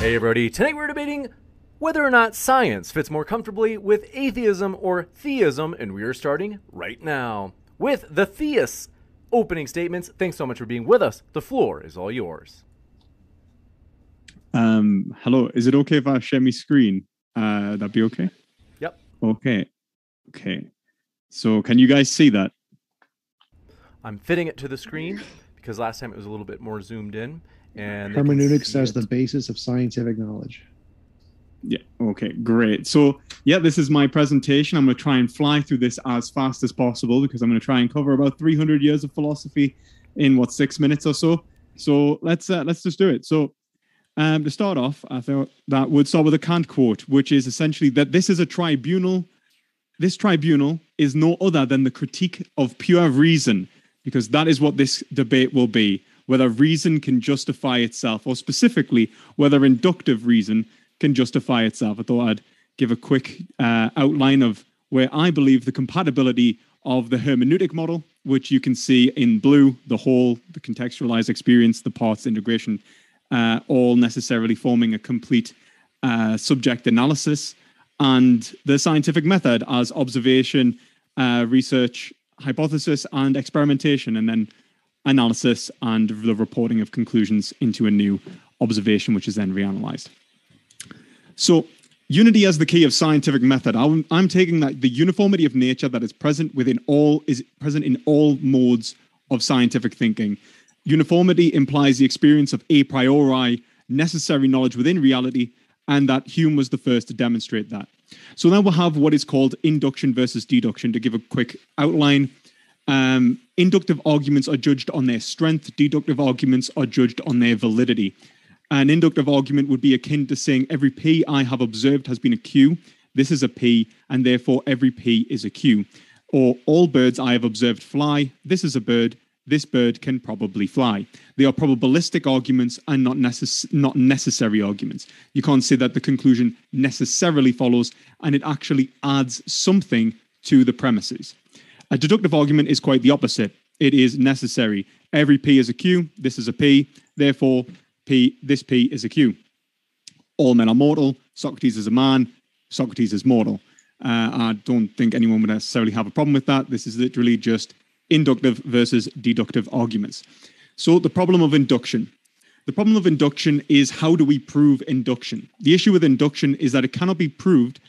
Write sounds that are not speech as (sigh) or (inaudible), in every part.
Hey, everybody. Tonight we're debating whether or not science fits more comfortably with atheism or theism, and we are starting right now with the theists opening statements. Thanks so much for being with us. The floor is all yours. Um, hello. Is it okay if I share my screen? Uh, that'd be okay. Yep. Okay. Okay. So, can you guys see that? I'm fitting it to the screen because last time it was a little bit more zoomed in. And they Hermeneutics as it. the basis of scientific knowledge. Yeah. Okay. Great. So, yeah, this is my presentation. I'm going to try and fly through this as fast as possible because I'm going to try and cover about 300 years of philosophy in what six minutes or so. So let's uh, let's just do it. So, um, to start off, I thought that would start with a Kant quote, which is essentially that this is a tribunal. This tribunal is no other than the critique of pure reason, because that is what this debate will be whether reason can justify itself, or specifically, whether inductive reason can justify itself. I thought I'd give a quick uh, outline of where I believe the compatibility of the hermeneutic model, which you can see in blue, the whole, the contextualized experience, the parts integration, uh, all necessarily forming a complete uh, subject analysis, and the scientific method as observation, uh, research, hypothesis, and experimentation, and then analysis and the reporting of conclusions into a new observation, which is then reanalyzed. So, unity as the key of scientific method. I'm, I'm taking that the uniformity of nature that is present within all is present in all modes of scientific thinking. Uniformity implies the experience of a priori necessary knowledge within reality, and that Hume was the first to demonstrate that. So now we'll have what is called induction versus deduction. To give a quick outline, um, inductive arguments are judged on their strength, deductive arguments are judged on their validity. An inductive argument would be akin to saying every P I have observed has been a Q. This is a P, and therefore every P is a Q. Or all birds I have observed fly. This is a bird. This bird can probably fly. They are probabilistic arguments and not, necess- not necessary arguments. You can't say that the conclusion necessarily follows, and it actually adds something to the premises. A deductive argument is quite the opposite. It is necessary. Every P is a Q. This is a P. Therefore, P. This P is a Q. All men are mortal. Socrates is a man. Socrates is mortal. Uh, I don't think anyone would necessarily have a problem with that. This is literally just inductive versus deductive arguments. So, the problem of induction. The problem of induction is how do we prove induction? The issue with induction is that it cannot be proved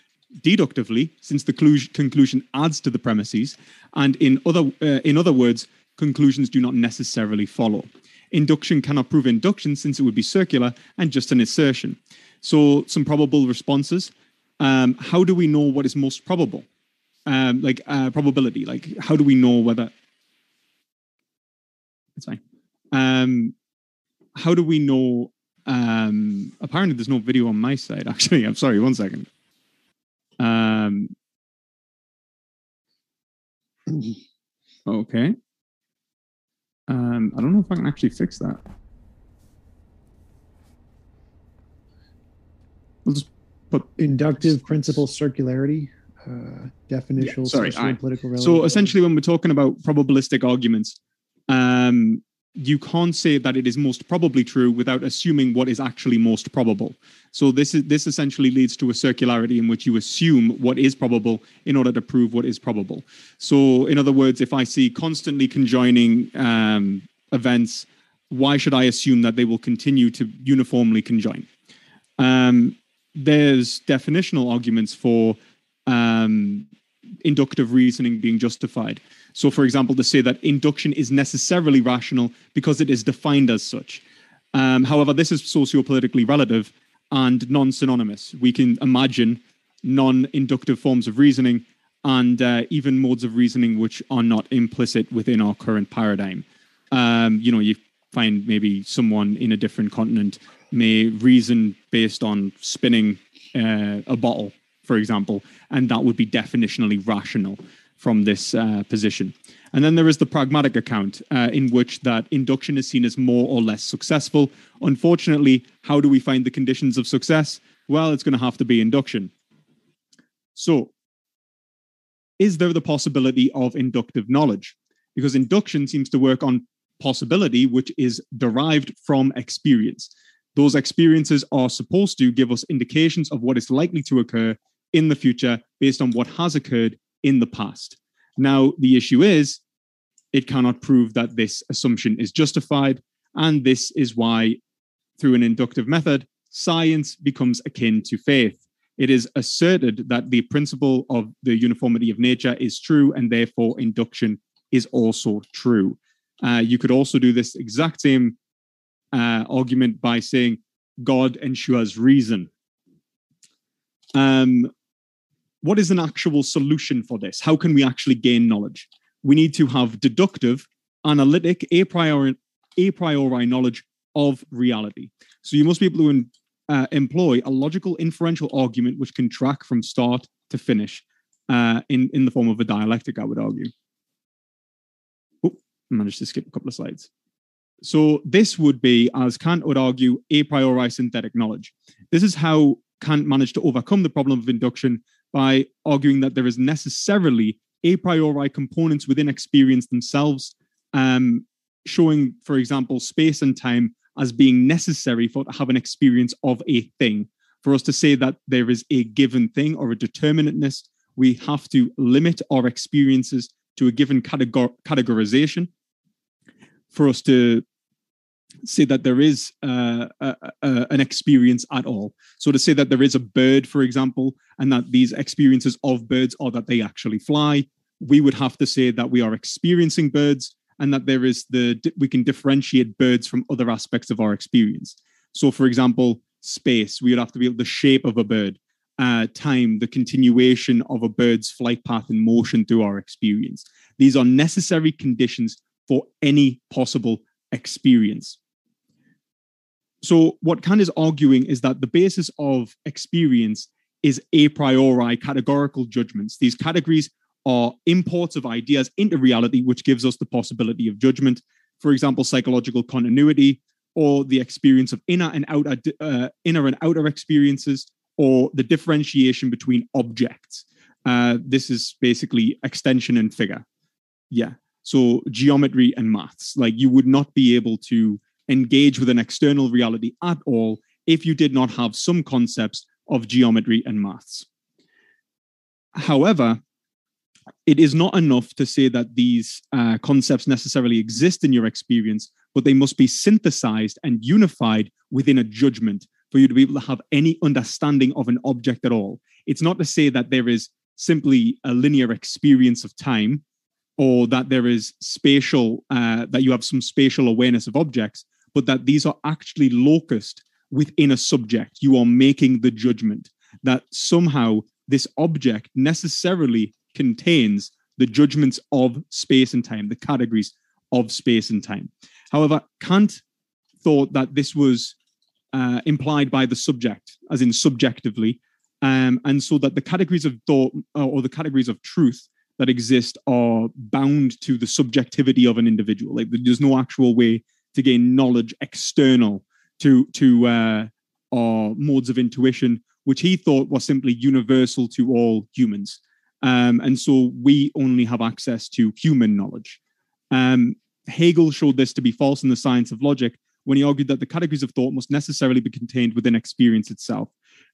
deductively, since the conclusion adds to the premises, and in other uh, in other words, conclusions do not necessarily follow. Induction cannot prove induction since it would be circular and just an assertion. So, some probable responses. Um, how do we know what is most probable? Um, like uh, probability. Like how do we know whether? It's fine. Um, how do we know? Um, apparently, there's no video on my side. (laughs) Actually, I'm sorry. One second. Um, okay. Um, I don't know if I can actually fix that. We'll just put Inductive principle circularity, uh, definitional, sorry, social, I- and political So essentially, when we're talking about probabilistic arguments, um, you can't say that it is most probably true without assuming what is actually most probable. So this is this essentially leads to a circularity in which you assume what is probable in order to prove what is probable. So in other words, if I see constantly conjoining um, events, why should I assume that they will continue to uniformly conjoin? Um, there's definitional arguments for um, inductive reasoning being justified. So, for example, to say that induction is necessarily rational because it is defined as such. Um, however, this is sociopolitically relative and non synonymous. We can imagine non inductive forms of reasoning and uh, even modes of reasoning which are not implicit within our current paradigm. Um, you know, you find maybe someone in a different continent may reason based on spinning uh, a bottle, for example, and that would be definitionally rational from this uh, position. And then there is the pragmatic account, uh, in which that induction is seen as more or less successful. Unfortunately, how do we find the conditions of success? Well, it's going to have to be induction. So, is there the possibility of inductive knowledge? Because induction seems to work on possibility, which is derived from experience. Those experiences are supposed to give us indications of what is likely to occur in the future based on what has occurred in the past. Now, the issue is it cannot prove that this assumption is justified. And this is why, through an inductive method, science becomes akin to faith. It is asserted that the principle of the uniformity of nature is true, and therefore induction is also true. Uh, you could also do this exact same uh, argument by saying God ensures reason. Um, what is an actual solution for this? How can we actually gain knowledge? We need to have deductive, analytic, a priori, a priori knowledge of reality. So you must be able to uh, employ a logical inferential argument which can track from start to finish uh, in, in the form of a dialectic, I would argue. Oh, managed to skip a couple of slides. So this would be, as Kant would argue, a priori synthetic knowledge. This is how Kant managed to overcome the problem of induction by arguing that there is necessarily a priori components within experience themselves, um, showing, for example, space and time as being necessary for to have an experience of a thing. For us to say that there is a given thing or a determinateness, we have to limit our experiences to a given categor- categorization. For us to say that there is uh, a, a, an experience at all. So to say that there is a bird, for example, and that these experiences of birds are that they actually fly, we would have to say that we are experiencing birds and that there is the we can differentiate birds from other aspects of our experience. So, for example, space, we would have to be able the shape of a bird, uh, time, the continuation of a bird's flight path and motion through our experience. These are necessary conditions for any possible experience. So, what Kant is arguing is that the basis of experience is a priori categorical judgments. These categories are imports of ideas into reality, which gives us the possibility of judgment. For example, psychological continuity, or the experience of inner and outer, uh, inner and outer experiences, or the differentiation between objects. Uh, this is basically extension and figure. Yeah. So geometry and maths. Like you would not be able to engage with an external reality at all if you did not have some concepts of geometry and maths. However, it is not enough to say that these uh, concepts necessarily exist in your experience, but they must be synthesized and unified within a judgment for you to be able to have any understanding of an object at all. It's not to say that there is simply a linear experience of time or that there is spatial, uh, that you have some spatial awareness of objects, but that these are actually locused within a subject. You are making the judgment that somehow this object necessarily contains the judgments of space and time, the categories of space and time. However, Kant thought that this was uh, implied by the subject, as in subjectively, um, and so that the categories of thought uh, or the categories of truth that exist are bound to the subjectivity of an individual. Like there's no actual way to gain knowledge external to to uh, our modes of intuition, which he thought was simply universal to all humans. Um, and so we only have access to human knowledge. Um, Hegel showed this to be false in the science of logic when he argued that the categories of thought must necessarily be contained within experience itself.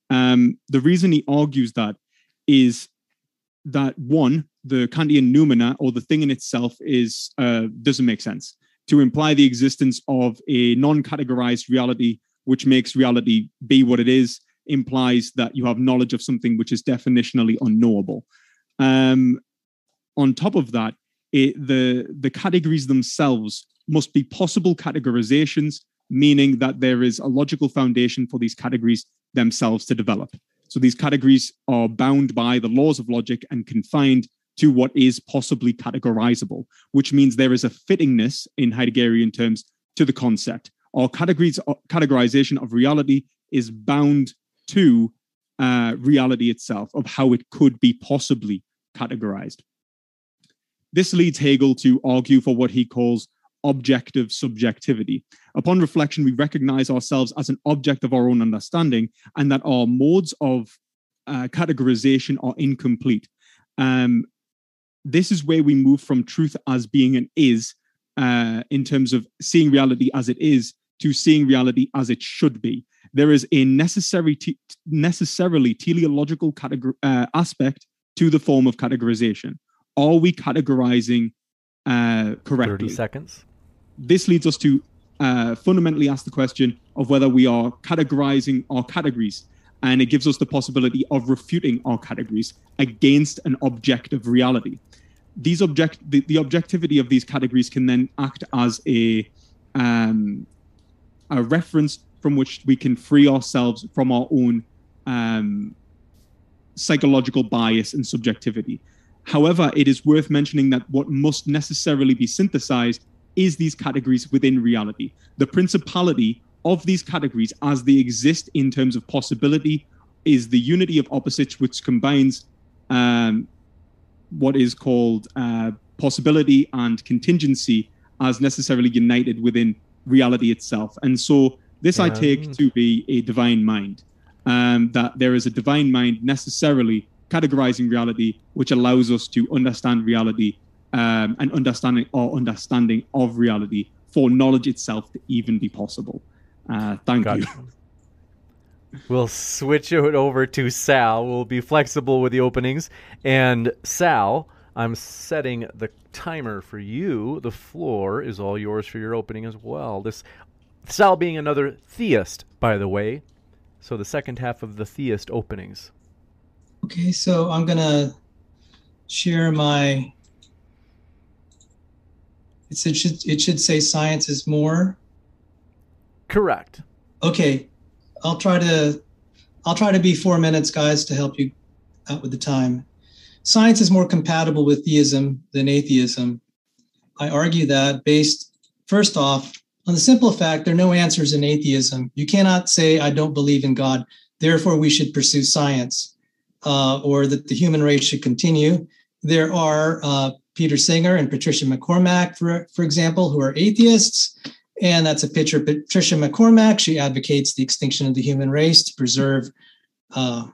Um, the reason he argues that is that one, the Kantian noumena or the thing in itself is uh, doesn't make sense. To imply the existence of a non-categorized reality which makes reality be what it is implies that you have knowledge of something which is definitionally unknowable. Um, on top of that, it, the the categories themselves must be possible categorizations, meaning that there is a logical foundation for these categories themselves to develop. So these categories are bound by the laws of logic and confined to what is possibly categorizable, which means there is a fittingness in Heideggerian terms to the concept. Our categories, categorization of reality is bound to uh, reality itself, of how it could be possibly categorized. This leads Hegel to argue for what he calls objective subjectivity. Upon reflection, we recognize ourselves as an object of our own understanding and that our modes of uh, categorization are incomplete. Um, this is where we move from truth as being an is, uh, in terms of seeing reality as it is, to seeing reality as it should be. There is a necessary te- necessarily teleological categor- uh, aspect to the form of categorization. Are we categorizing uh, correctly? 30 seconds. This leads us to uh, fundamentally ask the question of whether we are categorizing our categories. And it gives us the possibility of refuting our categories against an objective reality. These object the, the objectivity of these categories can then act as a um, a reference from which we can free ourselves from our own um, psychological bias and subjectivity. However, it is worth mentioning that what must necessarily be synthesized is these categories within reality. The principality of these categories as they exist in terms of possibility is the unity of opposites, which combines um, what is called uh, possibility and contingency as necessarily united within reality itself. And so, this I take to be a divine mind, um, that there is a divine mind necessarily categorizing reality, which allows us to understand reality um, and understanding or understanding of reality for knowledge itself to even be possible. Uh, thank gotcha. you. We'll switch it over to Sal. We'll be flexible with the openings. And Sal, I'm setting the timer for you. The floor is all yours for your opening as well. This Sal being another theist, by the way. So the second half of the theist openings. Okay, so I'm going to share my. It should, it should say science is more. Correct. Okay, I'll try to I'll try to be four minutes, guys, to help you out with the time. Science is more compatible with theism than atheism. I argue that based first off on the simple fact there are no answers in atheism. You cannot say I don't believe in God, therefore we should pursue science uh, or that the human race should continue. There are uh, Peter Singer and Patricia MacCormack, for, for example, who are atheists. And that's a picture of Patricia MacCormack. She advocates the extinction of the human race to preserve uh,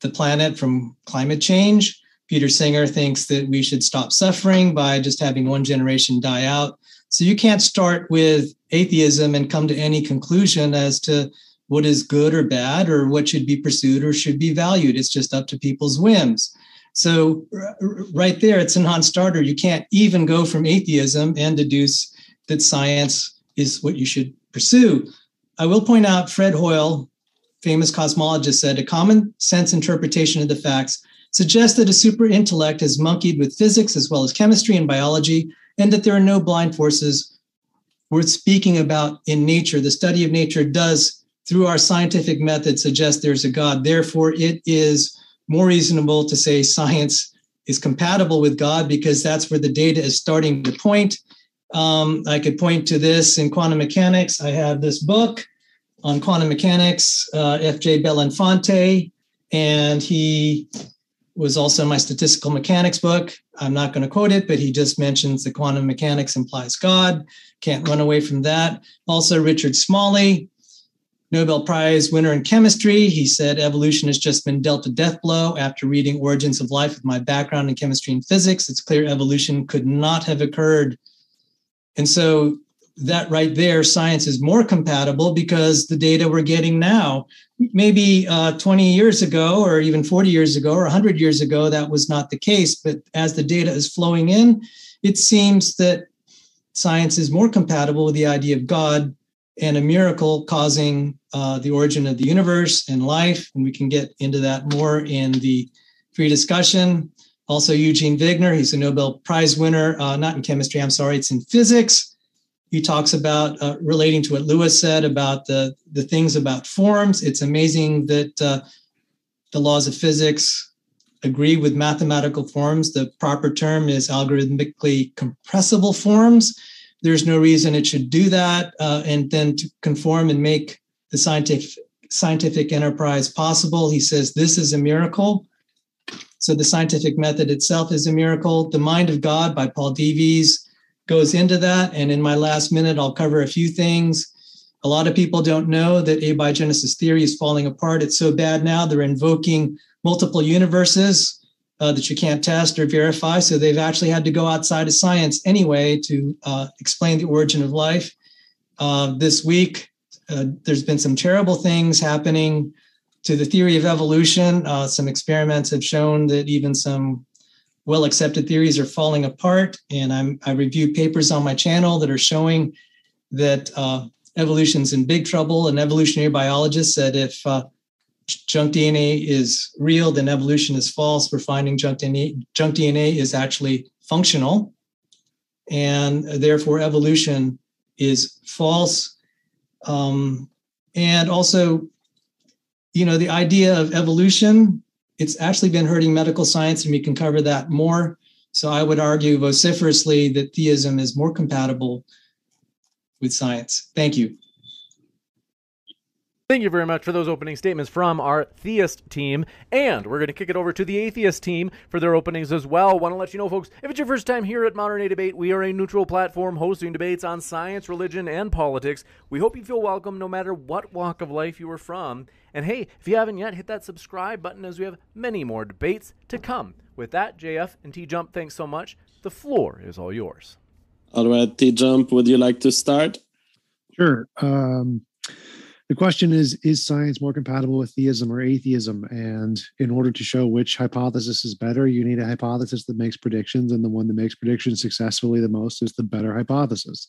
the planet from climate change. Peter Singer thinks that we should stop suffering by just having one generation die out. So you can't start with atheism and come to any conclusion as to what is good or bad or what should be pursued or should be valued. It's just up to people's whims. So, right there, it's a non starter. You can't even go from atheism and deduce that science is what you should pursue. I will point out Fred Hoyle, famous cosmologist, said a common sense interpretation of the facts suggests that a super intellect has monkeyed with physics as well as chemistry and biology, and that there are no blind forces worth speaking about in nature. The study of nature does through our scientific method suggest there's a God. Therefore, it is more reasonable to say science is compatible with God because that's where the data is starting to point. Um, I could point to this in quantum mechanics. I have this book on quantum mechanics, uh, F.J. Belinfante, and he was also my statistical mechanics book. I'm not going to quote it, but he just mentions that quantum mechanics implies God. Can't run away from that. Also, Richard Smalley, Nobel Prize winner in chemistry. He said evolution has just been dealt a death blow after reading Origins of Life with my background in chemistry and physics. It's clear evolution could not have occurred. And so that right there, science is more compatible because the data we're getting now, maybe uh, 20 years ago, or even 40 years ago, or 100 years ago, that was not the case. But as the data is flowing in, it seems that science is more compatible with the idea of God and a miracle causing uh, the origin of the universe and life. And we can get into that more in the free discussion. Also, Eugene Wigner, he's a Nobel Prize winner, uh, not in chemistry, I'm sorry, it's in physics. He talks about uh, relating to what Lewis said about the, the things about forms. It's amazing that uh, the laws of physics agree with mathematical forms. The proper term is algorithmically compressible forms. There's no reason it should do that. Uh, and then to conform and make the scientific, scientific enterprise possible, he says this is a miracle. So the scientific method itself is a miracle. The Mind of God by Paul Davies goes into that. And in my last minute, I'll cover a few things. A lot of people don't know that abiogenesis theory is falling apart. It's so bad now, they're invoking multiple universes uh, that you can't test or verify. So they've actually had to go outside of science anyway to uh, explain the origin of life. Uh, this week, uh, there's been some terrible things happening to the theory of evolution. Uh, some experiments have shown that even some well accepted theories are falling apart. And I'm, I review papers on my channel that are showing that uh, evolution's in big trouble. An evolutionary biologist said if junk DNA is real, then evolution is false. We're finding junk DNA, junk DNA is actually functional. And therefore, evolution is false. Um, and also, you know, the idea of evolution, it's actually been hurting medical science, and we can cover that more. So I would argue vociferously that theism is more compatible with science. Thank you. Thank you very much for those opening statements from our theist team. And we're going to kick it over to the atheist team for their openings as well. Want to let you know, folks, if it's your first time here at Modern Day Debate, we are a neutral platform hosting debates on science, religion, and politics. We hope you feel welcome no matter what walk of life you are from. And hey, if you haven't yet, hit that subscribe button as we have many more debates to come. With that, JF and T Jump, thanks so much. The floor is all yours. All right, T Jump, would you like to start? Sure. Um, the question is is science more compatible with theism or atheism? And in order to show which hypothesis is better you need a hypothesis that makes predictions and the one that makes predictions successfully the most is the better hypothesis.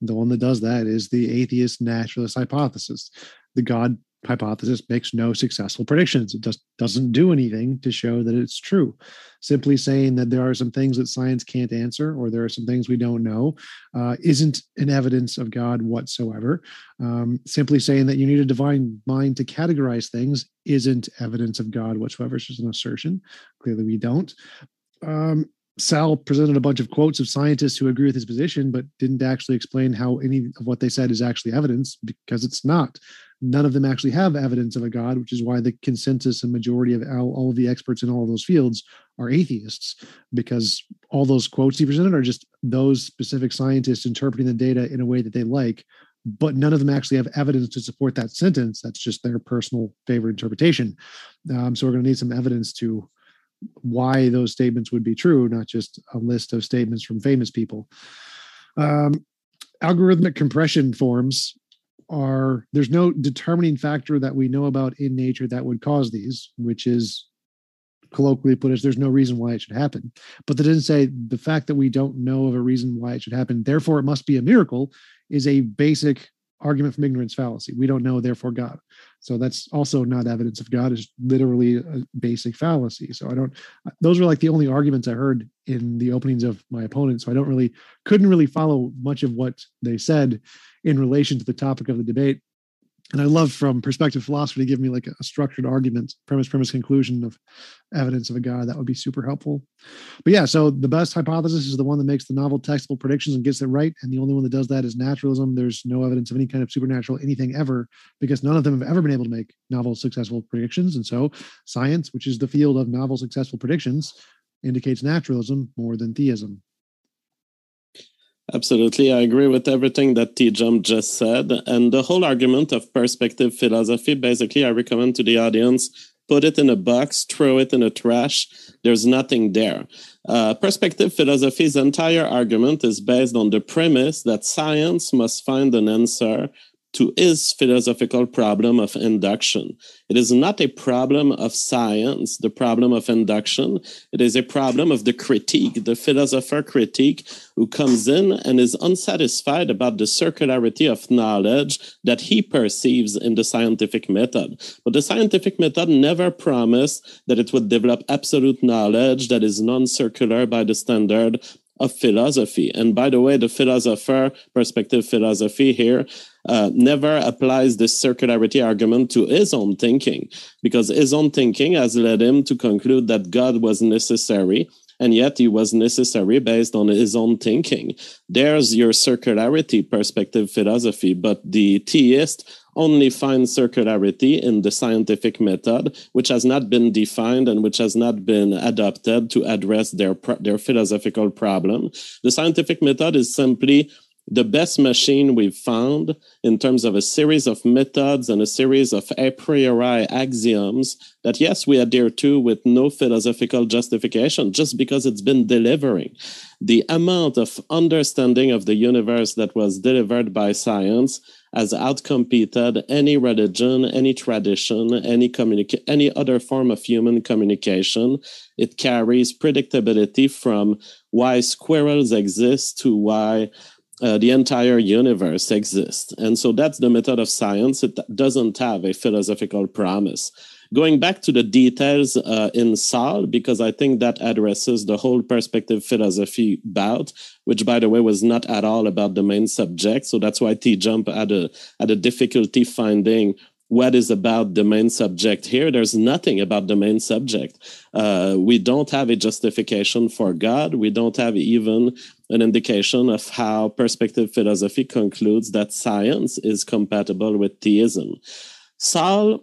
The one that does that is the atheist naturalist hypothesis. The god hypothesis makes no successful predictions. It just doesn't do anything to show that it's true. Simply saying that there are some things that science can't answer or there are some things we don't know uh, isn't an evidence of God whatsoever. Um, simply saying that you need a divine mind to categorize things isn't evidence of God whatsoever. It's just an assertion. Clearly, we don't. Um, Sal presented a bunch of quotes of scientists who agree with his position, but didn't actually explain how any of what they said is actually evidence because it's not none of them actually have evidence of a god, which is why the consensus and majority of all, all of the experts in all of those fields are atheists, because all those quotes he presented are just those specific scientists interpreting the data in a way that they like, but none of them actually have evidence to support that sentence. That's just their personal favorite interpretation. Um, so we're going to need some evidence to why those statements would be true, not just a list of statements from famous people. Um, algorithmic compression forms are there's no determining factor that we know about in nature that would cause these, which is colloquially put as there's no reason why it should happen. But that doesn't say the fact that we don't know of a reason why it should happen, therefore it must be a miracle, is a basic argument from ignorance fallacy. We don't know, therefore God. So that's also not evidence of God, is literally a basic fallacy. So I don't, those were like the only arguments I heard in the openings of my opponent. So I don't really, couldn't really follow much of what they said in relation to the topic of the debate and I love from perspective philosophy to give me like a, structured argument, premise, premise, conclusion of evidence of a God. That would be super helpful. But yeah, so the best hypothesis is the one that makes the novel textable predictions and gets it right. And the only one that does that is naturalism. There's no evidence of any kind of supernatural anything ever because none of them have ever been able to make novel successful predictions. And so science, which is the field of novel successful predictions, indicates naturalism more than theism. Absolutely. I agree with everything that T Jump just said. And the whole argument of perspective philosophy, basically, I recommend to the audience put it in a box, throw it in a trash. There's nothing there. Uh, perspective philosophy's entire argument is based on the premise that science must find an answer to his philosophical problem of induction. It is not a problem of science, the problem of induction. It is a problem of the critique, the philosopher critique who comes in and is unsatisfied about the circularity of knowledge that he perceives in the scientific method. But the scientific method never promised that it would develop absolute knowledge that is non circular by the standard of philosophy. And by the way, the philosopher perspective philosophy here uh, never applies this circularity argument to his own thinking, because his own thinking has led him to conclude that God was necessary. And yet, he was necessary based on his own thinking. There's your circularity perspective philosophy. But the theist only finds circularity in the scientific method, which has not been defined and which has not been adopted to address their, their philosophical problem. The scientific method is simply the best machine we've found in terms of a series of methods and a series of a priori axioms that, yes, we adhere to with no philosophical justification, just because it's been delivering. The amount of understanding of the universe that was delivered by science has outcompeted any religion, any tradition, any communica- any other form of human communication. It carries predictability from why squirrels exist to why uh, the entire universe exists. And so that's the method of science. It doesn't have a philosophical promise. Going back to the details uh, in Saul, because I think that addresses the whole perspective philosophy bout, which, by the way, was not at all about the main subject. So that's why T Jump had a, had a difficulty finding what is about the main subject here. There's nothing about the main subject. Uh, we don't have a justification for God. We don't have even an indication of how perspective philosophy concludes that science is compatible with theism. Saul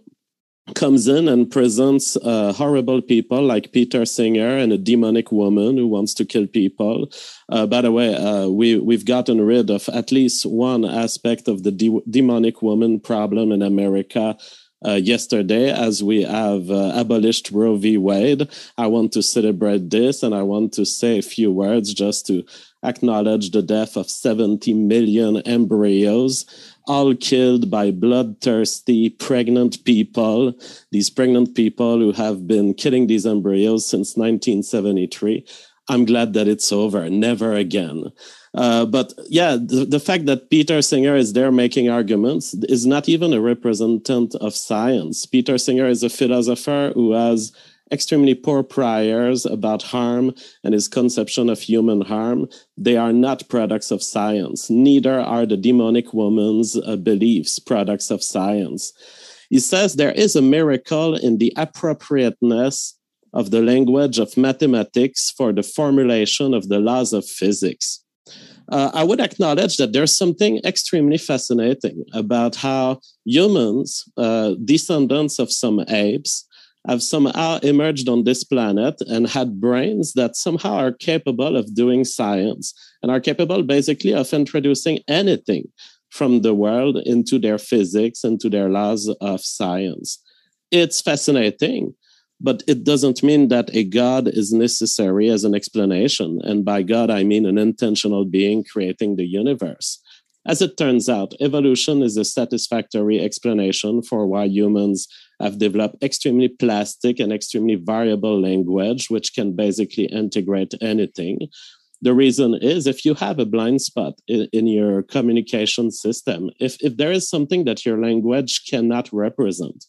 comes in and presents uh, horrible people like Peter Singer and a demonic woman who wants to kill people. Uh, by the way, uh, we we've gotten rid of at least one aspect of the de- demonic woman problem in America. Uh, yesterday, as we have uh, abolished Roe v. Wade, I want to celebrate this and I want to say a few words just to acknowledge the death of 70 million embryos all killed by bloodthirsty pregnant people, these pregnant people who have been killing these embryos since 1973. I'm glad that it's over, never again. Uh, but yeah, the, the, fact that Peter Singer is there making arguments is not even a representative of science. Peter Singer is a philosopher who has extremely poor priors about harm and his conception of human harm. They are not products of science. Neither are the demonic woman's uh, beliefs products of science. He says there is a miracle in the appropriateness of the language of mathematics for the formulation of the laws of physics. Uh, I would acknowledge that there's something extremely fascinating about how humans, uh, descendants of some apes, have somehow emerged on this planet and had brains that somehow are capable of doing science and are capable basically of introducing anything from the world into their physics, into their laws of science. It's fascinating, but it doesn't mean that a God is necessary as an explanation. And by God, I mean an intentional being creating the universe. As it turns out, evolution is a satisfactory explanation for why humans have developed extremely plastic and extremely variable language, which can basically integrate anything. The reason is if you have a blind spot in, in, your communication system, if, if there is something that your language cannot represent,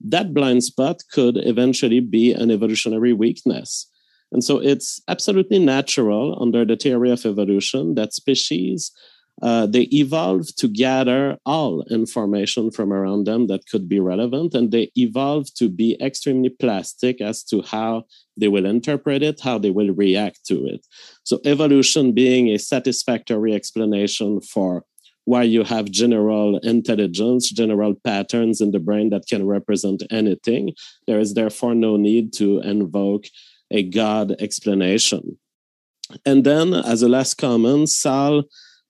that blind spot could eventually be an evolutionary weakness. And so it's absolutely natural under the theory of evolution that species uh, they evolve to gather all information from around them that could be relevant, and they evolve to be extremely plastic as to how they will interpret it, how they will react to it. So, evolution being a satisfactory explanation for why you have general intelligence, general patterns in the brain that can represent anything, there is therefore no need to invoke a God explanation. And then, as a last comment, Saul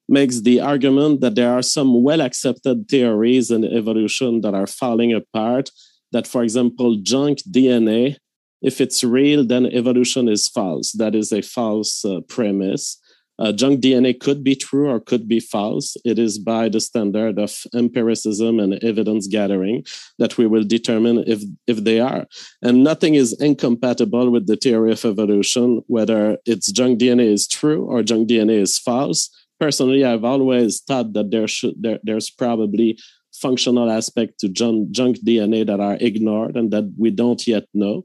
makes the argument that there are some well accepted theories in evolution that are falling apart. That, for example, junk DNA, if it's real, then evolution is false. That is a false uh, premise. Uh, junk DNA could be true or could be false. It is by the standard of empiricism and evidence gathering that we will determine if, if they are. And nothing is incompatible with the theory of evolution, whether it's junk DNA is true or junk DNA is false. Personally, I've always thought that there should there, there's probably functional aspect to junk, junk DNA that are ignored and that we don't yet know.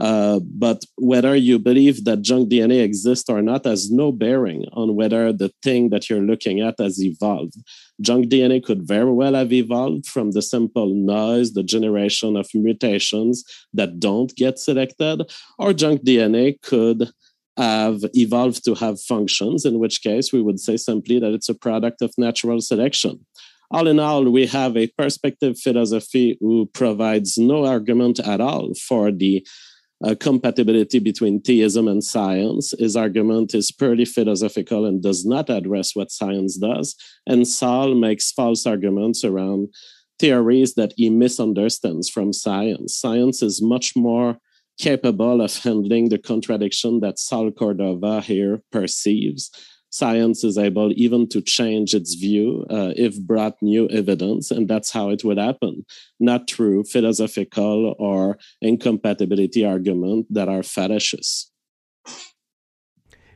Uh, but whether you believe that junk DNA exists or not has no bearing on whether the thing that you're looking at has evolved. Junk DNA could very well have evolved from the simple noise, the generation of mutations that don't get selected, or junk DNA could have evolved to have functions, in which case we would say simply that it's a product of natural selection all in all, we have a perspective philosophy who provides no argument at all for the uh, compatibility between theism and science. His argument is purely philosophical and does not address what science does. And Saul makes false arguments around theories that he misunderstands from science. Science is much more capable of handling the contradiction that Saul Cordova here perceives science is able even to change its view uh, if brought new evidence, and that's how it would happen, not through philosophical or incompatibility argument that are fallacious.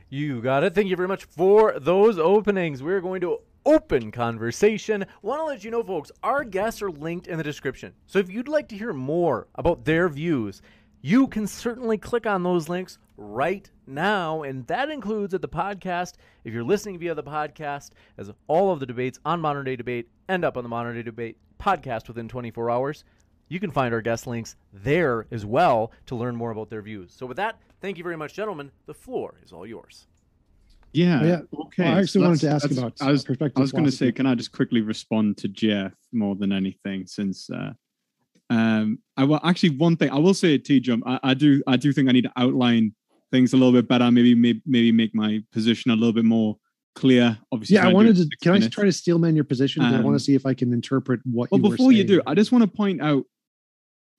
You got it. Thank you very much for those openings. We're going to open conversation. Want to let you know, folks, our guests are linked in the description. So if you'd like to hear more about their views, you can certainly click on those links right now. And that includes at the podcast, if you're listening via the podcast, as all of the debates on Modern Day Debate end up on the Modern Day Debate podcast within 24 hours. You can find our guest links there as well to learn more about their views. So, with that, thank you very much, gentlemen. The floor is all yours. Yeah. yeah. Okay. Well, I actually so wanted to ask about I was, perspective. I was going to say, can I just quickly respond to Jeff more than anything, since uh, um, I will actually one thing I will say, T Jump. I, I do I do think I need to outline things a little bit better. Maybe maybe, maybe make my position a little bit more clear. Obviously, yeah. I wanted to. Can minutes. I try to steelman your position? Um, I want to see if I can interpret what. Well, you before you do, I just want to point out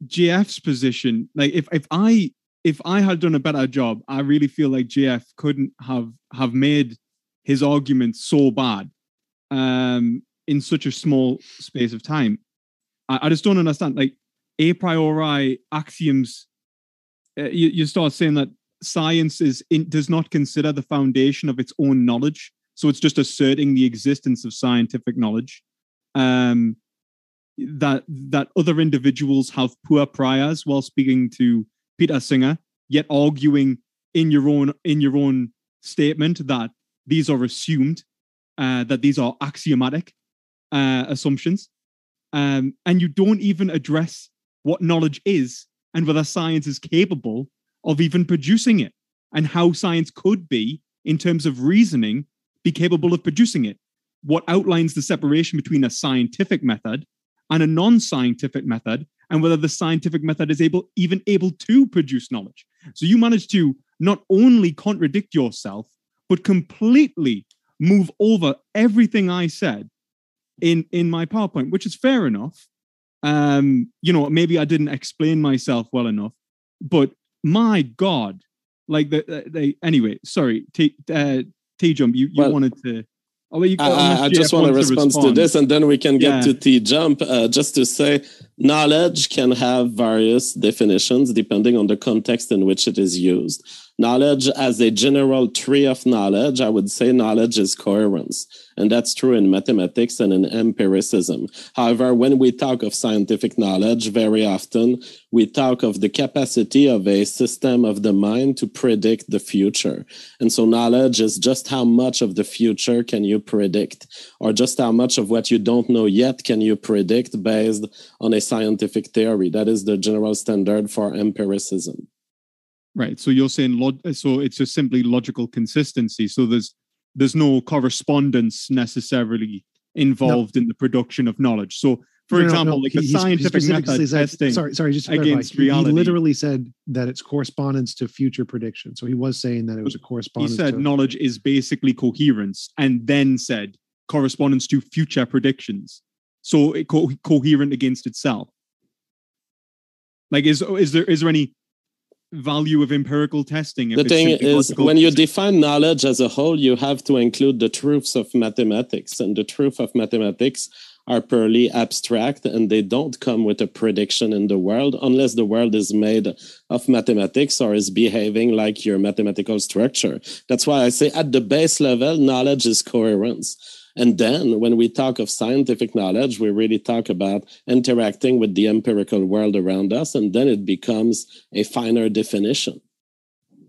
GF's position. Like, if if I if I had done a better job, I really feel like GF couldn't have have made his argument so bad um, in such a small space of time. I, I just don't understand. Like a priori axioms, uh, you, you start saying that science is in, does not consider the foundation of its own knowledge. So it's just asserting the existence of scientific knowledge. Um, that that other individuals have poor priors while speaking to Peter Singer, yet arguing in your own in your own statement that these are assumed, uh, that these are axiomatic uh, assumptions, um, and you don't even address what knowledge is and whether science is capable of even producing it and how science could be, in terms of reasoning, be capable of producing it. What outlines the separation between a scientific method and a non-scientific method, and whether the scientific method is able even able to produce knowledge. So you manage to not only contradict yourself, but completely move over everything I said in in my PowerPoint, which is fair enough. Um, you know, maybe I didn't explain myself well enough, but my God, like the, they anyway. Sorry, T uh, T jump. You you well, wanted to. Oh, you, I, I just want to respond to this, and then we can get yeah. to T jump. Uh, just to say, knowledge can have various definitions depending on the context in which it is used knowledge as a general tree of knowledge, I would say knowledge is coherence. And that's true in mathematics and in empiricism. However, when we talk of scientific knowledge, very often we talk of the capacity of a system of the mind to predict the future. And so knowledge is just how much of the future can you predict, or just how much of what you don't know yet can you predict based on a scientific theory. That is the general standard for empiricism. Right. So you're saying log- so it's just simply logical consistency. So there's there's no correspondence necessarily involved no. in the production of knowledge. So for no, example, no, like he, the scientific method said, testing sorry, sorry, just against he, reality. He literally said that it's correspondence to future prediction. So he was saying that it was a correspondence. He said to, knowledge is basically coherence, and then said correspondence to future predictions. So it co- coherent against itself. Like, is is there is there any value of empirical testing? the thing is, when you define knowledge as a whole, you have to include the truths of mathematics, and the truth of mathematics are purely abstract and they don't come with a prediction in the world unless the world is made of mathematics or is behaving like your mathematical structure. That's why I say at the base level, knowledge is coherence. And then when we talk of scientific knowledge, we really talk about interacting with the empirical world around us, and then it becomes a finer definition.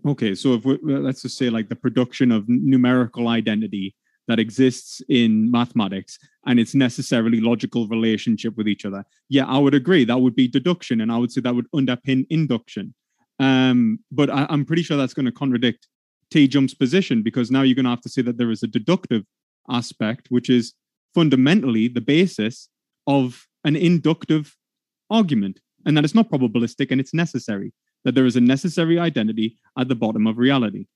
Okay, so if we let's just say like the production of numerical identity that exists in mathematics and its necessarily logical relationship with each other. Yeah, I would agree. That would be deduction, and I would say that would underpin induction. Um, but I, am pretty sure that's going to contradict T Jump's position because now you're going to have to say that there is a deductive aspect, which is fundamentally the basis of an inductive argument, and that it's not probabilistic and it's necessary, that there is a necessary identity at the bottom of reality.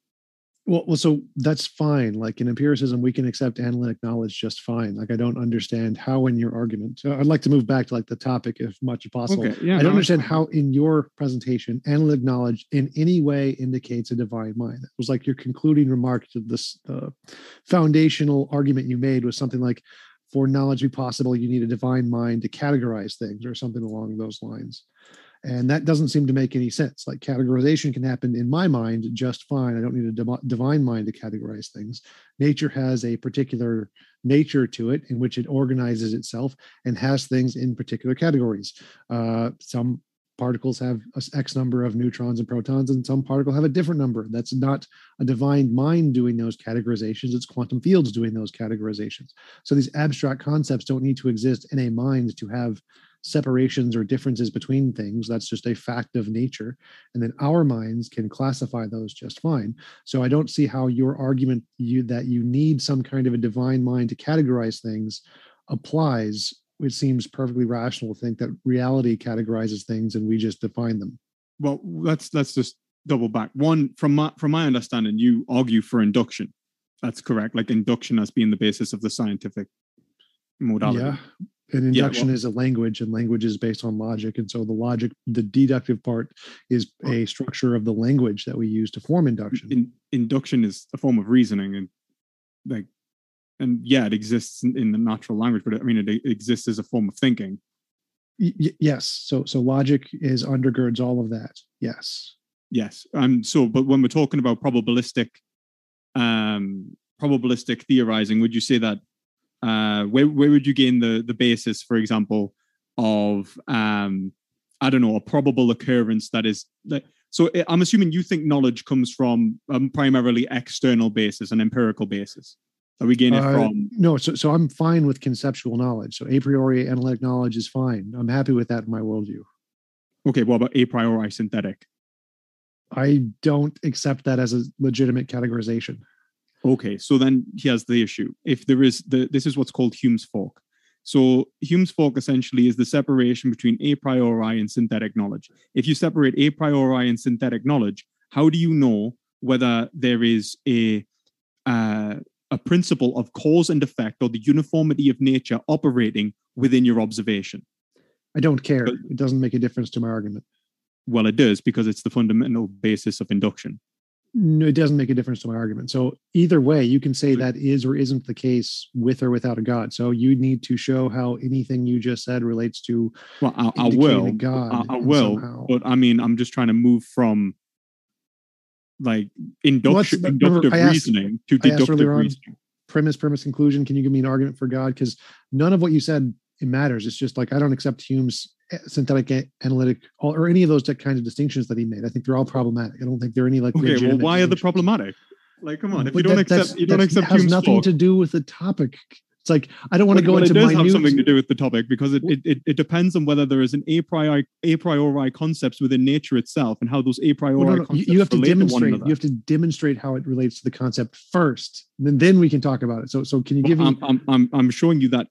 Well, well, so that's fine. Like in empiricism, we can accept analytic knowledge just fine. Like I don't understand how in your argument. So I'd like to move back to like the topic if much possible. Okay, yeah, I don't no, understand how in your presentation analytic knowledge in any way indicates a divine mind. It was like your concluding remark to this the foundational argument you made was something like, "For knowledge to be possible, you need a divine mind to categorize things," or something along those lines. And that doesn't seem to make any sense. Like categorization can happen in my mind just fine. I don't need a divine mind to categorize things. Nature has a particular nature to it in which it organizes itself and has things in particular categories. Uh, some particles have x number of neutrons and protons and some particles have a different number that's not a divine mind doing those categorizations it's quantum fields doing those categorizations so these abstract concepts don't need to exist in a mind to have separations or differences between things. That's just a fact of nature. And then our minds can classify those just fine. So I don't see how your argument you that you need some kind of a divine mind to categorize things applies. It seems perfectly rational to think that reality categorizes things and we just define them. Well, let's let's just double back. One, from my from my understanding, you argue for induction. That's correct. Like induction as being the basis of the scientific modality. Yeah, an induction yeah, well, is a language and language is based on logic and so the logic the deductive part is a structure of the language that we use to form induction. in, induction is a form of reasoning and like and yeah it exists in, in the natural language but i mean it, exists as a form of thinking. Y- yes so so logic is undergirds all of that yes. Yes um so but when we're talking about probabilistic um probabilistic theorizing would you say that uh, where where would you gain the the basis, for example, of um, I don't know a probable occurrence that is like so eh, I'm assuming you think knowledge comes from um, primarily external basis, an empirical basis. Are we it uh, from? No, so so I'm fine with conceptual knowledge. So a priori analytic knowledge is fine. I'm happy with that in my worldview. Okay, what about a priori synthetic? I don't accept that as a legitimate categorization. Okay, so then here's the issue. If there is the this is what's called Hume's fork. So Hume's fork essentially is the separation between a priori and synthetic knowledge. If you separate a priori and synthetic knowledge, how do you know whether there is a uh, a principle of cause and effect or the uniformity of nature operating within your observation? I don't care. It doesn't make a difference to my argument. Well, it does because it's the fundamental basis of induction no, it doesn't make a difference to my argument. So either way, you can say that is or isn't the case with or without a God. So you need to show how anything you just said relates to. Well, I, I will. God I, I will, somehow. but I mean, I'm just trying to move from like induction, inductive asked, reasoning to deductive reasoning. Premise, premise, conclusion. Can you give me an argument for God? Because none of what you said it matters. It's just like I don't accept Hume's synthetic analytic or any of those kinds of distinctions that he made. I think they're all problematic. I don't think there are any like. Okay, well, why are they problematic? Like, come on, if but you don't that, accept, you don't accept. Has nothing to do with the topic. It's like I don't want to go well, into. It does minute. have something to do with the topic because it, it, it, depends on whether there is an a priori a priori concepts within nature itself and how those a priori well, no, no, you, you have to demonstrate. To you have to demonstrate how it relates to the concept first, and then, then we can talk about it. So so can you give me? I'm, I'm I'm showing you that.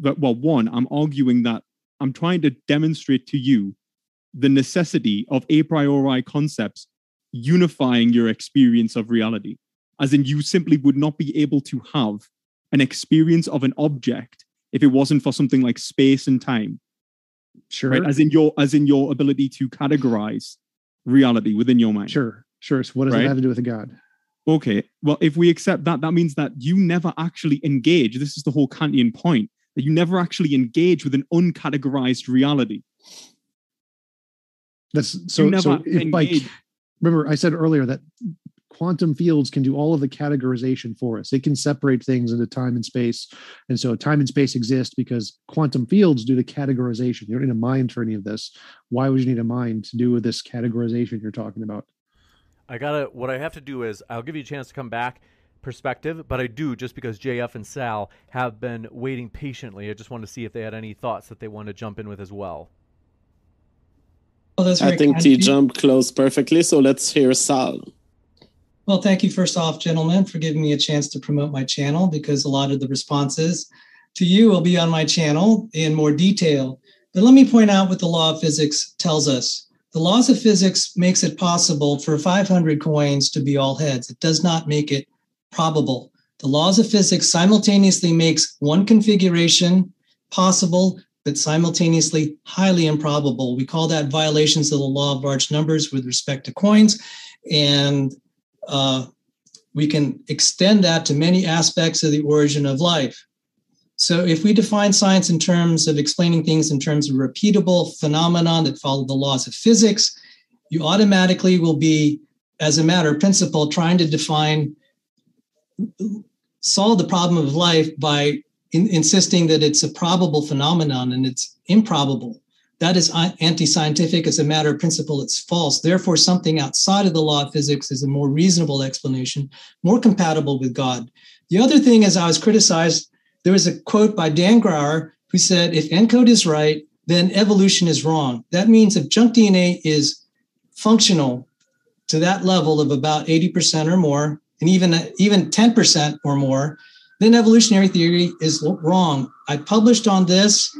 That well, one, I'm arguing that I'm trying to demonstrate to you the necessity of a priori concepts unifying your experience of reality. As in, you simply would not be able to have an experience of an object if it wasn't for something like space and time. Sure. Right? As in your as in your ability to categorize reality within your mind. Sure, sure. So what does Right. that have to do with a god? Okay. Well, if we accept that, that means that you never actually engage. This is the whole Kantian point that you never actually engage with an uncategorized reality. That's so. never so if like engage. remember, I said earlier that quantum fields can do all of the categorization for us. They can separate things into time and space, and so time and space exist because quantum fields do the categorization. You don't need a mind for any of this. Why would you need a mind to do with this categorization you're talking about? I gotta. What I have to do is I'll give you a chance to come back, perspective. But I do just because JF and Sal have been waiting patiently. I just wanted to see if they had any thoughts that they want to jump in with as well. Well, I think kind T of jump closed perfectly. So let's hear Sal. Well, thank you first off, gentlemen, for giving me a chance to promote my channel because a lot of the responses to you will be on my channel in more detail. But let me point out what the law of physics tells us. The laws of physics makes it possible for 500 coins to be all heads. It does not make it probable. The laws of physics simultaneously makes one configuration possible, but simultaneously highly improbable. We call that violations of the law of large numbers with respect to coins. And uh, we can extend that to many aspects of the origin of life. So, if we define science in terms of explaining things in terms of repeatable phenomenon that follow the laws of physics, you automatically will be, as a matter of principle, trying to define, solve the problem of life by in, insisting that it's a probable phenomenon and it's improbable. That is anti scientific. As a matter of principle, it's false. Therefore, something outside of the law of physics is a more reasonable explanation, more compatible with God. The other thing as I was criticized. There was a quote by Dan Graur who said, if ENCODE is right, then evolution is wrong. That means if junk DNA is functional to that level of about 80% or more, and even, even 10% or more, then evolutionary theory is wrong. I published on this.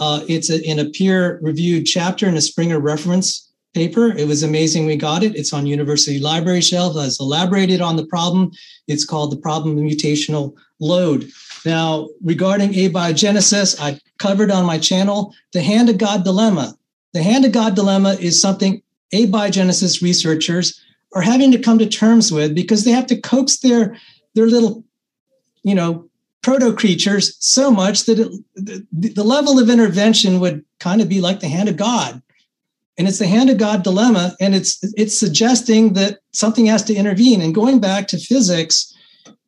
Uh, it's a, in a peer reviewed chapter in a Springer reference paper. It was amazing we got it. It's on university library shelves. I elaborated on the problem. It's called the problem of mutational load. Now, regarding abiogenesis, I covered on my channel the hand of God dilemma. The hand of God dilemma is something abiogenesis researchers are having to come to terms with because they have to coax their their little, you know, proto creatures so much that it, the, the level of intervention would kind of be like the hand of God. And it's the hand of God dilemma, and it's it's suggesting that something has to intervene. And going back to physics,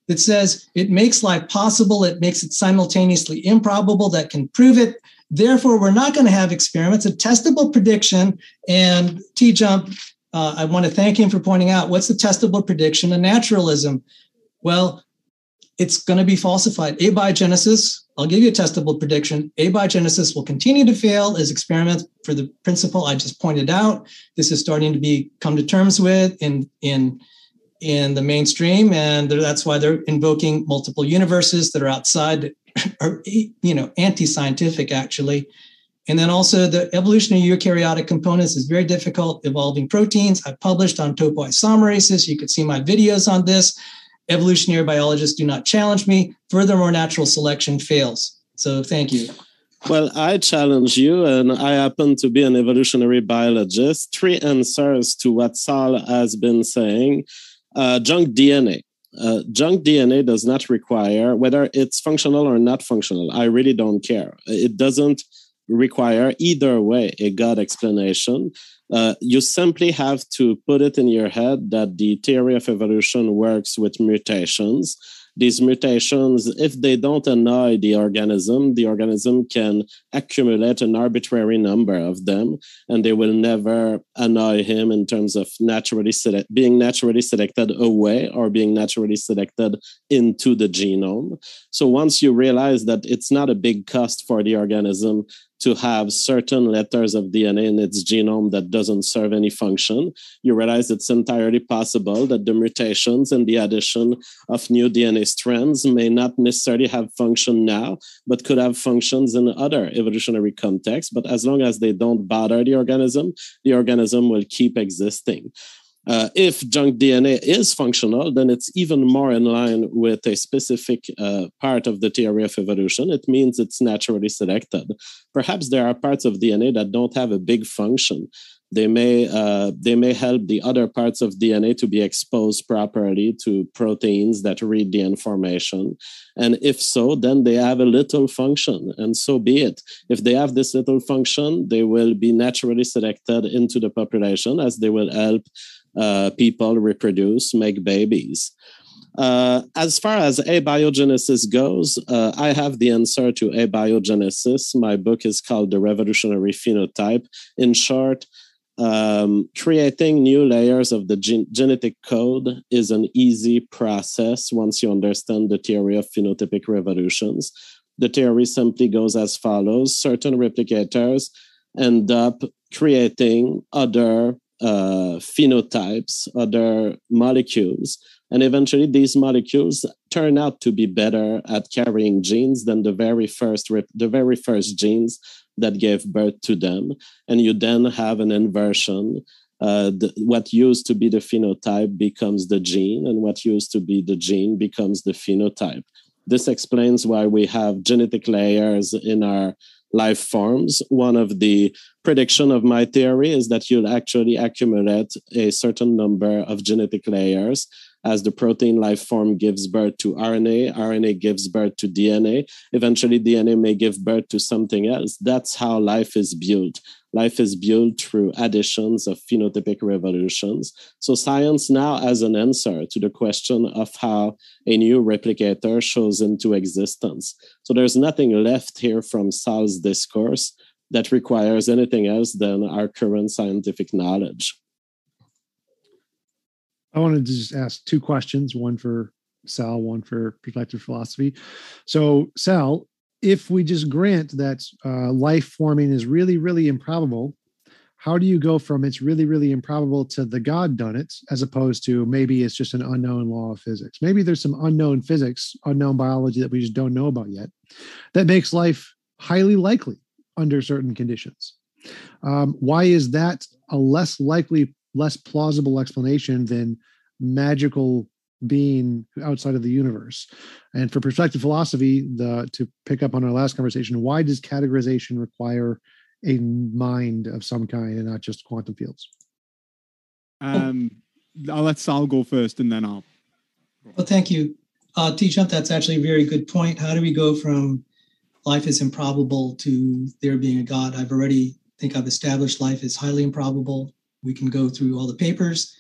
that says it makes life possible, it makes it simultaneously improbable, that can prove it. Therefore, we're not going to have experiments, a testable prediction. And T Jump, uh, I want to thank him for pointing out what's the testable prediction of naturalism. Well, it's going to be falsified. Abiogenesis, I'll give you a testable prediction. Abiogenesis will continue to fail as experiments for the principle I just pointed out. This is starting to be come to terms with in in in the mainstream, and that's why they're invoking multiple universes that are outside, (laughs) are you know anti-scientific actually. And then also the evolution of eukaryotic components is very difficult. Evolving proteins. I published on topoisomerases. You could see my videos on this evolutionary biologists do not challenge me. Furthermore, natural selection fails. So thank you. Well, I challenge you, and I happen to be an evolutionary biologist. Three answers to what Sal has been saying. Uh, junk DNA. Uh, junk DNA does not require, whether it's functional or not functional, I really don't care. It doesn't require either way a God explanation. Uh, you simply have to put it in your head that the theory of evolution works with mutations. These mutations, if they don't annoy the organism, the organism can accumulate an arbitrary number of them, and they will never annoy him in terms of naturally being naturally selected away or being naturally selected into the genome. So once you realize that it's not a big cost for the organism to have certain letters of DNA in its genome that doesn't serve any function, you realize it's entirely possible that the mutations and the addition of new DNA strands may not necessarily have function now, but could have functions in other evolutionary contexts. But as long as they don't bother the organism, the organism will keep existing. Uh, if junk DNA is functional, then it's even more in line with a specific uh, part of the theory of evolution. It means it's naturally selected. Perhaps there are parts of DNA that don't have a big function. They may uh, they may help the other parts of DNA to be exposed properly to proteins that read the information, and if so, then they have a little function, and so be it. If they have this little function, they will be naturally selected into the population as they will help uh, people reproduce, make babies. Uh, as far as abiogenesis goes, uh, I have the answer to abiogenesis. My book is called The Revolutionary Phenotype. In short, um, creating new layers of the gen- genetic code is an easy process once you understand the theory of phenotypic revolutions. The theory simply goes as follows certain replicators end up creating other uh, phenotypes, other molecules. And eventually, these molecules turn out to be better at carrying genes than the very first the very first genes that gave birth to them. And you then have an inversion. Uh, the, what used to be the phenotype becomes the gene, and what used to be the gene becomes the phenotype. This explains why we have genetic layers in our life forms. One of the prediction of my theory is that you'll actually accumulate a certain number of genetic layers as the protein life form gives birth to RNA, RNA gives birth to DNA. Eventually, DNA may give birth to something else. That's how life is built. Life is built through additions of phenotypic revolutions. So, science now has an answer to the question of how a new replicator shows into existence. So, there's nothing left here from Sal's discourse that requires anything else than our current scientific knowledge. I wanted to just ask two questions, one for Sal, one for perspective philosophy. So, Sal, if we just grant that uh, life forming is really, really improbable, how do you go from it's really, really improbable to the God done it, as opposed to maybe it's just an unknown law of physics? Maybe there's some unknown physics, unknown biology that we just don't know about yet that makes life highly likely under certain conditions. Um, why is that a less likely less plausible explanation than magical being outside of the universe. And for perspective philosophy, the to pick up on our last conversation, why does categorization require a mind of some kind and not just quantum fields? Um, I'll let Sal go first, and then I'll. Well, thank you, uh, T. Jump. That's actually a very good point. How do we go from life is improbable to there being a God? I've already think I've established life is highly improbable we can go through all the papers.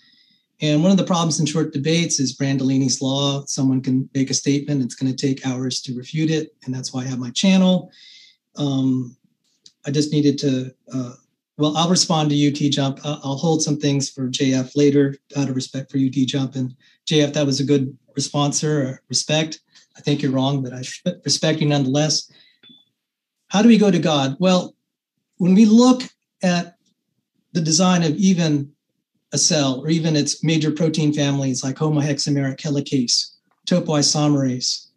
And one of the problems in short debates is Brandolini's law. Someone can make a statement, it's going to take hours to refute it. And that's why I have my channel. Um, I just needed to, uh, well, I'll respond to UT Jump. I'll hold some things for JF later out of respect for UT Jump. And JF, that was a good response, sir. Respect. I think you're wrong, but I (laughs) respect you nonetheless. How do we go to God? Well, when we look at the design of even a cell or even its major protein families like homohexameric helicase, topoisomerase,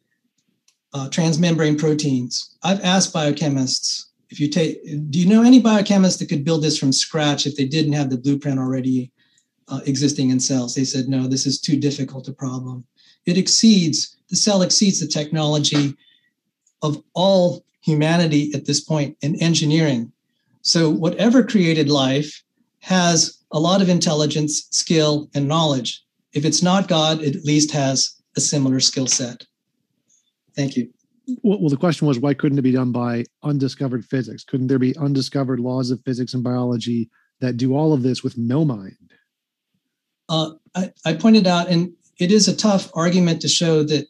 uh, transmembrane proteins. I've asked biochemists if you take, do you know any biochemists that could build this from scratch if they didn't have the blueprint already uh, existing in cells? They said, no, this is too difficult a problem. It exceeds, the cell exceeds the technology of all humanity at this point in engineering. So, whatever created life has a lot of intelligence, skill, and knowledge. If it's not God, it at least has a similar skill set. Thank you. Well, the question was why couldn't it be done by undiscovered physics? Couldn't there be undiscovered laws of physics and biology that do all of this with no mind? Uh, I, I pointed out, and it is a tough argument to show that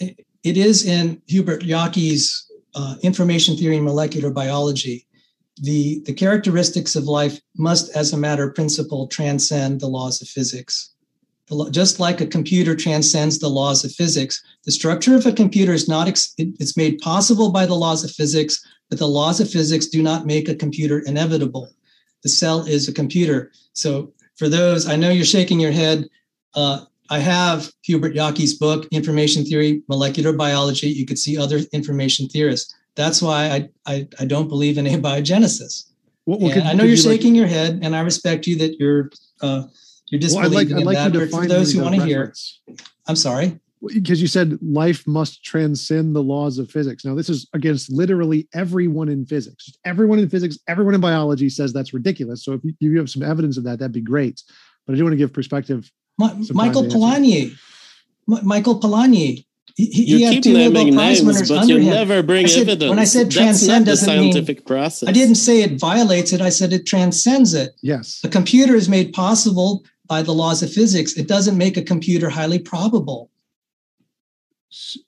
it, it is in Hubert Yockey's uh, information theory and molecular biology the, the characteristics of life must, as a matter of principle, transcend the laws of physics. Just like a computer transcends the laws of physics, the structure of a computer is not, it's made possible by the laws of physics, but the laws of physics do not make a computer inevitable. The cell is a computer. So for those, I know you're shaking your head. Uh, I have Hubert Yockey's book, Information Theory, Molecular Biology. You could see other information theorists. That's why I, I, I don't believe in (laughs) abiogenesis. Well, well, could, I know you're shaking like... your head, and I respect you that you're uh, You're Well, I'd like, disbelieving I'd in like that. you to But for those who want to hear. I'm sorry. because you said life must transcend the laws of physics. Now, this is against literally everyone in physics. Everyone in physics, everyone in biology says that's ridiculous. So if you, you have some evidence of that, that'd be great. But I do want to give perspective. Some Michael Polanyi. Mi- Michael Polanyi. He, he, You he had keep two Nobel naming Prize names, but you him. never bring I said- evidence. when I said That's not the doesn't mean- process. I didn't say it violates it. I said it transcends it. Yes. A computer is made possible by the laws of physics. It doesn't make a computer highly probable.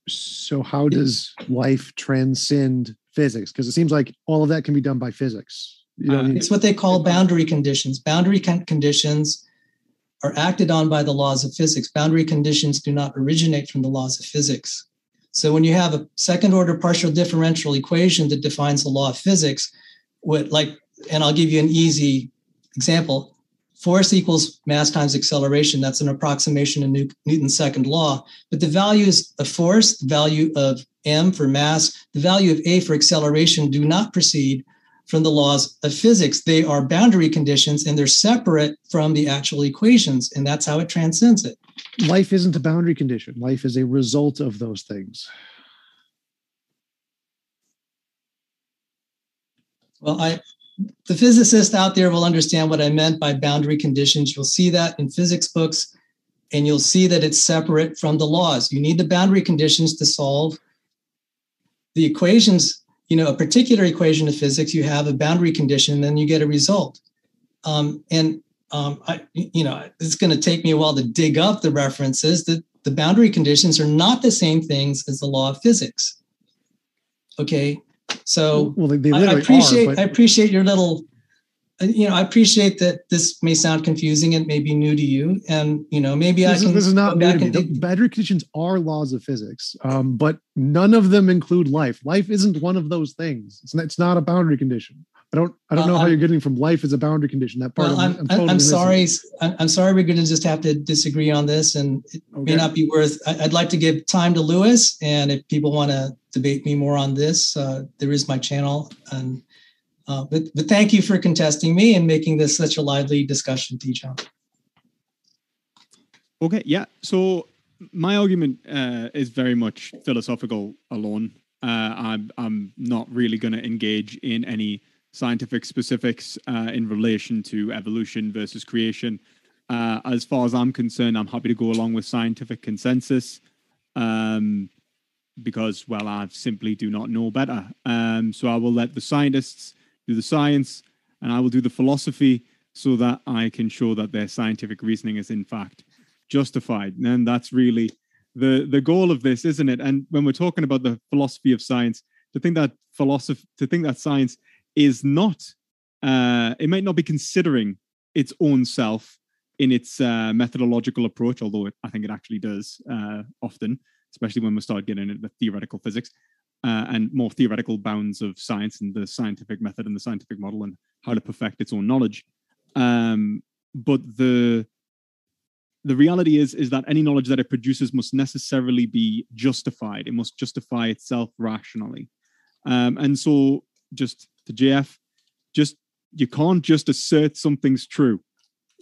So how does life transcend physics? Because it seems like all of that can be done by physics. You don't Uh, need- It's what they call boundary conditions. Boundary con- conditions are acted on by the laws of physics. Boundary conditions do not originate from the laws of physics. So when you have a second order partial differential equation that defines the law of physics, what like, and I'll give you an easy example. Force equals mass times acceleration. That's an approximation of Newton's second law. But the values of force, the value of m for mass, the value of a for acceleration do not proceed from the laws of physics. They are boundary conditions and they're separate from the actual equations. And that's how it transcends it. life isn't a boundary condition. Life is a result of those things. Well, I, the physicist out there will understand what I meant by boundary conditions. You'll see that in physics books, and you'll see that it's separate from the laws. You need the boundary conditions to solve the equations. You know, a particular equation of physics, you have a boundary condition, then you get a result. Um, and um, I, you know, it's going to take me a while to dig up the references. That the boundary conditions are not the same things as the law of physics. Okay, so well, they, they I- appreciate are. I appreciate your little you know I appreciate that this may sound confusing and may be new to you and you know maybe I this, can is, this is not new to me. Dig- boundary conditions are laws of physics, um, but none of them include life. Life isn't one of those things. It's not, it's not a boundary condition. I don't I don't Well, know how I'm- you're getting from life as a boundary condition. That part well, I'm, I'm, I'm, I'm, sorry I'm I'm sorry we're going to just have to disagree on this and it Okay. may not be worth I, I'd like to give time to Lewis and if people want to debate me more on this uh, there is my channel and uh, but, but thank you for contesting me and making this such a lively discussion, T-Jump. Okay, yeah. So my argument uh, is very much philosophical alone. Uh, I'm I'm not really going to engage in any scientific specifics uh, in relation to evolution versus creation. Uh, as far as I'm concerned, I'm happy to go along with scientific consensus um, because, well, I simply do not know better. Um, so I will let the scientists do the science, and I will do the philosophy so that I can show that their scientific reasoning is in fact justified. And that's really the the goal of this, isn't it? And when we're talking about the philosophy of science, to think that philosophy, to think that science is not, uh, it might not be considering its own self in its uh, methodological approach, although it, I think it actually does uh, often, especially when we start getting into theoretical physics uh, and more theoretical bounds of science and the scientific method and the scientific model and how to perfect its own knowledge. Um, but the the reality is is that any knowledge that it produces must necessarily be justified. It must justify itself rationally. Um, and so, just to JF, just you can't just assert something's true.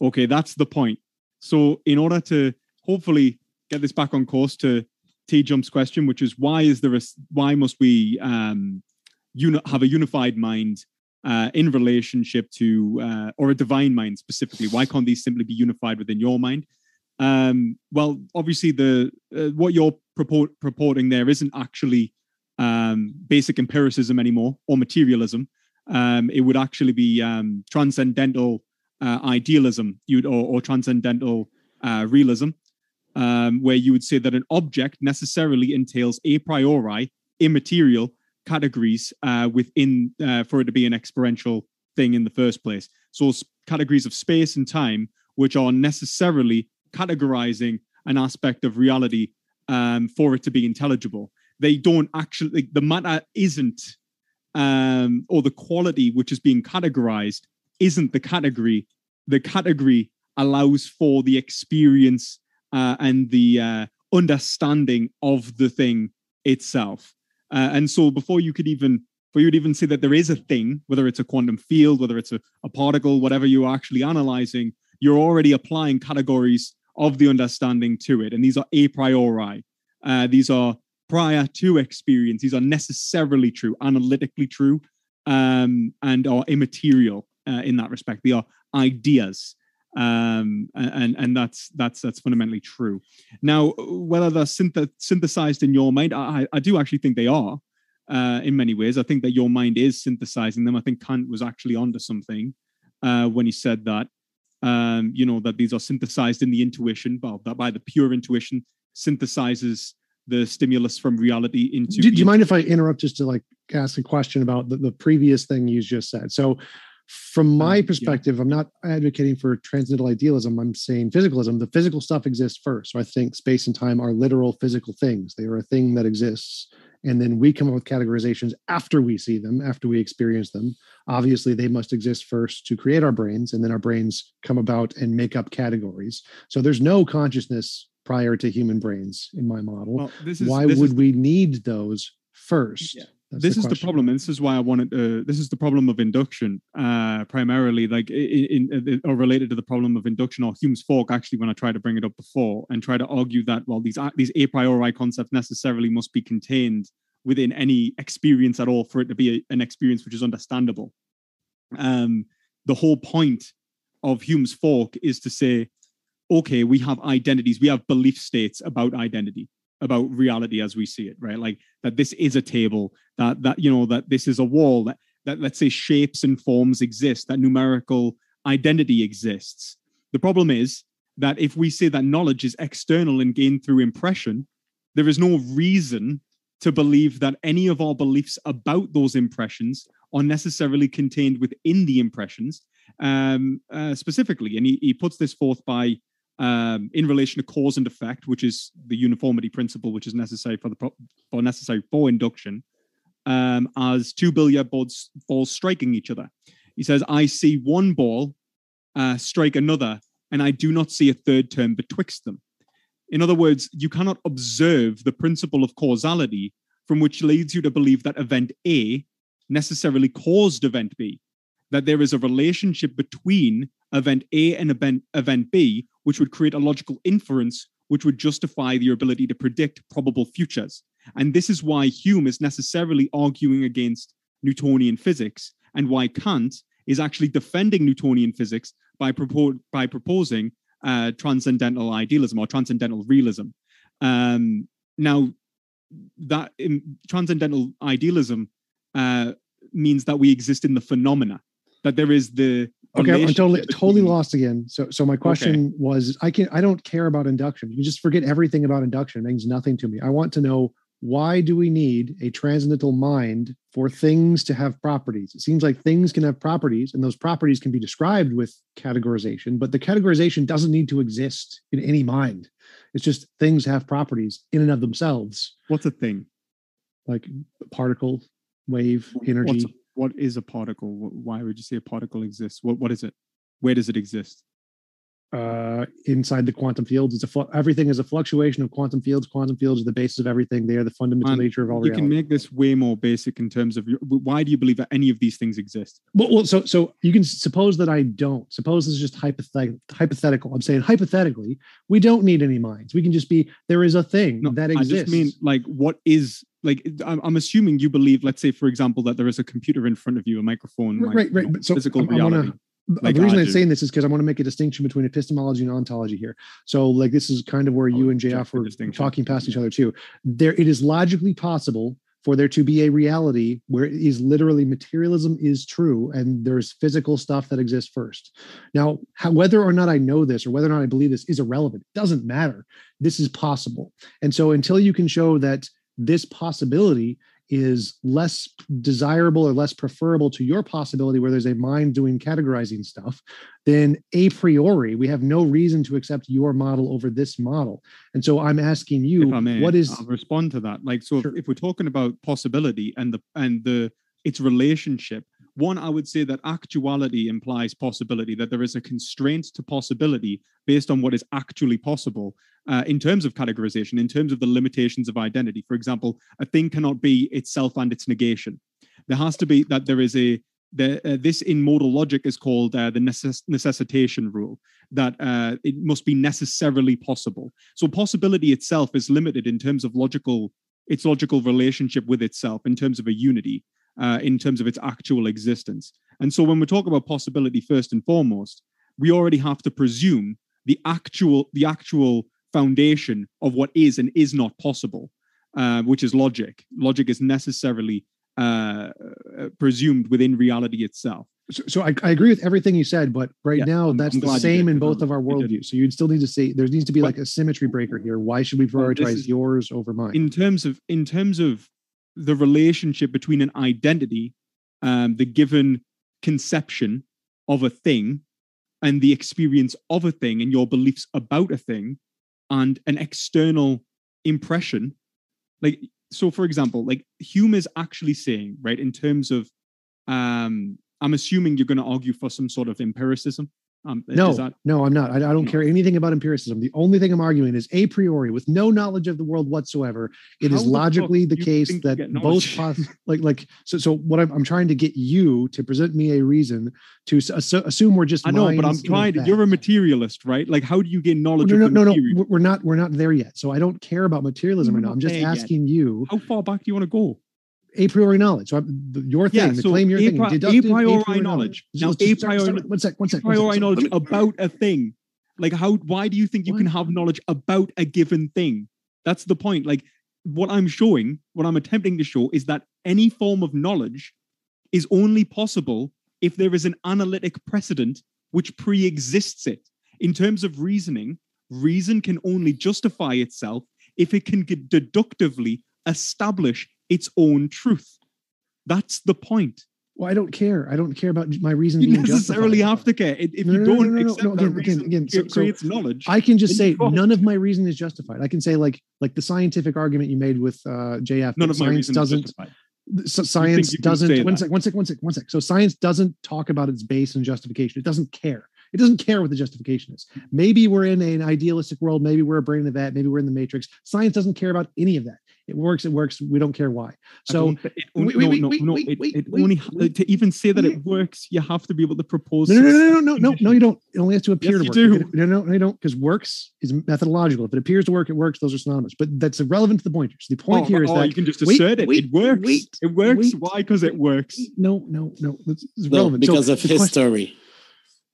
Okay, that's the point. So, in order to hopefully get this back on course to T Jump's question, which is why is there a why must we um, uni- have a unified mind uh, in relationship to uh, or a divine mind specifically? Why can't these simply be unified within your mind? Um, well, obviously, the uh, what you're purport, purporting there isn't actually um, basic empiricism anymore or materialism. Um, it would actually be um, transcendental uh, idealism, you'd or, or transcendental uh, realism, um, where you would say that an object necessarily entails a priori immaterial categories uh, within uh, for it to be an experiential thing in the first place. So categories of space and time, which are necessarily categorizing an aspect of reality um, for it to be intelligible. They don't actually, the matter isn't, um, or the quality which is being categorized isn't the category. The category allows for the experience uh, and the uh, understanding of the thing itself. Uh, and so before you could even, before you'd even say that there is a thing, whether it's a quantum field, whether it's a, a particle, whatever you're actually analyzing, you're already applying categories of the understanding to it. And these are a priori. Uh, these are prior to experience. These are necessarily true, analytically true, um, and are immaterial uh, in that respect. They are ideas. Um, and and that's that's that's fundamentally true. Now, whether they're synth- synthesized in your mind, I, I do actually think they are uh, in many ways. I think that your mind is synthesizing them. I think Kant was actually onto something uh, when he said that. Um, you know that these are synthesized in the intuition, well, that by the pure intuition synthesizes the stimulus from reality into. Do, do you mind if I interrupt just to like ask a question about the, the previous thing you just said? So, from my um, perspective, yeah. I'm not advocating for transcendental idealism. I'm saying physicalism. The physical stuff exists first. So I think space and time are literal physical things. They are a thing that exists and then we come up with categorizations after we see them after we experience them obviously they must exist first to create our brains and then our brains come about and make up categories so there's no consciousness prior to human brains in my model well, is, why would is, we need those first yeah. This the is question. the problem and this is why i wanted uh, this is the problem of induction uh, primarily like in, in, in, or related to the problem of induction or hume's fork actually when i tried to bring it up before and try to argue that well these these a priori concepts necessarily must be contained within any experience at all for it to be a, an experience which is understandable um the whole point of hume's fork is to say okay we have identities we have belief states about identity about reality as we see it right? Like that this is a table that that you know that this is a wall that that let's say shapes and forms exist that numerical identity exists. The problem is that if we say that knowledge is external and gained through impression there is no reason to believe that any of our beliefs about those impressions are necessarily contained within the impressions. Um, uh, specifically and he, he puts this forth by um, in relation to cause and effect, which is the uniformity principle, which is necessary for the pro- or necessary for induction, um, as two billiard balls, balls striking each other. He says, "I see one ball uh, strike another, and I do not see a third term betwixt them." In other words, you cannot observe the principle of causality from which leads you to believe that event A necessarily caused event B, that there is a relationship between event A and event, event B, which would create a logical inference which would justify your ability to predict probable futures. And this is why Hume is necessarily arguing against Newtonian physics and why Kant is actually defending Newtonian physics by, propo- by proposing uh, transcendental idealism or transcendental realism. Um, now, that in, transcendental idealism uh, means that we exist in the phenomena, that there is the Okay, I'm totally (laughs) totally lost again. So so my question okay. was I can I don't care about induction. You just forget everything about induction. It means nothing to me. I want to know why do we need a transcendental mind for things to have properties? It seems like things can have properties and those properties can be described with categorization, but the categorization doesn't need to exist in any mind. It's just things have properties in and of themselves. What's a thing? Like particle, wave, energy. What's, what is a particle? Why would you say a particle exists? What what is it? Where does it exist? Uh, inside the quantum fields, it's a fl- everything is a fluctuation of quantum fields. Quantum fields are the basis of everything. They are the fundamental and nature of all. Reality. You reality. can make this way more basic in terms of your, why do you believe that any of these things exist? Well, well, so so you can suppose that I don't. Suppose this is just hypothetical. Hypothetical. I'm saying hypothetically, we don't need any minds. We can just be there is a thing no, that exists. I just mean like what is like I'm, I'm, assuming you believe let's say for example that there is a computer in front of you a microphone right right, right. so physical I'm, reality I'm like the reason I'm saying this is because I want to make a distinction between epistemology and ontology here. So, like, this is kind of where oh, you and JF were talking past each other too. There, it is logically possible for there to be a reality where it is literally materialism is true and there's physical stuff that exists first. Now, how, whether or not I know this or whether or not I believe this is irrelevant. It doesn't matter. This is possible. And so, until you can show that this possibility is less desirable or less preferable to your possibility where there's a mind doing categorizing stuff, then a priori we have no reason to accept your model over this model. And so I'm asking you, may, what is I'll respond to that? Like, so sure. if, if we're talking about possibility and the and the its relationship one, I would say that actuality implies possibility, that there is a constraint to possibility based on what is actually possible uh, in terms of categorization, in terms of the limitations of identity. For example, a thing cannot be itself and its negation. There has to be that there is a The, uh, this in modal logic is called uh, the necess- necessitation rule that uh, it must be necessarily possible. So possibility itself is limited in terms of logical its logical relationship with itself in terms of a unity, uh, in terms of its actual existence. And so when we talk about possibility first and foremost, we already have to presume the actual the actual foundation of what is and is not possible, uh, which is logic. Logic is necessarily uh, uh presumed within reality itself. So, so I, I, agree with everything you said, but right yeah, now that's I'm the same in both of our worldviews. So you'd still need to say there needs to be but, like a symmetry breaker here. Why should we prioritize is, yours over mine? In terms of in terms of the relationship between an identity, um, the given conception of a thing, and the experience of a thing, and your beliefs about a thing, and an external impression, like so. For example, like Hume is actually saying, right, in terms of um I'm assuming you're going to argue for some sort of empiricism. Um, no, that, no, I'm not. I, I don't no. care anything about empiricism. The only thing I'm arguing is a priori, with no knowledge of the world whatsoever, it How is logically the, the case that both pos- (laughs) like like so. So what I'm, I'm trying to get you to present me a reason to assu- assume we're just. I know, but I'm trying. To, you're a materialist, right? Like, how do you gain knowledge? No, no, no, no. We're not. We're not there yet. So I don't care about materialism right now. I'm just asking yet. you. How far back do you want to go? A priori knowledge. So your thing, yeah, the claim you're a, thinking, a priori, a priori knowledge. Now, a priori, one sec, one sec, priori one sec. knowledge me, about a thing. Like how? Why do you think you what? can have knowledge about a given thing? That's the point. Like what I'm showing, what I'm attempting to show, is that any form of knowledge is only possible if there is an analytic precedent which pre-exists it. In terms of reasoning, reason can only justify itself if it can deductively establish its own truth. That's the point. Well, I don't care. I don't care about my reason. You necessarily justified. have to care. If no, you no, don't no, accept that again, reason, again, again, so, creates so knowledge. I can just say none of my reason is justified. I can say like like the scientific argument you made with uh, JF. None of science doesn't. So science doesn't. One sec. One sec. One sec. One sec. So science doesn't talk about its base and justification. It doesn't care. It doesn't care what the justification is. Maybe we're in an idealistic world. Maybe we're a brain in the vat. Maybe we're in the matrix. Science doesn't care about any of that. It works. It works. We don't care why. So wait, wait, no, no, It, it only to even say that it works, you have to be able to propose. No, no, no, no, no, no, no. You don't. It only has to appear yes, to work. Do. no, no, no, you don't. Because works is methodological. If it appears to work, it works. Those are synonymous. But that's irrelevant to the point. pointers. The point oh, here is oh, that you can just assert it. it works. Wait, it works. Why? Because it works. No, no, no. It's, it's relevant. because so of history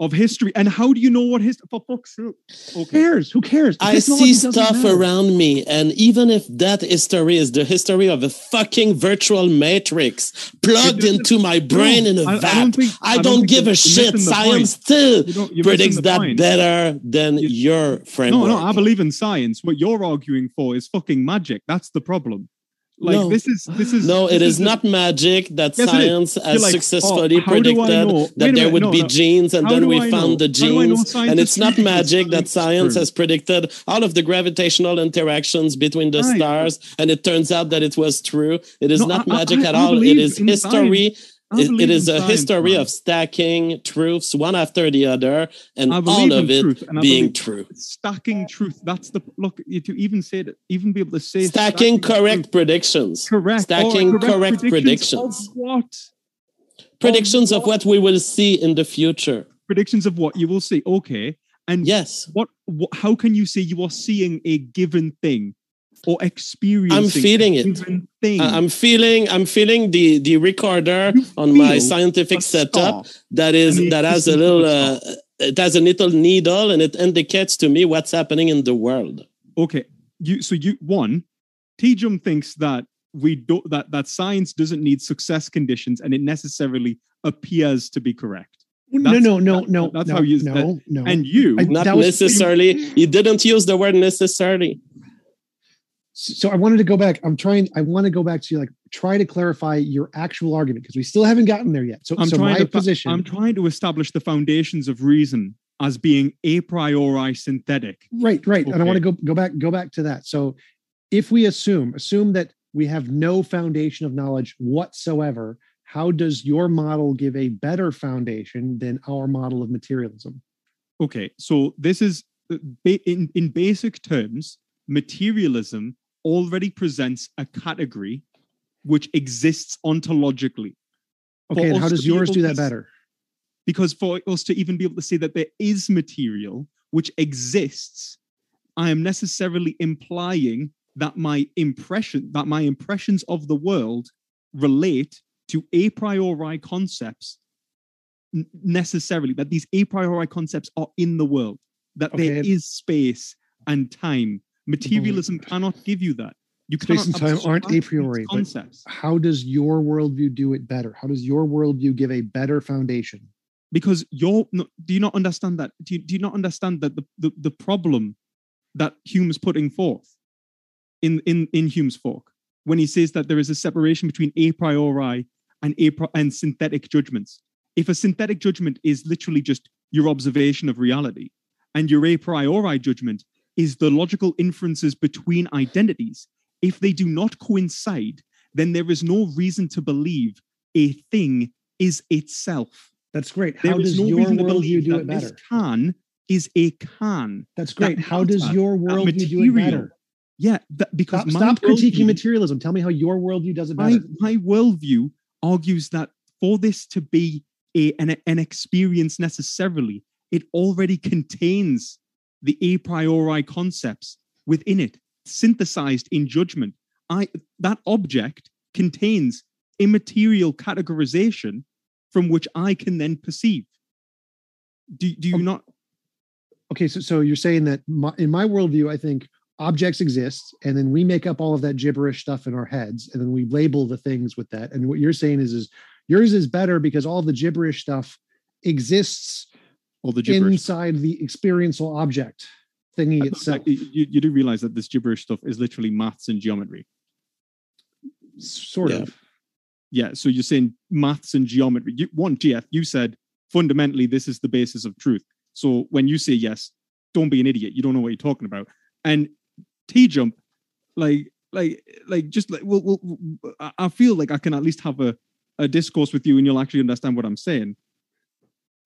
of history. And how do you know what history? For fuck's sake. Who cares? Who cares? I see stuff matter. around me, and even if that history is the history of a fucking virtual matrix plugged into my brain no, in a I, vat, I don't, think, I don't, don't give a shit. Science still predicts that point. better than you, your framework. No, no, I believe in science. What you're arguing for is fucking magic. That's the problem. Like no. this is this is no, this it is, is not the, magic that yes, science has like, successfully oh, predicted that there would no, be no. genes and how then we found the genes. And it's not magic that science has predicted all of the gravitational interactions between the right. stars, and it turns out that it was true. It is not I, magic I, at all. It is history. Science it, it is a science, history man. of stacking truths one after the other and all of it truth, being true stacking truth that's the look to even say that even be able to say stacking, stacking correct truth. predictions correct stacking correct, correct, predictions, predictions. what predictions of what? of what we will see in the future predictions of what you will see okay and yes what, what how can you say you are seeing a given thing or experiencing. I'm feeling it. Thing. I'm feeling. I'm feeling the the recorder on my scientific setup that is that has a little. Uh, it has a little needle and it indicates to me what's happening in the world. Okay, you. So you one, TJump thinks that we don't that that science doesn't need success conditions and it necessarily appears to be correct. That's, no, no, no, that, no. That's no, how you no, that, no. And you, I, not necessarily. You didn't use the word necessarily so I wanted to go back. I'm trying. I want to go back to like try to clarify your actual argument because we still haven't gotten there yet. So, I'm so trying my to, position. I'm trying to establish the foundations of reason as being a priori synthetic. Right, right. Okay. And I want to go go back go back to that. So, if we assume assume that we have no foundation of knowledge whatsoever, how does your model give a better foundation than our model of materialism? Okay, so this is uh, in in basic terms, materialism already presents a category which exists ontologically. Okay, and how does yours do that better? Because for us to even be able to say that there is material which exists, I am necessarily implying that my impression, that my impressions of the world relate to a priori concepts necessarily, that these a priori concepts are in the world, that there Okay. is space and time. Materialism mm-hmm. cannot give you that. You Space cannot and time aren't a priori, concepts. How does your worldview do it better? How does your worldview give a better foundation? because you're no, do you not understand that do you, do you not understand that the, the, the problem that Hume's putting forth in, in in Hume's fork when he says that there is a separation between a priori and a and synthetic judgments if a synthetic judgment is literally just your observation of reality and your a priori judgment is the logical inferences between identities if they do not coincide then there is no reason to believe a thing is itself That's great. there How is does no your reason to worldview believe do that it this better? can is a can. That's great. that How does your worldview do it better? Yeah, that, because Stop, stop critiquing worldview- materialism. Tell me how your worldview does it My, better. my worldview argues that for this to be a, an, an experience necessarily, it already contains the a priori concepts within it, synthesized in judgment. I that object contains immaterial categorization from which I can then perceive. Do, do you Okay. not okay, so so you're saying that my, in my worldview, I think objects exist, and then we make up all of that gibberish stuff in our heads, and then we label the things with that. And what you're saying is, is yours is better because all the gibberish stuff exists or the gibberish? inside the experiential object thingy itself. You, you do realize that this gibberish stuff is literally maths and geometry. Sort Yeah. of. Yeah. So you're saying maths and geometry. You, one, JF, you said fundamentally this is the basis of truth. So when you say yes, don't be an idiot. You don't know what you're talking about. And T-Jump, like, like, like, just like, well, well, I- I feel like I can at least have a, a discourse with you and you'll actually understand what I'm saying.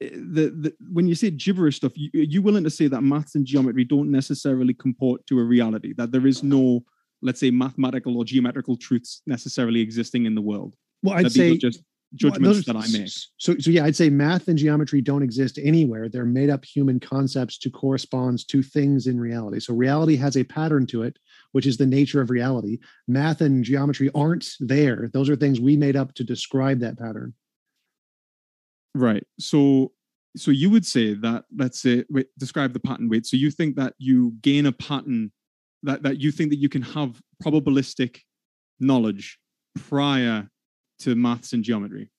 The, the when you say gibberish stuff, you, are you willing to say that maths and geometry don't necessarily comport to a reality? That there is no, let's say, mathematical or geometrical truths necessarily existing in the world? Well, I'd that these are say just Well, judgments those that I make. So, so yeah, I'd say math and geometry don't exist anywhere. They're made up human concepts to correspond to things in reality. So reality has a pattern to it, which is the nature of reality. Math and geometry aren't there. Those are things we made up to describe that pattern. Right. So so you would say that let's say wait, describe the pattern wait. So you think that you gain a pattern that that you think that you can have probabilistic knowledge prior to maths and geometry.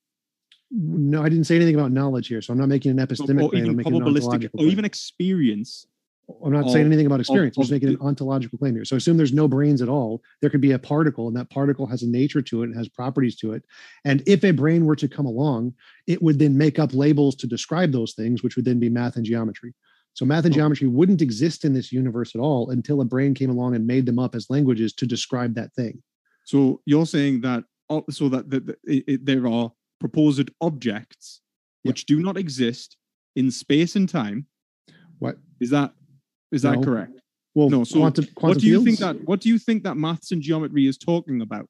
No, I didn't say anything about knowledge here. So I'm not making an epistemic or claim. I'm even probabilistic or even experience. I'm not saying anything about experience. I'm just making an ontological claim here. So assume there's no brains at all. There could be a particle, and that particle has a nature to it and has properties to it. And if a brain were to come along, it would then make up labels to describe those things, which would then be math and geometry. So math and Oh. geometry wouldn't exist in this universe at all until a brain came along and made them up as languages to describe that thing. So you're saying that so that, that, that it, it- there are proposed objects which do not exist in space and time. What? Is that is that No. correct? Well, No, so quantum, quantum what do you think that what do you think that maths and geometry is talking about?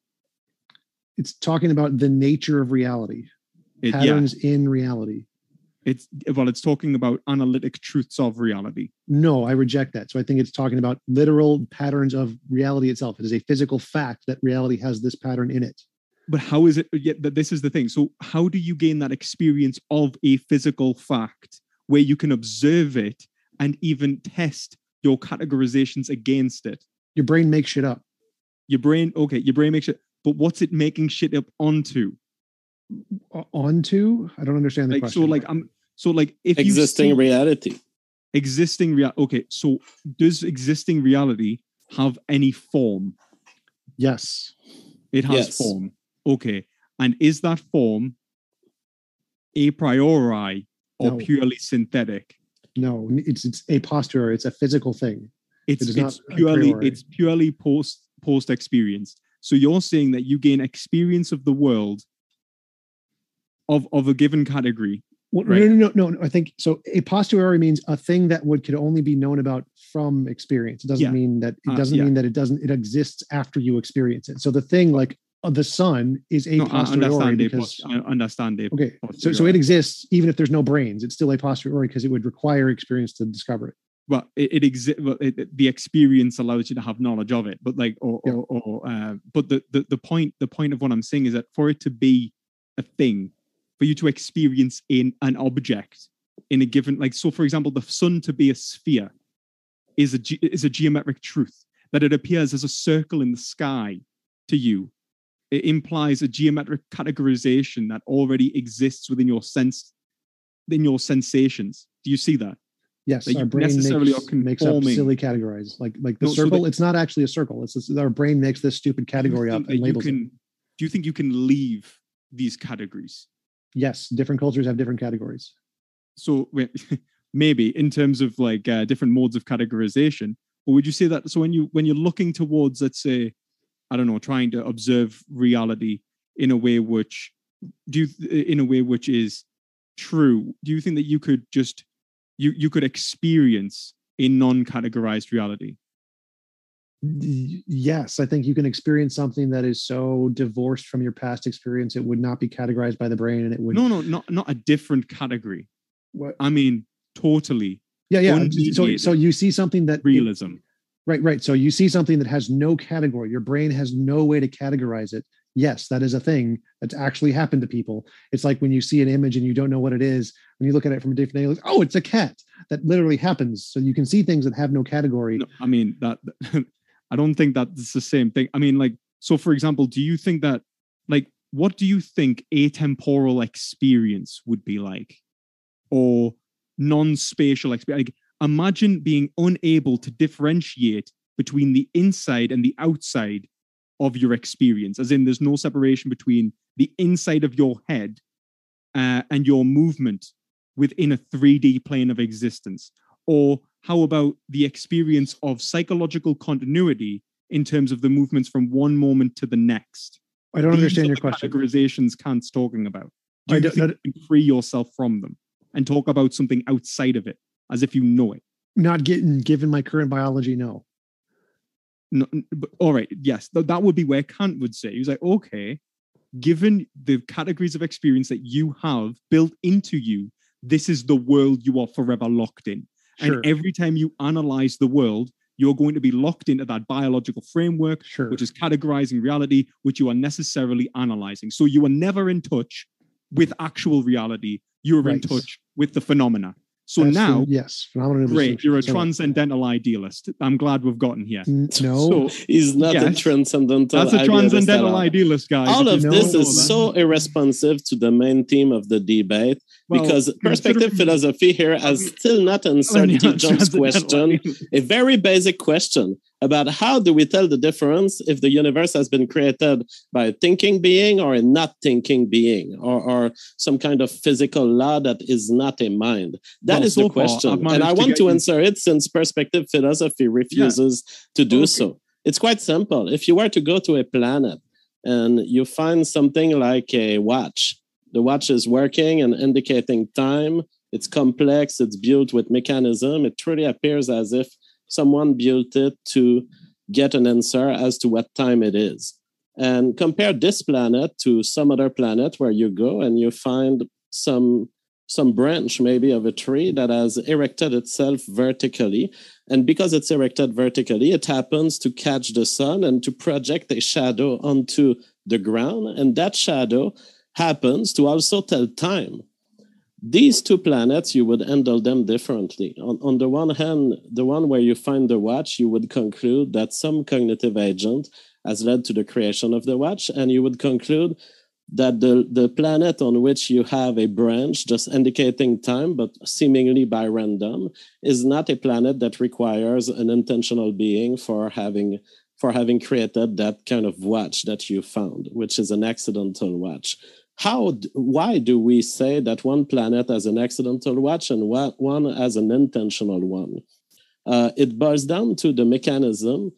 it's talking about the nature of reality, It, yeah, patterns in reality. it's well, it's talking about analytic truths of reality. No, I reject that. So I think it's talking about literal patterns of reality itself. It is a physical fact that reality has this pattern in it. But how is it? Yet that this is the thing. So how do you gain that experience of a physical fact where you can observe it and even test your categorizations against it? Your brain makes shit up. Your brain, okay, your brain makes it, but what's it making shit up onto? O- Onto? I don't understand the Like question. so, like I'm so like if Existing see reality. existing real. Okay, so does existing reality have any form? yes. It has Yes. form. Okay. And is that form a priori or No. purely synthetic? No, it's it's a posteriori. It's a physical thing. It's It it's purely it's purely post post experience. So you're saying that you gain experience of the world of of a given category. Well, Right. No, no, no, no. I think so. A posteriori means a thing that would could only be known about from experience. It doesn't Yeah. mean that it Uh, doesn't yeah. mean that it doesn't it exists after you experience it. So the thing like uh, the sun is a No, posteriori because I understand it. okay, so so it exists even if there's no brains. It's still a posteriori because it would require experience to discover it. well it, it exists well, the experience allows you to have knowledge of it but like or Yeah. or, or uh, but the, the the point the point of what i'm saying is that for it to be a thing for you to experience in an object in a given like so for example the sun to be a sphere is a is a geometric truth that it appears as a circle in the sky to you it implies a geometric categorization that already exists within your sense in your sensations do you see that Yes, That our brain necessarily makes, makes up silly categories. Like like the No, so circle, that- it's not actually a circle. It's just, our brain makes this stupid category up and labels it. Do you think you can leave these categories? Yes, different cultures have different categories. So (laughs) maybe in terms of like uh, different modes of categorization, or would you say that? So when you when you're looking towards, let's say, I don't know, trying to observe reality in a way which do you in a way which is true, do you think that you could just you you could experience a non-categorized reality? Yes, I think you can experience something that is so divorced from your past experience, it would not be categorized by the brain, and it would. No, no, not not a different category. What- I mean, totally yeah, yeah. So, so you see something that realism. Right, right. So you see something that has no category. Your brain has no way to categorize it. Yes, that is a thing that's actually happened to people. It's like when you see an image and you don't know what it is. When you look at it from a different angle, oh, it's a cat. That literally happens. So you can see things that have no category. No, I mean that. (laughs) I don't think that's the same thing. I mean, like, so for example, do you think that, like, what do you think a temporal experience would be like, or non-spatial experience? Like, imagine being unable to differentiate between the inside and the outside of your experience, as in there's no separation between the inside of your head uh, and your movement within a 3D plane of existence? Or how about the experience of psychological continuity in terms of the movements from one moment to the next? I don't These understand your the question. Categorizations Kant's talking about. Do I you don't- think no, you can free yourself from them and talk about something outside of it as if you know it? Not getting given my current biology, no. No, but, all right, yes, th- that would be where Kant would say. He was like, okay, given the categories of experience that you have built into you, this is the world you are forever locked in. Sure. And every time you analyze the world, you're going to be locked into that biological framework, Sure. which is categorizing reality, which you are necessarily analyzing. So you are never in touch with actual reality. You're in touch with the phenomena. So That's now, the- yes, phenomenal. great, you're a So- transcendental idealist. I'm glad we've gotten here. No, So He's not a Yes. transcendental. that's a idealist transcendental all. idealist, guys. All of this is that. so irresponsive to the main theme of the debate Well, because perspective philosophy here has still not (laughs) answered John's question, a very basic question about how do we tell the difference if the universe has been created by a thinking being or a not thinking being or, or some kind of physical law that is not a mind. That Well, is so the question. And I want to you- answer it since perspective philosophy refuses to do Okay. so. It's quite simple. If you were to go to a planet and you find something like a watch, the watch is working and indicating time. It's complex, it's built with mechanism. It truly appears as if someone built it to get an answer as to what time it is. And compare this planet to some other planet where you go and you find some some branch maybe of a tree that has erected itself vertically. And because it's erected vertically it happens to catch the sun and to project a shadow onto the ground. And that shadow happens to also tell time these two planets you would handle them differently. On, on the one hand the one where you find the watch you would conclude that some cognitive agent has led to the creation of the watch and you would conclude that the, the planet on which you have a branch just indicating time but seemingly by random is not a planet that requires an intentional being for having for having created that kind of watch that you found which is an accidental watch how why do we say that one planet has an accidental watch and one has an intentional one? Uh, it boils down to the mechanism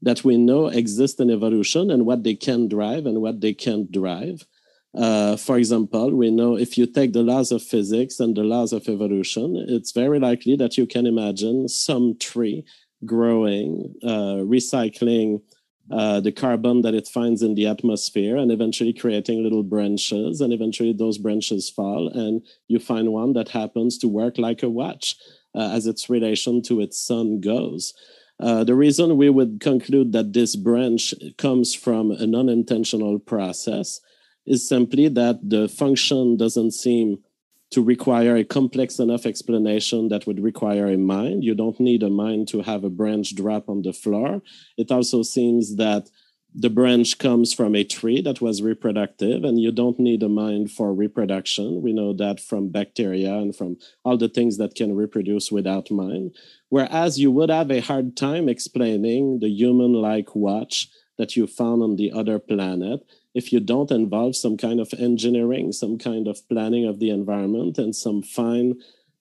that we know exist in evolution and what they can drive and what they can't drive. Uh, for example, we know if you take the laws of physics and the laws of evolution, it's very likely that you can imagine some tree growing, uh, recycling uh, the carbon that it finds in the atmosphere and eventually creating little branches and eventually those branches fall and you find one that happens to work like a watch uh, as its relation to its sun goes. Uh, the reason we would conclude that this branch comes from an unintentional process is simply that the function doesn't seem to require a complex enough explanation that would require a mind. You don't need a mind to have a branch drop on the floor. It also seems that the branch comes from a tree that was reproductive, and you don't need a mind for reproduction. We know that from bacteria and from all the things that can reproduce without mind. Whereas you would have a hard time explaining the human like watch that you found on the other planet if you don't involve some kind of engineering, some kind of planning of the environment, and some fine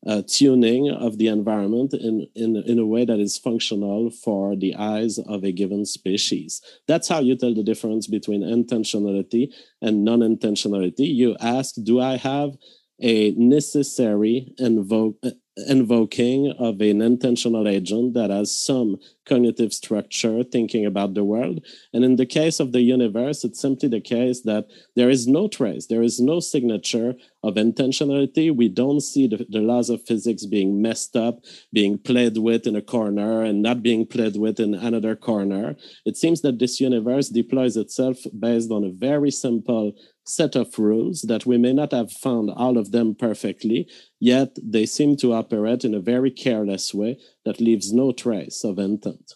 uh, tuning of the environment in, in, in a way that is functional for the eyes of a given species. That's how you tell the difference between intentionality and non intentionality. You ask, Do I have a necessary invoke, invoking of an intentional agent that has some cognitive structure thinking about the world. And in the case of the universe, it's simply the case that there is no trace, there is no signature of intentionality. We don't see the, the laws of physics being messed up, being played with in a corner and not being played with in another corner. It seems that this universe deploys itself based on a very simple set of rules that we may not have found all of them perfectly, yet they seem to operate in a very careless way that leaves no trace of intent.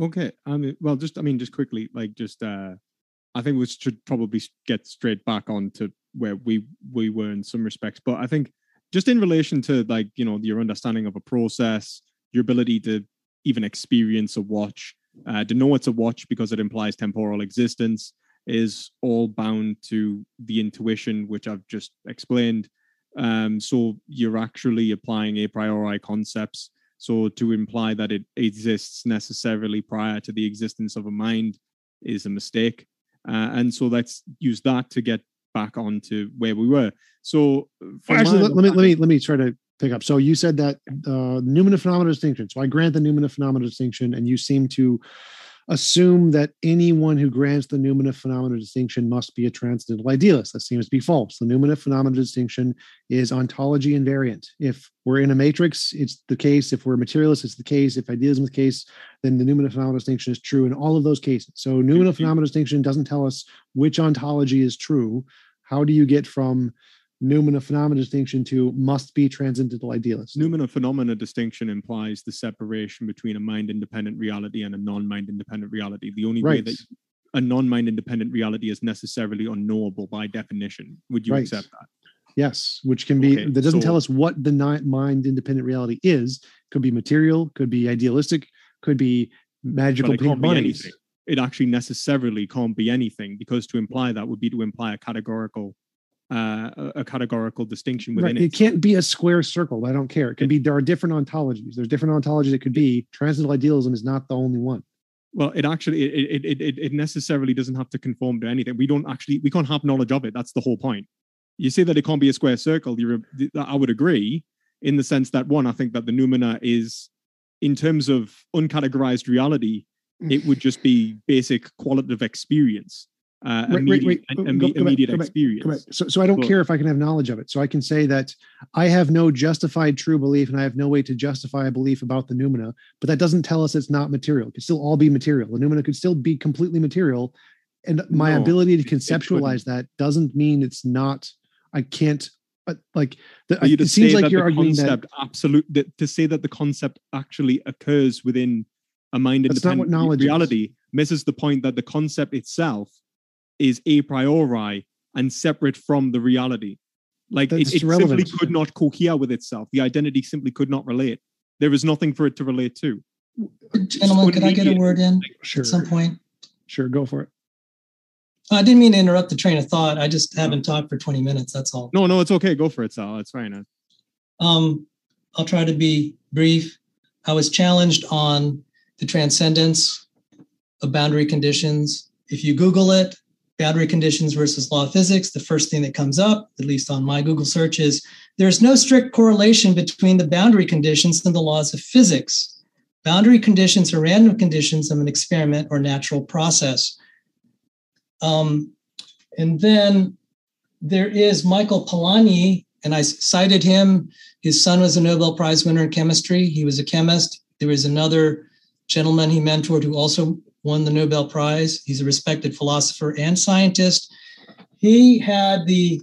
Okay. I mean, well, just, I mean, just quickly, like, just, uh, I think we should probably get straight back on to where we we were in some respects, but I think just in relation to like you know your understanding of a process, your ability to even experience a watch, uh, to know it's a watch because it implies temporal existence, is all bound to the intuition which I've just explained. Um, so you're actually applying a priori concepts. So to imply that it exists necessarily prior to the existence of a mind is a mistake. Uh, and so let's use that to get back onto where we were. So actually, let, let, me let me let me try to pick up. So you said that uh, Noumena phenomena distinction. So I grant the Noumena phenomena distinction, and you seem to assume that anyone who grants the Noumena phenomena distinction must be a transcendental idealist. That seems to be false. The Noumena phenomena distinction is ontology invariant. If we're in a matrix, it's the case. If we're materialist, it's the case. If idealism is the case, then the Noumena phenomena distinction is true in all of those cases. So Noumena mm-hmm. phenomena distinction doesn't tell us which ontology is true. How do you get from Noumena phenomena distinction to must be transcendental idealist. Noumena phenomena distinction implies the separation between a mind independent reality and a non mind independent reality. The only right. way that a non mind independent reality is necessarily unknowable by definition. Would you right. accept that? Yes, which can be okay, that doesn't so, tell us what the mind independent reality is. Could be material, could be idealistic, could be magical pink bunnies. It actually necessarily can't be anything because to imply that would be to imply a categorical uh, a categorical distinction within right. it. It can't be a square circle. I don't care. It can be there are different ontologies. There's different ontologies. It could be transcendental idealism is not the only one. Well, it actually it, it it it necessarily doesn't have to conform to anything. We don't actually we can't have knowledge of it. That's the whole point. You say that it can't be a square circle. You're, I would agree in the sense that one, I think that the noumena is, in terms of uncategorized reality, it would just be basic qualitative experience uh, immediate, wait, wait, go, immediate back, experience. So, so I don't care if I can have knowledge of it. So I can say that I have no justified true belief and I have no way to justify a belief about the noumena, but that doesn't tell us it's not material. It could still all be material. The noumena could still be completely material. And my no, ability to conceptualize that doesn't mean it's not, I can't, but like, the, it seems like you're arguing that absolute, that, to say that the concept actually occurs within a mind independent reality is. misses the point that the concept itself is a priori and separate from the reality. Like it, it simply could not cohere with itself. The identity simply could not relate. There is nothing for it to relate to. Gentlemen, could I get a word in sure. at some point? Sure, go for it. I didn't mean to interrupt the train of thought. I just haven't talked for 20 minutes. That's all. No, no, it's okay. Go for it, Sal. It's fine. Um, I'll try to be brief. I was challenged on the transcendence of boundary conditions. If you Google it, boundary conditions versus law of physics, the first thing that comes up, at least on my Google search, is there's no strict correlation between the boundary conditions and the laws of physics. boundary conditions are random conditions of an experiment or natural process. Um, and then there is Michael Polanyi, and I cited him. His son was a Nobel Prize winner in chemistry. He was a chemist. There was another gentleman he mentored who also won the Nobel Prize. He's a respected philosopher and scientist. He had the,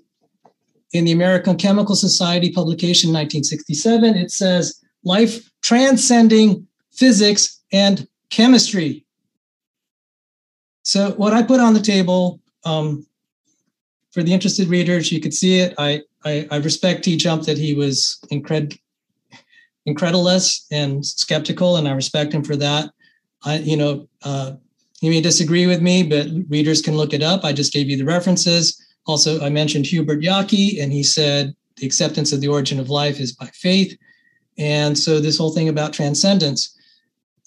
in the American Chemical Society publication 1967, it says, life transcending physics and chemistry. So, what I put on the table um, for the interested readers, you could see it. I, I, I respect T-Jump that he was incred, incredulous and skeptical, and I respect him for that. I, you know, uh, he may disagree with me, but readers can look it up. I just gave you the references. Also, I mentioned Hubert Yockey, and he said the acceptance of the origin of life is by faith. And so, this whole thing about transcendence,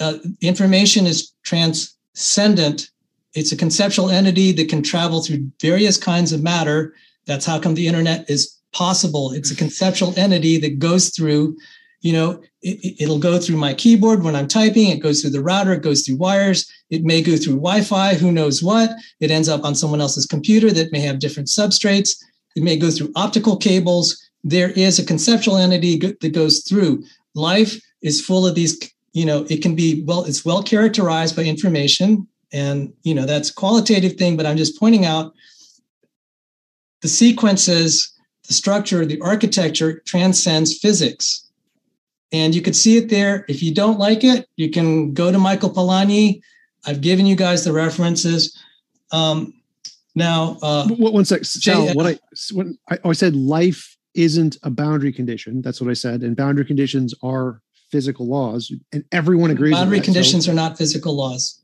uh, information is transcendent. It's a conceptual entity that can travel through various kinds of matter. That's how come the internet is possible. It's a conceptual entity that goes through you know, it, will go through my keyboard when I'm typing. It goes through the router. It goes through wires. It may go through Wi-Fi. Who knows what? It ends up on someone else's computer that may have different substrates. It may go through optical cables. There is a conceptual entity that goes through. Life is full of these. You know, it can be well. It's well characterized by information, and you know that's qualitative thing. But I'm just pointing out the sequences, the structure, the architecture transcends physics and you could see it there. If you don't like it, you can go to Michael Polanyi. I've given you guys the references. Um, now, uh, one sec, Sal, Jay, what I when I, I said life isn't a boundary condition. That's what I said, and boundary conditions are physical laws, and everyone agrees. Boundary conditions so, are not physical laws.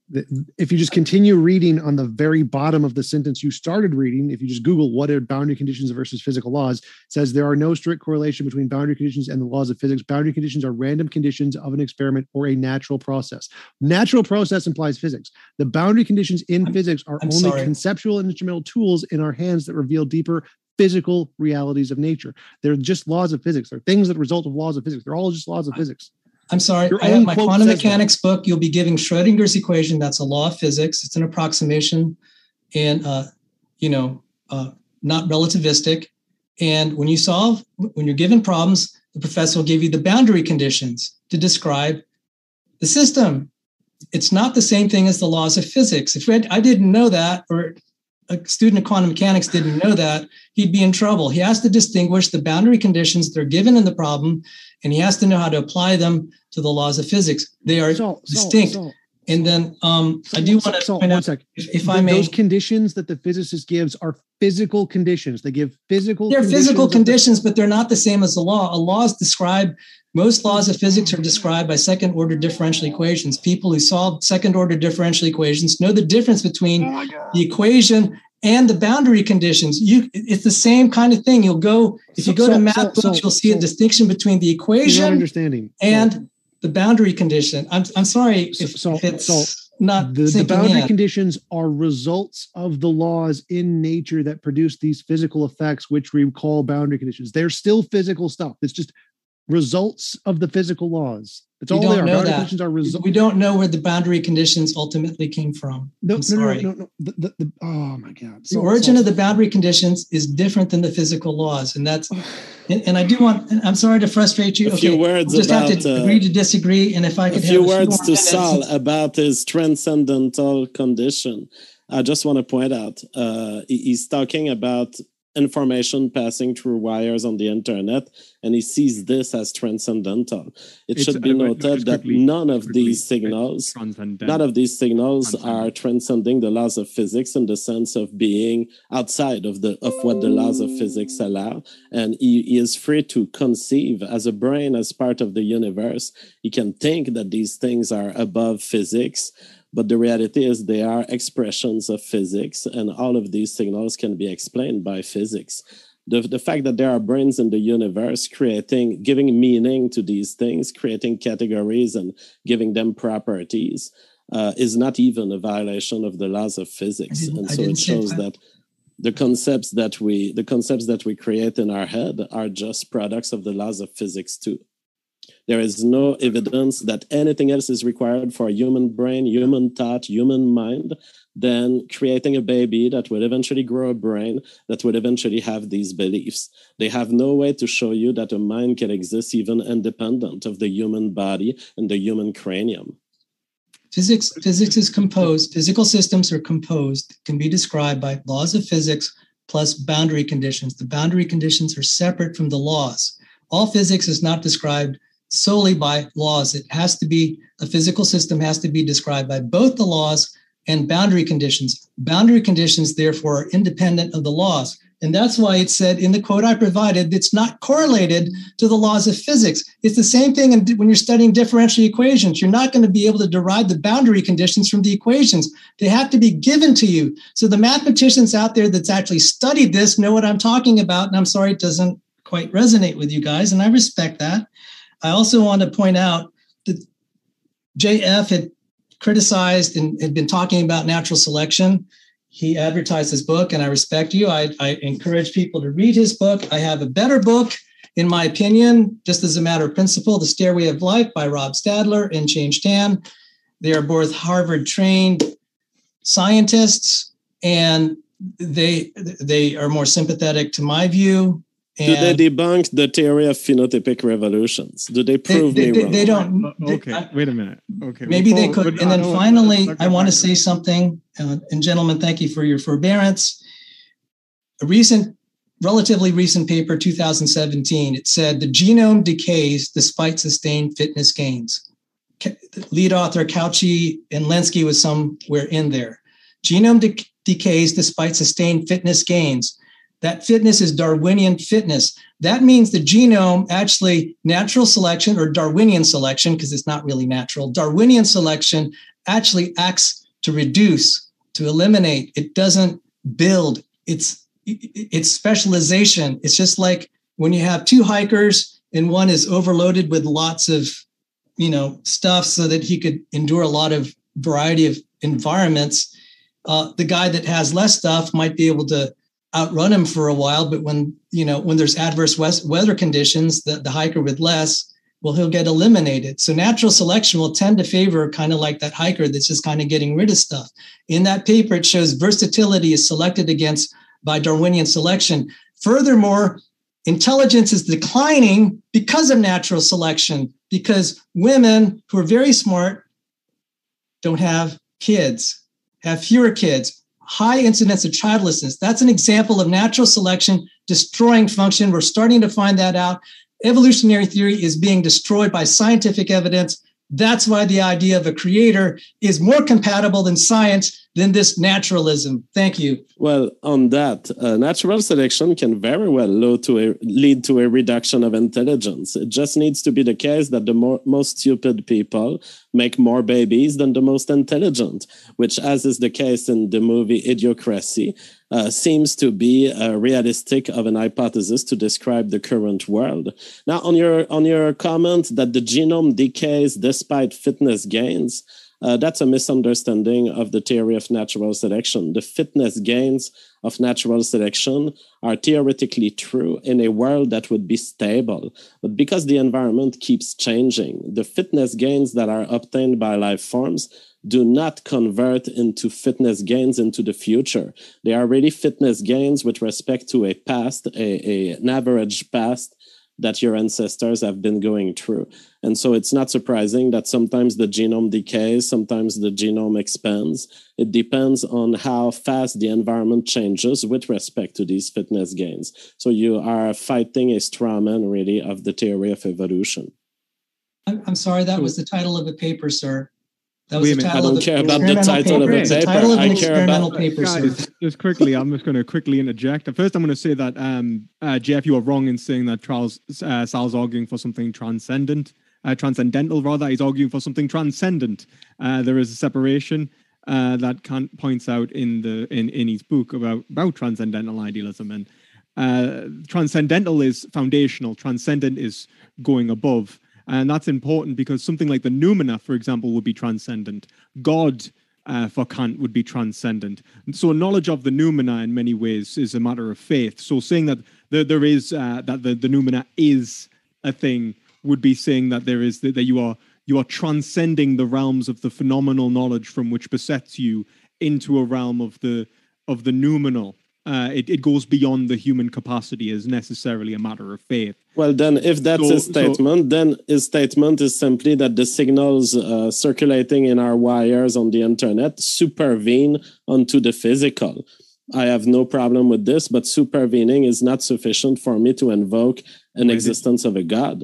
If you just continue reading on the very bottom of the sentence you started reading, if you just Google what are boundary conditions versus physical laws, says there are no strict correlation between boundary conditions and the laws of physics. Boundary conditions are random conditions of an experiment or a natural process. Natural process implies physics. The boundary conditions in I'm, physics are I'm only sorry. conceptual and instrumental tools in our hands that reveal deeper physical realities of nature. They're just laws of physics. They're things that result of laws of physics. They're all just laws of physics. I'm sorry, I have my quantum mechanics that. book. You'll be giving Schrodinger's equation. That's a law of physics. It's an approximation, and uh, you know, uh, not relativistic. And when you solve, when you're given problems, the professor will give you the boundary conditions to describe the system. It's not the same thing as the laws of physics. If I didn't know that, or a student of quantum mechanics didn't know that, he'd be in trouble. He has to distinguish the boundary conditions that are given in the problem, and he has to know how to apply them to the laws of physics. They are so, distinct. So, so, and then um, I do want to point out, if, if I may, those conditions that the physicist gives are physical conditions. They give physical. They're physical conditions, but they're not the same as the law. A law is described. Most laws of physics are described by second order differential equations. People who solve second order differential equations know the difference between oh the equation and the boundary conditions. You, it's the same kind of thing. You'll go if you go so, to math so, books, so, you'll see a distinction between the equation understanding and the boundary condition. I'm I'm sorry if, if it's not the, the boundary in. conditions are results of the laws in nature that produce these physical effects, which we call boundary conditions. They're still physical stuff. It's just results of the physical laws. That's all they are. Boundary that. conditions are results. We don't know where the boundary conditions ultimately came from. No, I'm no, sorry. no, no, no. The, the, the, oh my God. So, the origin so, of the boundary conditions is different than the physical laws, and that's. (sighs) and, and, I do want. I'm sorry to frustrate you. A okay, few words just about, have to uh, agree to disagree, and if I could a few words to Sal about his transcendental condition. I just want to point out uh, he's talking about information passing through wires on the internet, and he sees this as transcendental. It it's, should be noted that none of these signals, none of these signals are transcending the laws of physics in the sense of being outside of the of what the laws of physics allow. And he, he is free to conceive as a brain as part of the universe. He can think that these things are above physics but the reality is they are expressions of physics, and all of these signals can be explained by physics. The, the fact that there are brains in the universe creating, giving meaning to these things, creating categories and giving them properties, uh, is not even a violation of the laws of physics. And so it shows that. that the concepts that we the concepts that we create in our head are just products of the laws of physics too There is no evidence that anything else is required for a human brain, human thought, human mind than creating a baby that will eventually grow a brain that will eventually have these beliefs. They have no way to show you that a mind can exist even independent of the human body and the human cranium. Physics, physics is composed, physical systems are composed, can be described by laws of physics plus boundary conditions. The boundary conditions are separate from the laws. All physics is not described solely by laws. It has to be a physical system has to be described by both the laws and boundary conditions. Boundary conditions, therefore, are independent of the laws. And that's why it said in the quote I provided, it's not correlated to the laws of physics. It's the same thing when you're studying differential equations. You're not going to be able to derive the boundary conditions from the equations. They have to be given to you. So the mathematicians out there that's actually studied this know what I'm talking about. And I'm sorry it doesn't quite resonate with you guys. And I respect that. I also want to point out that JF had criticized and had been talking about natural selection. He advertised his book, and I respect you. I, I encourage people to read his book. I have a better book, in my opinion, just as a matter of principle The Stairway of Life by Rob Stadler and Change Tan. They are both Harvard trained scientists, and they they are more sympathetic to my view do they debunk the theory of phenotypic revolutions? Do they prove they, they, they, they don't. okay, I, wait a minute. Okay, maybe they could. And then finally, I want to say something. Uh, and gentlemen, thank you for your forbearance. A recent, relatively recent paper, 2017, it said the genome decays despite sustained fitness gains. Lead author Cauchi and Lenski was somewhere in there. Genome de- decays despite sustained fitness gains that fitness is Darwinian fitness. That means the genome actually natural selection or Darwinian selection, because it's not really natural. Darwinian selection actually acts to reduce, to eliminate. It doesn't build. It's it's specialization. It's just like when you have two hikers and one is overloaded with lots of you know stuff so that he could endure a lot of variety of environments. Uh, the guy that has less stuff might be able to outrun him for a while but when you know when there's adverse weather conditions the, the hiker with less well he'll get eliminated. So natural selection will tend to favor kind of like that hiker that's just kind of getting rid of stuff. In that paper it shows versatility is selected against by darwinian selection. Furthermore intelligence is declining because of natural selection because women who are very smart don't have kids have fewer kids high incidence of childlessness. That's an example of natural selection destroying function. We're starting to find that out. Evolutionary theory is being destroyed by scientific evidence. That's why the idea of a creator is more compatible than science than this naturalism. Thank you. Well, on that, uh, natural selection can very well to a, lead to a reduction of intelligence. It just needs to be the case that the more, most stupid people make more babies than the most intelligent, which, as is the case in the movie Idiocracy, uh, seems to be uh, realistic of an hypothesis to describe the current world. Now, on your on your comment that the genome decays despite fitness gains. Uh, that's a misunderstanding of the theory of natural selection. The fitness gains of natural selection are theoretically true in a world that would be stable. But because the environment keeps changing, the fitness gains that are obtained by life forms do not convert into fitness gains into the future. They are really fitness gains with respect to a past, a, a, an average past that your ancestors have been going through. And so it's not surprising that sometimes the genome decays, sometimes the genome expands. It depends on how fast the environment changes with respect to these fitness gains. So you are fighting a straw man, really, of the theory of evolution. I'm sorry, that was the title of a paper, sir. That was Wait the title I don't care about the title paper. of the paper. Title of I care about paper, guys. Just quickly, I'm just going to quickly interject. First, I'm going to say that um, uh, Jeff, you are wrong in saying that Charles uh, Sal's arguing for something transcendent, uh, transcendental rather. He's arguing for something transcendent. Uh, there is a separation uh, that Kant points out in the in, in his book about about transcendental idealism and uh, transcendental is foundational. Transcendent is going above. And that's important because something like the noumena, for example, would be transcendent. God uh, for Kant would be transcendent. And so knowledge of the noumena in many ways is a matter of faith. So saying that there, there is uh, that the, the noumena is a thing would be saying that there is that, that you are you are transcending the realms of the phenomenal knowledge from which besets you into a realm of the of the noumenal. Uh, it, it goes beyond the human capacity as necessarily a matter of faith. Well, then, if that's So- his statement, so- then his statement is simply that the signals uh, circulating in our wires on the internet supervene onto the physical. I have no problem with this, but supervening is not sufficient for me to invoke an did- existence of a god.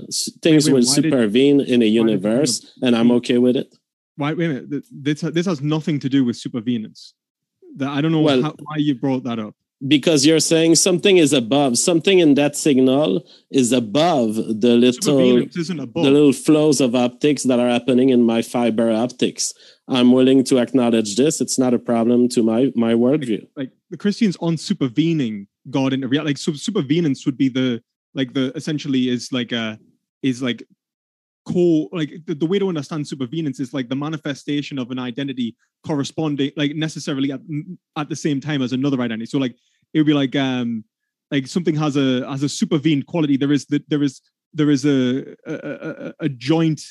Things wait, will why did- supervene in a did universe, and I'm okay with it. Why, wait a minute. This this has nothing to do with supervenance. I don't know Well- how, why you brought that up. Because you're saying something is above, something in that signal is above the little above. the little flows of optics that are happening in my fiber optics. I'm willing to acknowledge this. It's not a problem to my my worldview. like the Christians on supervening God in reality. Like so supervenance would be the like the essentially is like a is like core like the, the way to understand supervenance is like the manifestation of an identity corresponding like necessarily at, at the same time as another identity. So like it would be like um like something has a has a supervened quality. There is that there is there is a a, a, a joint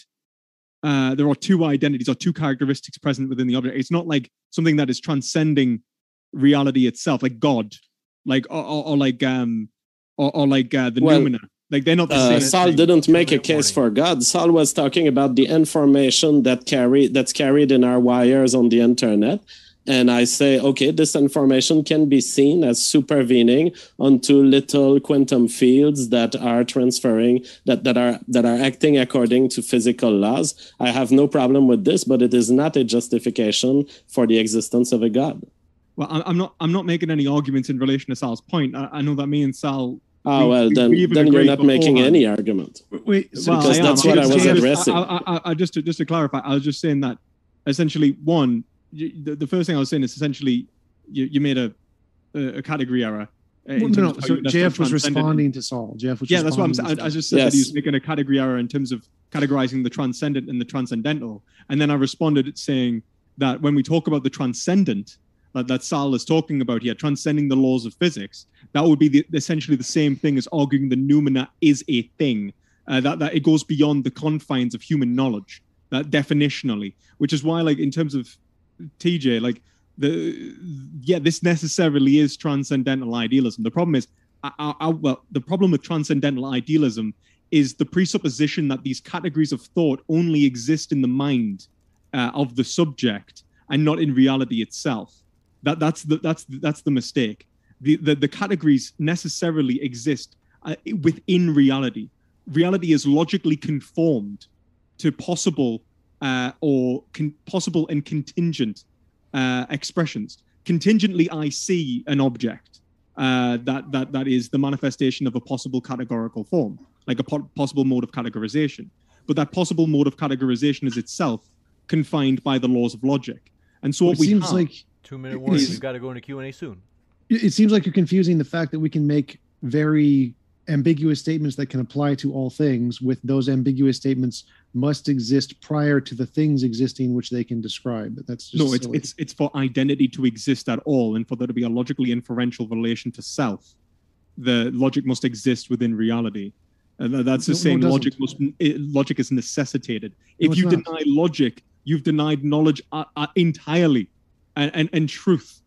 uh, there are two identities or two characteristics present within the object. It's not like something that is transcending reality itself, like God, like or, or, or like um or, or like uh, the Well, noumena. Like they're not the Uh, same. Sal thing. didn't make a case for God. Sal was talking about the information that carry that's carried in our wires on the internet. And I say, okay, this information can be seen as supervening onto little quantum fields that are transferring that, that are that are acting according to physical laws. I have no problem with this, but it is not a justification for the existence of a God. Well, I'm not. I'm not making any arguments in relation to Sal's point. I, I know that me and Sal. Oh we- well, we- then we then you're not making any argument. Wait, Well, Because I that's what I was addressing. I, I, I, just to just to clarify, I was just saying that essentially one, you, the, the first thing I was saying is essentially you, you made a a, a category error. uh, Well, no, no. So Jeff was responding to Sal. Jeff was Yeah, that's what I'm saying. I, I just said that he was making a category error in terms of categorizing the transcendent and the transcendental. And then I responded saying that when we talk about the transcendent, that, that Sal is talking about here, transcending the laws of physics, that would be the, essentially the same thing as arguing the noumena is a thing, uh, that, that it goes beyond the confines of human knowledge, that definitionally, which is why, like, in terms of TJ, like, the yeah, this necessarily is transcendental idealism. The problem is, I, I, I- well, the problem with transcendental idealism is the presupposition that these categories of thought only exist in the mind uh, of the subject and not in reality itself. That that's the that's that's the mistake. The the, the categories necessarily exist uh, within reality. Reality is logically conformed to possible uh, or con- possible and contingent uh, expressions. Contingently, I see an object uh, that that that is the manifestation of a possible categorical form, like a po- possible mode of categorization. But that possible mode of categorization is itself confined by the laws of logic. And so what It we seems have, like Two minute warning. Is- We've got to go into Q and A soon. it it seems like you're confusing the fact that we can make very ambiguous statements that can apply to all things with those ambiguous statements must exist prior to the things existing which they can describe that's just no, it's silly. it's it's for identity to exist at all, and for there to be a logically inferential relation to self. The logic must exist within reality. And that's the No, no, same doesn't. logic must logic is necessitated. No, if you not. deny logic, you've denied knowledge uh, uh, entirely, and, and and truth.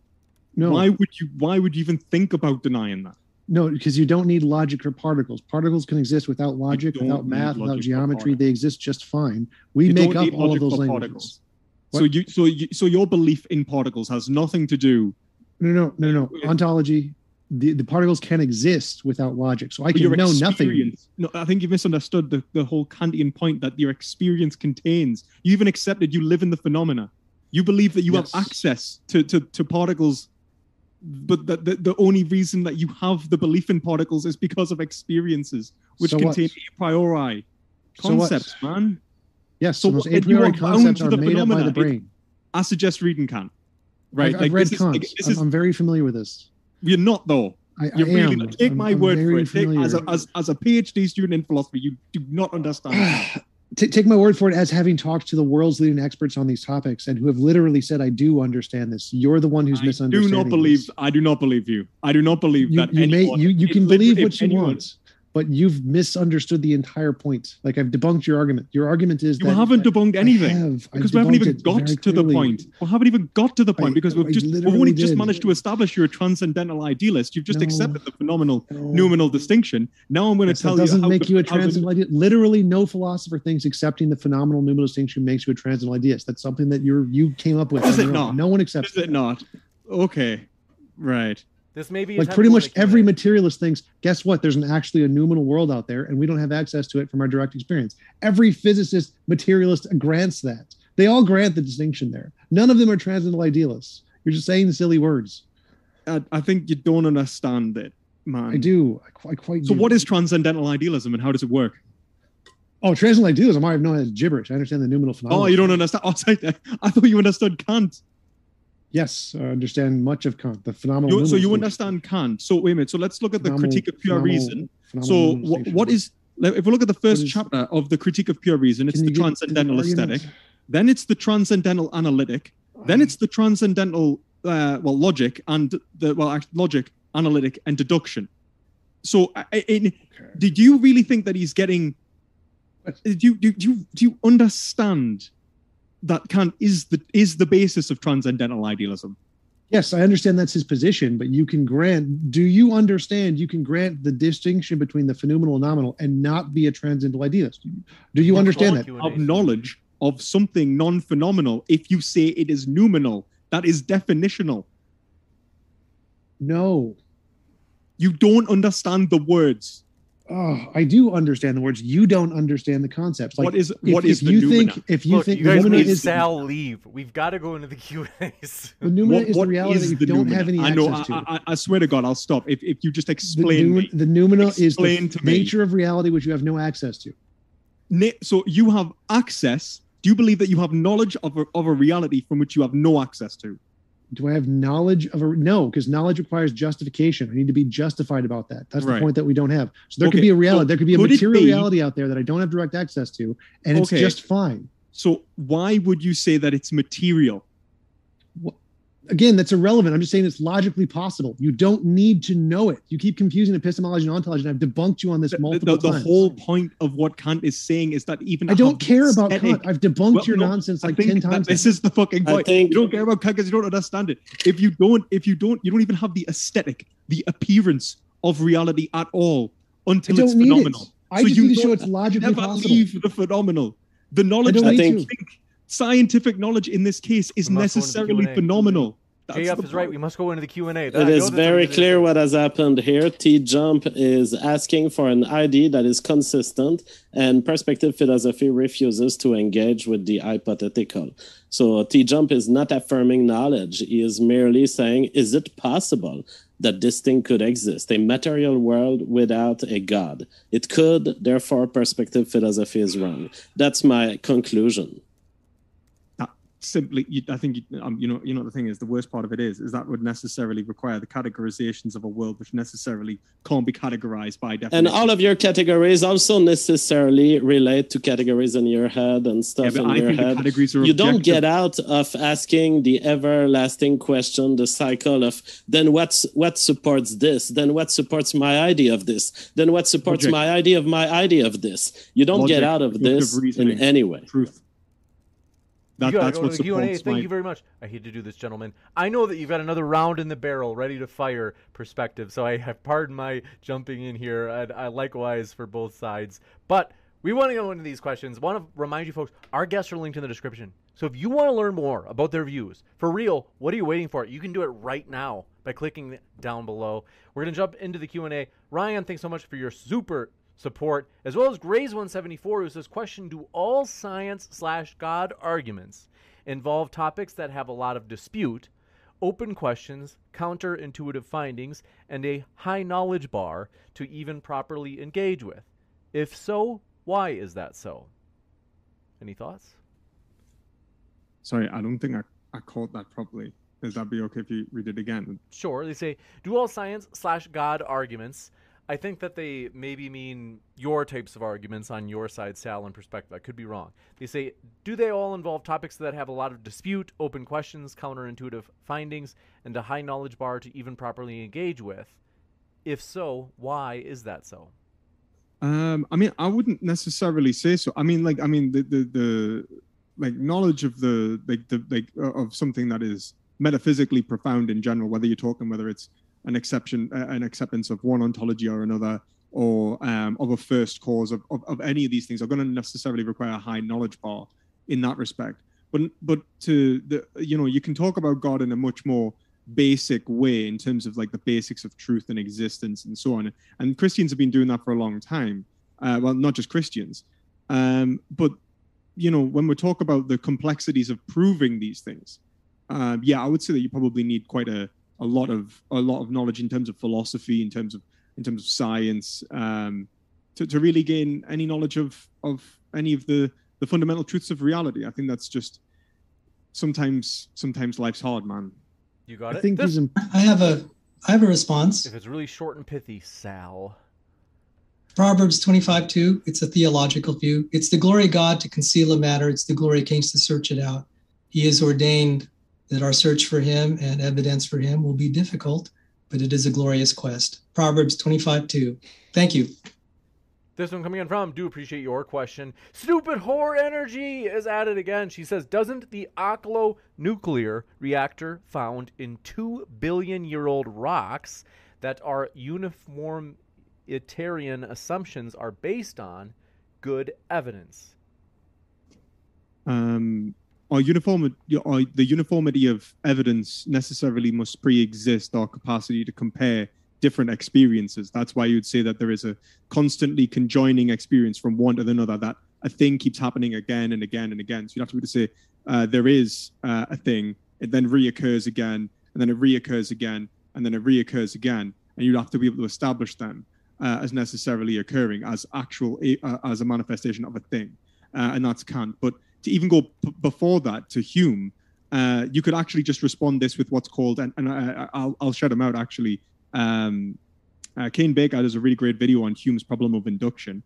no Why would you Why would you even think about denying that? No because you don't need logic for particles particles can exist without logic without math without geometry they exist just fine we You make up all of those languages. So you so you, so your belief in particles has nothing to do. no no no no ontology the, the particles can exist without logic so i can know nothing. No, I think you misunderstood the, the whole Kantian point that your experience contains. You even accepted you live in the phenomena. You believe that you Yes. have access to, to, to particles, but that the, the only reason that you have the belief in particles is because of experiences, which So what? contain a priori So concepts, man. yes So so those a priori concepts are made up by the It- brain I suggest reading Kant. Right? I've, I've read Kant. like, I'm, is I'm very familiar with this. you're not though. I, You're I really am. not. Take I'm- my I'm word for it. Take, as, a, as, as a PhD student in philosophy, you do not understand. (sighs) Ta- take my word for it as having talked to the world's leading experts on these topics and who have literally said i do understand this you're the one who's I do not believe. this. I do not believe you. I do not believe you, that you may anyone- you, you can believe what you anyone- want but you've misunderstood the entire point. Like I've debunked your argument. Your argument is You that haven't debunked anything have. Because we haven't even got to the point. We haven't even got to the point I- because we've I just we've only just managed to establish you're a transcendental idealist. You've just No. accepted the phenomenal No. noumenal distinction. Now I'm going to that tell doesn't you how make the- you a transcendental idealist. Literally, no philosopher thinks accepting the phenomenal noumenal distinction makes you a transcendental idealist. That's something that you're you came up with. Is it own. not? No one accepts Is it not? Okay, right. This may be like pretty much every materialist thinks guess what there's an actually a noumenal world out there and we don't have access to it from our direct experience every physicist materialist grants that they all grant the distinction there none of them are transcendental idealists you're just saying silly words I, I think you don't understand it, man. i do i quite, I quite So do. what is transcendental idealism and how does it work? oh transcendental idealism i know as gibberish i understand the noumenal phenomenon Oh, you don't understand. Oh, sorry, I thought you understood Kant. Yes i understand much of kant the phenomenal You, so you understand Kant. So wait a minute. So let's look at the Phenomenal- critique of pure reason. So what, what is if we look at the first is- chapter of the critique of pure reason, it's the transcendental aesthetic. Then it's the transcendental analytic. Then it's the transcendental uh, well logic and the well logic, analytic, and deduction. So, in, did you really think that he's getting? Do you, do, you, do you understand that Kant is the is the basis of transcendental idealism? Yes, I understand that's his position, but you can grant. Do you understand? You can grant the distinction between the phenomenal and noumenal and not be a transcendental idealist. Do you understand that? Q&A of knowledge of something non-phenomenal if you say it is noumenal that is definitional No. you don't understand the words Oh, I do understand the words. You don't understand the concepts. Like, what is if, what is if the you noumena? think if you Look, think you guys the noumena is Sal leave. We've got to go into the (laughs) Q and A's. the noumena What- is what the reality is that you don't noumena? have any I know. access I, to. I, I swear to God, I'll stop if, if you just explain noumena, me. the noumena is the to me. nature of reality which you have no access to. Na- So you have access. Do you believe that you have knowledge of a, of a reality from which you have no access to? Do I have knowledge of a no? Because knowledge requires justification. I need to be justified about that. That's Right. the point that we don't have. So there could be a reality. so there could be a material be- reality out there that I don't have direct access to, and it's just fine. So why would you say that it's material? Again, that's irrelevant. I'm just saying it's logically possible. You don't need to know it. You keep confusing epistemology and ontology, and I've debunked you on this The, multiple the- the times. whole point of what Kant is saying is that even I don't care about aesthetic- Kant. I've debunked Well, your no, nonsense like ten times. This is the fucking point. think- you don't care about Kant because you don't understand it. If you don't, if you don't, you don't even have the aesthetic, the appearance of reality at all until it's don't need phenomenal. it. I So just you need to show it's logically Never possible. leave the phenomenal. The knowledge don't that need they think scientific knowledge in this case is We must go into the necessarily phenomenal. That's JF is right. We must go into the Q and A. It is very clear what has happened here. T-Jump is asking for an ID that is consistent, and perspective philosophy refuses to engage with the hypothetical. So T-Jump is not affirming knowledge. He is merely saying, is it possible that this thing could exist, a material world without a God? It could, therefore, perspective philosophy is wrong. That's my conclusion. Simply you, i think you, um, you know you know the thing is the worst part of it is is that would necessarily require the categorizations of a world which necessarily can't be categorized by definition And all of your categories also necessarily relate to categories in your head and stuff but in I your head. You don't get out of asking the everlasting question, the cycle of then what's what supports this, then what supports my idea of this, then what supports Logic. my idea of my idea of this. You don't get out of this in any way. truth that, you that's go what to the Q&A. Thank my you very much. I hate to do this, gentlemen. I know that you've got another round in the barrel ready to fire perspective, so I have pardon my jumping in here. And I likewise for both sides. But we want to go into these questions. Want to remind you folks, our guests are linked in the description. So if you want to learn more about their views, for real, what are you waiting for? You can do it right now by clicking down below. We're going to jump into the Q&A. Ryan, thanks so much for your super support, as well as Grays174, who says, question, do all science slash God arguments involve topics that have a lot of dispute, open questions, counterintuitive findings, and a high knowledge bar to even properly engage with? If so, why is that so? Any thoughts? sorry i don't think i, I caught that properly is that be okay if you read it again Sure. They say, do all science slash God arguments. I think that they maybe mean your types of arguments on your side, Sal, and perspective. I could be wrong. They say, do they all involve topics that have a lot of dispute, open questions, counterintuitive findings, and a high knowledge bar to even properly engage with? If so, why is that so? Um, I mean, I wouldn't necessarily say so. I mean, like, I mean, the the, the like knowledge of the like the like uh, of something that is metaphysically profound in general, whether you're talking whether it's an exception, an acceptance of one ontology or another, or um, of a first cause of, of, of any of these things, are going to necessarily require a high knowledge bar in that respect. But but to the you know you can talk about God in a much more basic way in terms of like the basics of truth and existence and so on. And Christians have been doing that for a long time. Uh, well, not just Christians, um, but you know when we talk about the complexities of proving these things, uh, yeah, I would say that you probably need quite a a lot of a lot of knowledge in terms of philosophy, in terms of in terms of science, um, to to really gain any knowledge of of any of the the fundamental truths of reality. I think that's just sometimes sometimes life's hard, man. You got I it. think This- he's I have a I have a response. if it's really short and pithy, Sal. Proverbs 25 2, it's a theological view. It's the glory of God to conceal a matter, it's the glory of kings to search it out. He has ordained that our search for him and evidence for him will be difficult, but it is a glorious quest. Proverbs 25 2. Thank you. This one coming in from, do appreciate your question. Stupid whore energy is added again. She says, Doesn't the Oklo nuclear reactor found in two billion year old rocks that our uniformitarian assumptions are based on good evidence? um, or uniform or the uniformity of evidence necessarily must pre-exist our capacity to compare different experiences. That's why you'd say that there is a constantly conjoining experience from one to another. That a thing keeps happening again and again and again. So you'd have to be able to say uh, there is uh, a thing, it then reoccurs again, and then it reoccurs again, and then it reoccurs again, and you'd have to be able to establish them uh, as necessarily occurring as actual uh, as a manifestation of a thing, uh, and that's Kant. But to even go p- before that to Hume, uh, you could actually just respond this with what's called, and, and I, I'll, I'll shout him out actually. Um, uh, Kane Baker does a really great video on Hume's problem of induction.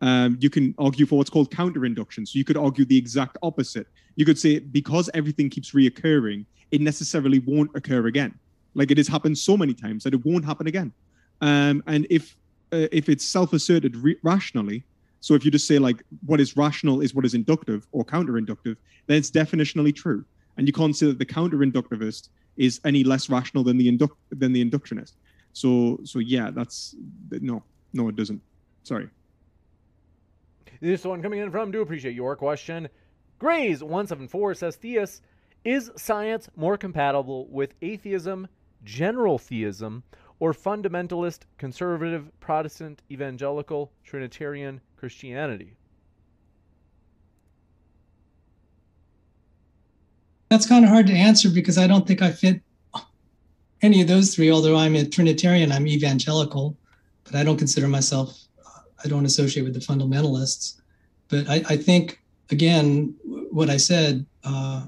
Um, you can argue for what's called counter induction. So you could argue the exact opposite. You could say because everything keeps reoccurring, it necessarily won't occur again. Like it has happened so many times that it won't happen again. Um, and if uh, if it's self-asserted re- rationally, so if you just say like what is rational is what is inductive or counter-inductive, then it's definitionally true. And you can't say that the counter-inductivist is any less rational than the induc- than the inductionist. So so yeah, that's no no it doesn't. Sorry. This one coming in from, do appreciate your question. Grays174 says, Theus, is science more compatible with atheism, general theism, or fundamentalist, conservative, Protestant, evangelical, Trinitarian Christianity? That's kind of hard to answer because I don't think I fit any of those three, although I'm a Trinitarian, I'm evangelical, but I don't consider myself, I don't associate with the fundamentalists. But I, I think, again, what I said, uh,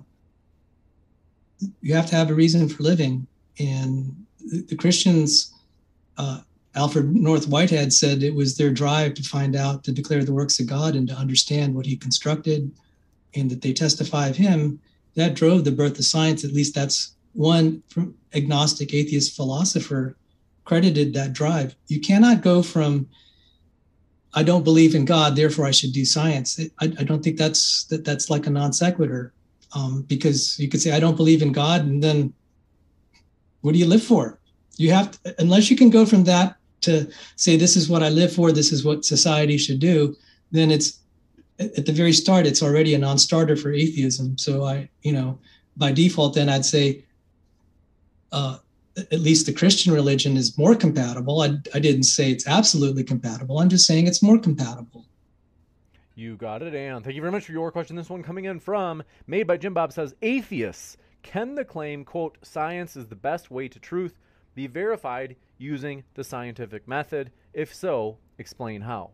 you have to have a reason for living. And the, the Christians, uh, Alfred North Whitehead said it was their drive to find out, to declare the works of God and to understand what he constructed, and that they testify of him. That drove the birth of science. At least that's one agnostic atheist philosopher credited that drive. You cannot go from I don't believe in God, therefore I should do science. I, I don't think that's that that's like a non sequitur, um, because you could say I don't believe in God, and then what do you live for? You have to, unless you can go from that to say this is what I live for, this is what society should do. Then it's at the very start, it's already a non-starter for atheism. So I, you know, by default, then I'd say uh, at least the Christian religion is more compatible. I, I didn't say it's absolutely compatible. I'm just saying it's more compatible. You got it, and thank you very much for your question. This one coming in from made by Jim Bob says atheists can the claim quote science is the best way to truth be verified using the scientific method? If so, explain how.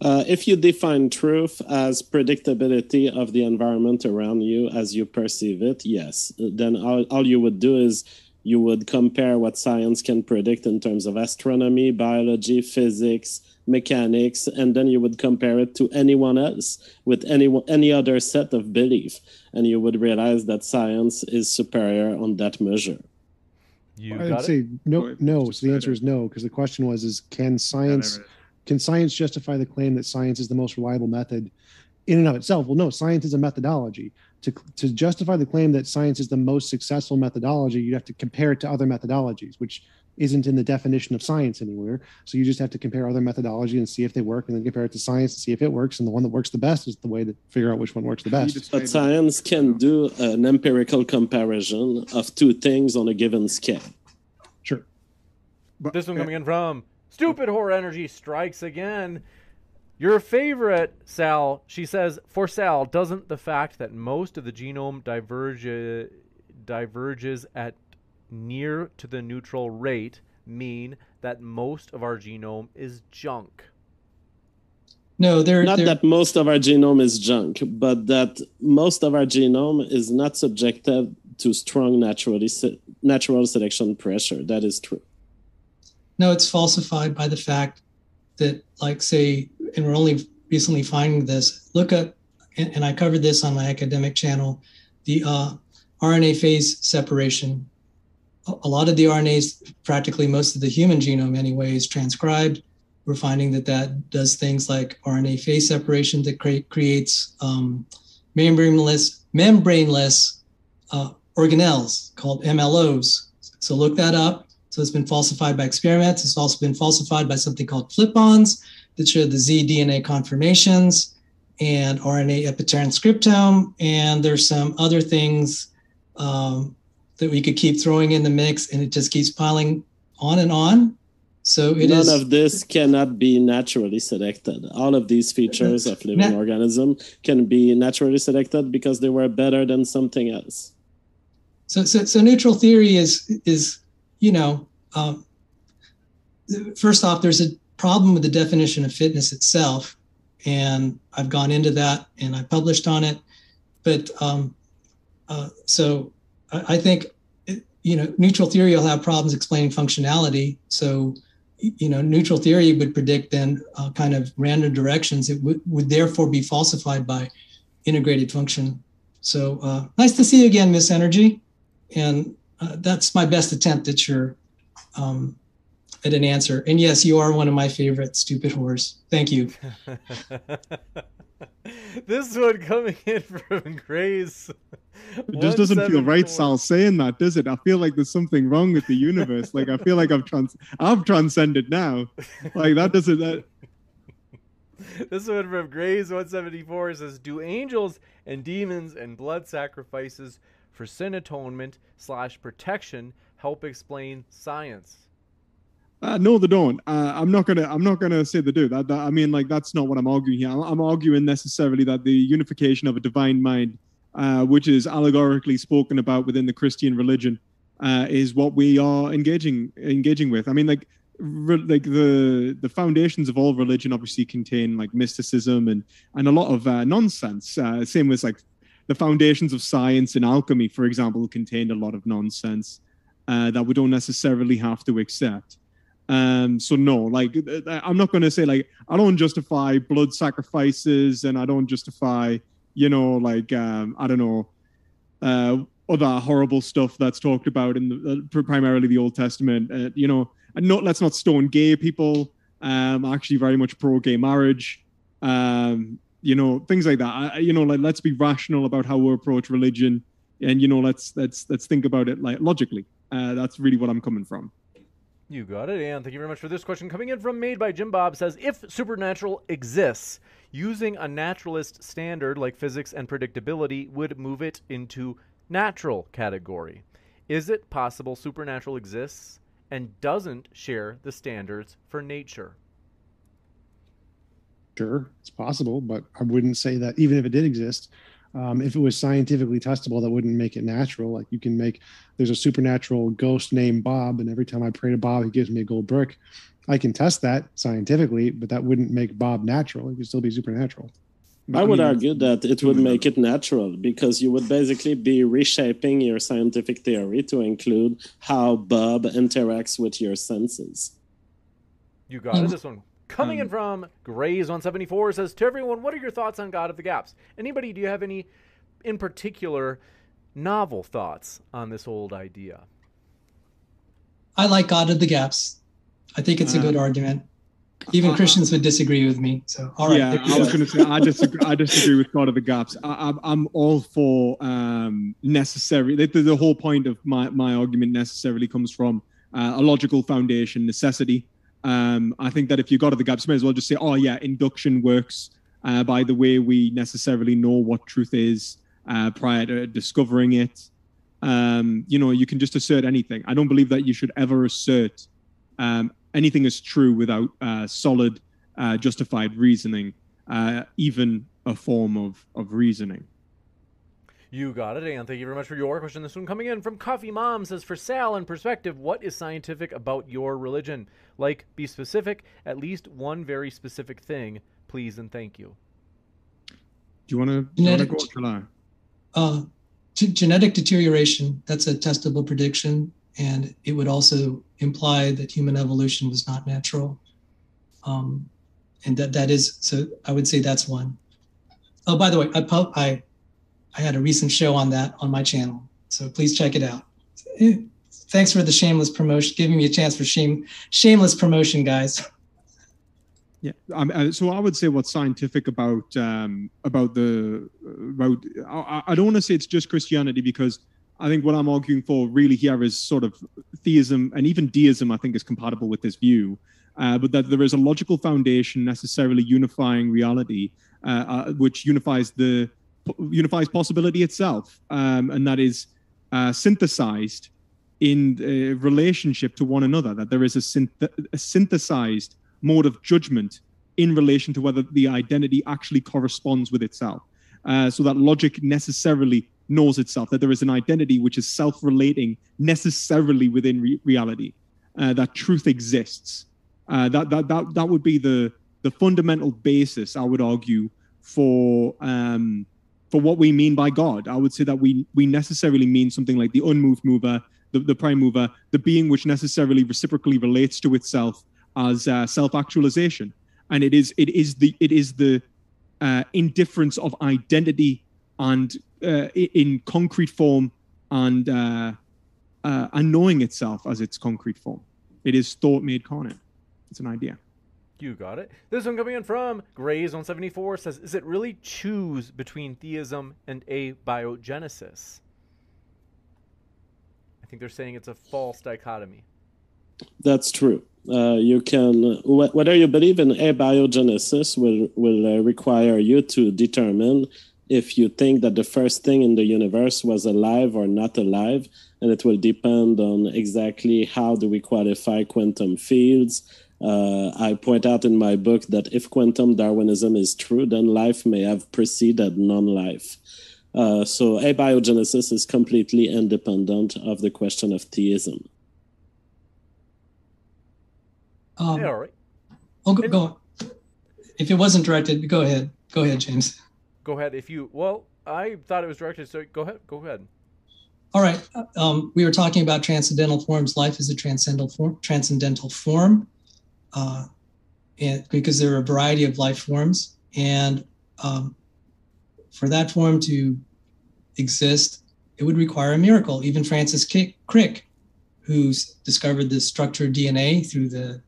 Uh, if you define truth as predictability of the environment around you as you perceive it, yes, then all, all you would do is you would compare what science can predict in terms of astronomy, biology, physics, mechanics, and then you would compare it to anyone else with any any other set of belief, and you would realize that science is superior on that measure. You I'd say it. no, ahead, no. So the answer it. is no, because the question was: Is can science can science justify the claim that science is the most reliable method in and of itself? Well, no, science is a methodology. To, to justify the claim that science is the most successful methodology, you have to compare it to other methodologies, which isn't in the definition of science anywhere. So you just have to compare other methodology and see if they work, and then compare it to science and see if it works. And the one that works the best is the way to figure out which one works the best. But science can do an empirical comparison of two things on a given scale. Sure. But, this one coming in from Stupid Horror Energy Strikes Again. Your favorite, Sal, she says, for Sal, doesn't the fact that most of the genome diverge, diverges at near to the neutral rate mean that most of our genome is junk? No, they're not they're, that most of our genome is junk, but that most of our genome is not subjected to strong naturally natural selection pressure. That is true. No, it's falsified by the fact that, like, say, and we're only recently finding this. Look at, and, and I covered this on my academic channel, the uh, RNA phase separation a lot of the RNAs, practically most of the human genome anyway, is transcribed. We're finding that that does things like RNA phase separation that cre- creates um, membraneless, membraneless uh, organelles called MLOs. So look that up. So it's been falsified by experiments. It's also been falsified by something called flip-ons that show the Z DNA conformations and RNA epitranscriptome. And there's some other things um, that we could keep throwing in the mix and it just keeps piling on and on. So it None is, of this cannot be naturally selected. All of these features of living nat- organism can be naturally selected because they were better than something else. So, so, so neutral theory is is you know, um, first off, there's a problem with the definition of fitness itself, and I've gone into that and I published on it. But um, uh, so I think you know neutral theory will have problems explaining functionality. So you know neutral theory would predict then uh, kind of random directions. It would would therefore be falsified by integrated function. So uh, nice to see you again, Miss Energy, and uh, that's my best attempt at your um, at an answer. And yes, you are one of my favorite stupid whores. Thank you. (laughs) (laughs) this one coming in from Grace. It just doesn't feel right, Sal, saying that, does it? I feel like there's something wrong with the universe. like I feel like I've trans I've transcended now. Like that doesn't that (laughs) this one from Grace 174 says, Do angels and demons and blood sacrifices for sin atonement slash protection help explain science? Uh, no, they don't. Uh, I'm not gonna. I'm not gonna say they do. That, that, I mean, like that's not what I'm arguing here. I'm, I'm arguing necessarily that the unification of a divine mind, uh, which is allegorically spoken about within the Christian religion, uh, is what we are engaging engaging with. I mean, like re- like the the foundations of all religion obviously contain like mysticism and and a lot of uh, nonsense. Uh, same with like the foundations of science and alchemy, for example, contained a lot of nonsense that we don't necessarily have to accept. Um, so no, like I'm not going to say like I don't justify blood sacrifices and I don't justify, you know, like um, I don't know, uh, other horrible stuff that's talked about in the, uh, primarily the Old Testament. Uh, you know, and not let's not stone gay people. Um, actually very much pro gay marriage. Um, you know, things like that. I, you know, like let's be rational about how we approach religion, and you know, let's let's let's think about it like logically. Uh, that's really what I'm coming from. You got it, and thank you very much for this question coming in from Made by Jim Bob says if supernatural exists, using a naturalist standard like physics and predictability would move it into natural category. Is it possible supernatural exists and doesn't share the standards for nature? Sure, it's possible, but I wouldn't say that even if it did exist, um, if it was scientifically testable, that wouldn't make it natural. Like you can make, there's a supernatural ghost named Bob, and every time I pray to Bob, he gives me a gold brick. I can test that scientifically, but that wouldn't make Bob natural. It would still be supernatural. I would argue that it would make it natural because you would basically be reshaping your scientific theory to include how Bob interacts with your senses. You got it. This one Coming um, in from Grays174 says, To everyone, what are your thoughts on God of the Gaps? Anybody, do you have any, in particular, novel thoughts on this old idea? I like God of the Gaps. I think it's a good uh, argument. Even Uh, Christians would disagree with me. So, all right. yeah, I was going to say I disagree. I disagree with God of the gaps. I, I'm, I'm all for um, necessary. The, the whole point of my my argument necessarily comes from uh, a logical foundation, necessity. Um, I think that if you go to the gaps, you may as well just say, oh yeah, induction works uh, by the way we necessarily know what truth is uh, prior to discovering it. Um, you know, you can just assert anything. I don't believe that you should ever assert um, anything as true without uh, solid uh, justified reasoning, uh, even a form of, of reasoning. You got it, and thank you very much for your question. This one coming in from Coffee Mom says, For Sal and perspective, what is scientific about your religion? Like, be specific, at least one very specific thing, please and thank you. Do you want to go? Genetic- or shall I? Uh, g- genetic deterioration, that's a testable prediction. And it would also imply that human evolution was not natural. Um, and that, that is, so I would say that's one. Oh, by the way, I, po- I, I had a recent show on that on my channel. So please check it out. Eh, Thanks for the shameless promotion, giving me a chance for shame, shameless promotion, guys. Yeah. Um, uh, so I would say what's scientific about um, about the about I, I don't want to say it's just Christianity because I think what I'm arguing for really here is sort of theism and even deism. I think is compatible with this view, uh, but that there is a logical foundation necessarily unifying reality, uh, uh, which unifies the unifies possibility itself, um, and that is uh, synthesized in uh, relationship to one another. That there is a, synth- a synthesized mode of judgment in relation to whether the identity actually corresponds with itself. Uh, so that logic necessarily knows itself, that there is an identity which is self relating necessarily within re- reality, uh, that truth exists. Uh, that, that, that, that would be the, the fundamental basis, I would argue, for. Um, for what we mean by God, I would say that we we necessarily mean something like the unmoved mover, the, the prime mover, the being which necessarily reciprocally relates to itself as uh, self-actualization, and it is it is the it is the uh, indifference of identity and uh, in concrete form and uh, uh, and knowing itself as its concrete form. It is thought made carnate. It's an idea. You got it. This one coming in from Grays174 says, Is it really choose between theism and abiogenesis? I think they're saying it's a false dichotomy. That's true. Uh, you can wh- whether you believe in abiogenesis will will uh, require you to determine if you think that the first thing in the universe was alive or not alive, and it will depend on exactly how do we qualify quantum fields. Uh, I point out in my book that if quantum Darwinism is true, then life may have preceded non-life. Uh, so abiogenesis is completely independent of the question of theism. Um, yeah, all right. oh, go, go on. If it wasn't directed, go ahead. Go ahead, James. Go ahead. If you, well, I thought it was directed, so go ahead. Go ahead. All right. Um, we were talking about transcendental forms. Life is a transcendental form. Transcendental form, uh, and because there are a variety of life forms, and um, for that form to exist, it would require a miracle. Even Francis Ki- Crick, who's discovered the structured DNA through the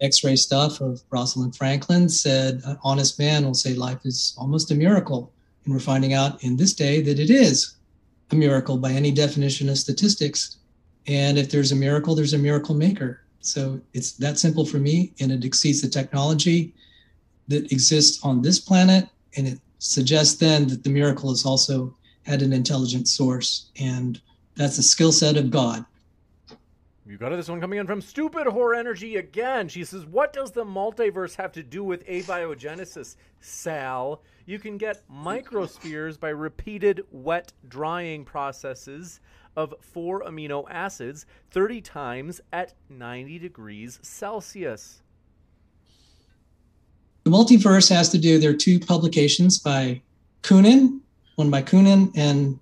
X-ray stuff of Rosalind Franklin, said an honest man will say life is almost a miracle, and we're finding out in this day that it is a miracle by any definition of statistics. And if there's a miracle, there's a miracle maker. So it's that simple for me, and it exceeds the technology that exists on this planet. And it suggests then that the miracle has also had an intelligent source, and that's a skill set of God. You got it. This one coming in from Stupid Horror Energy again. She says, What does the multiverse have to do with abiogenesis, Sal? You can get microspheres by repeated wet drying processes of four amino acids 30 times at 90 degrees Celsius. The multiverse has to do, there are two publications by Koonin, one by Koonin and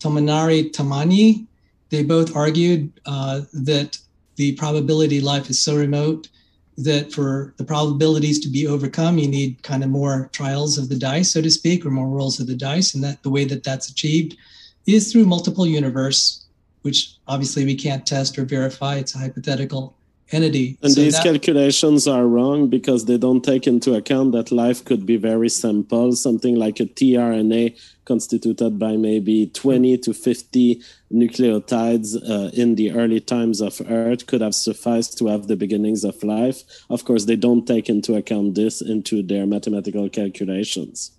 Tomonori Totani. They both argued uh, that the probability life is so remote that for the probabilities to be overcome, you need kind of more trials of the dice, so to speak, or more rolls of the dice. And that the way that that's achieved is through multiple universe, which obviously we can't test or verify. It's a hypothetical. entity. And So these that- calculations are wrong because they don't take into account that life could be very simple. Something like a tRNA constituted by maybe 20 to 50 nucleotides uh, in the early times of Earth could have sufficed to have the beginnings of life. Of course, they don't take into account this into their mathematical calculations.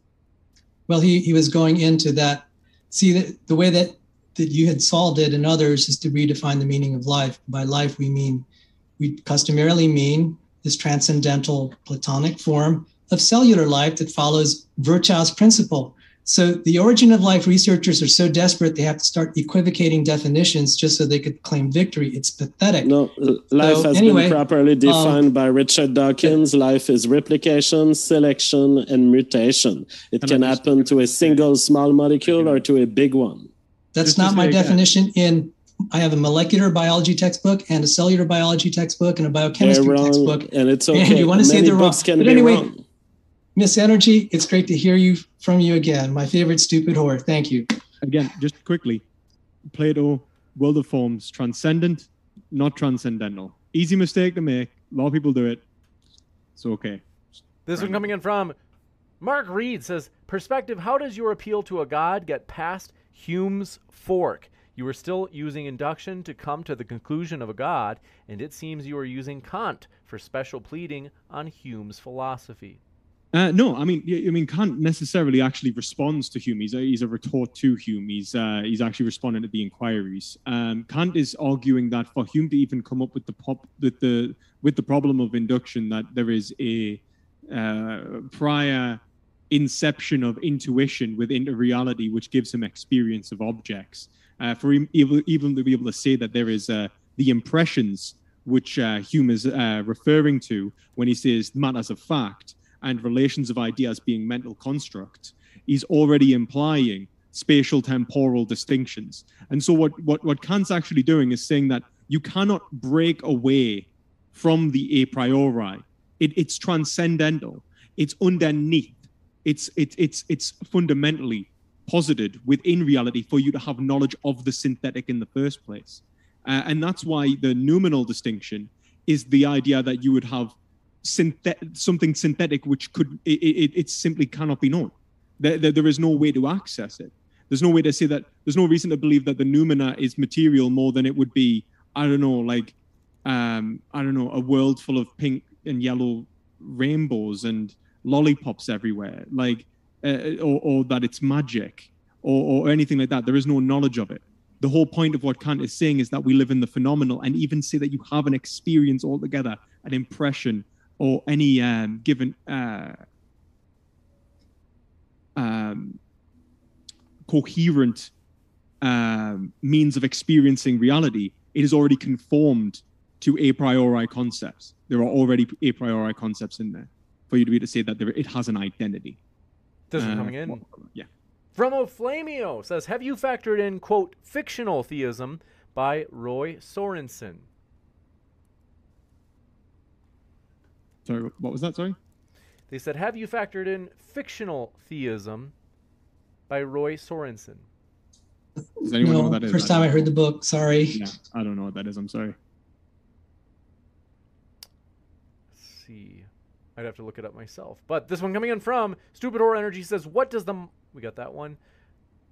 Well, he, he was going into that. See, the, the way that, that you had solved it and others is to redefine the meaning of life. By life, we mean, we customarily mean this transcendental Platonic form of cellular life that follows Virchow's principle. So the origin of life researchers are so desperate they have to start equivocating definitions just so they could claim victory. It's pathetic. No, l- life So, has anyway, been properly defined um, by Richard Dawkins. Life is replication, selection, and mutation. It can happen to a single small molecule or to a big one. That's Just not my say again- definition in I have a molecular biology textbook and a cellular biology textbook and a biochemistry wrong, textbook. and it's And okay. you wanna say Many they're wrong. books can But be anyway, wrong. Miss Energy, it's great to hear you from you again. My favorite stupid whore. Thank you. Again, just quickly, Plato, world of forms, transcendent, not transcendental. Easy mistake to make. A lot of people do it. It's okay. This one coming in from Mark Reed says, Perspective, how does your appeal to a god get past Hume's fork? You are still using induction to come to the conclusion of a god, and it seems you are using Kant for special pleading on Hume's philosophy. Uh, no, I mean, I mean, Kant necessarily actually responds to Hume. He's a, he's a retort to Hume. He's uh, he's actually responding to the inquiries. Um, Kant is arguing that for Hume to even come up with the pop with the with the problem of induction, that there is a uh, prior inception of intuition within a reality which gives him experience of objects. Uh, for him even, even to be able to say that there is uh, the impressions which uh, Hume is referring to when he says matters of fact and relations of ideas being mental constructs, he's already implying spatial temporal distinctions. And so what, what, what Kant's actually doing is saying that you cannot break away from the a priori. It, it's transcendental. It's underneath. It's it's it's it's fundamentally posited within reality for you to have knowledge of the synthetic in the first place. Uh, and that's why the noumenal distinction is the idea that you would have synthet- something synthetic which could it, it, it simply cannot be known. There, there, there is no way to access it. There's no way to say that. There's no reason to believe that the noumena is material more than it would be. I don't know, like um, I don't know, a world full of pink and yellow rainbows and lollipops everywhere, like uh, or, or that it's magic or, or anything like that. There is no knowledge of it. The whole point of what Kant is saying is that we live in the phenomenal, and even say that you have an experience altogether, an impression, or any um, given uh, um, coherent um, means of experiencing reality, it is already conformed to a priori concepts. There are already a priori concepts in there for you to be able to say that there, it has an identity. This one Uh, coming in. well, yeah. From Oflamio says, Have you factored in, quote, fictional theism by Roy Sorensen? Sorry, what was that? Sorry. They said, Have you factored in fictional theism by Roy Sorensen? Does anyone know what that is? first time I heard the book. Sorry. Yeah, I don't know what that is. I'm sorry. Let's see. I'd have to look it up myself. But this one coming in from Stupid Horror Energy says, What does the. m-" We got that one.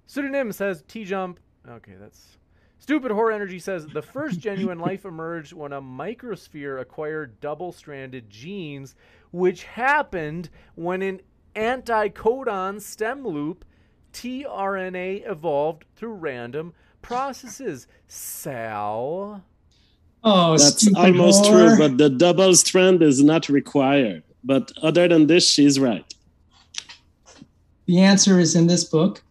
Pseudonym says, T-Jump. Okay, that's. Stupid Horror Energy says, The first (laughs) genuine life emerged when a microsphere acquired double stranded genes, which happened when an anticodon stem loop tRNA evolved through random processes. Sal. Oh, That's almost whore. true, but the double strand is not required. But other than this, she's right. The answer is in this book,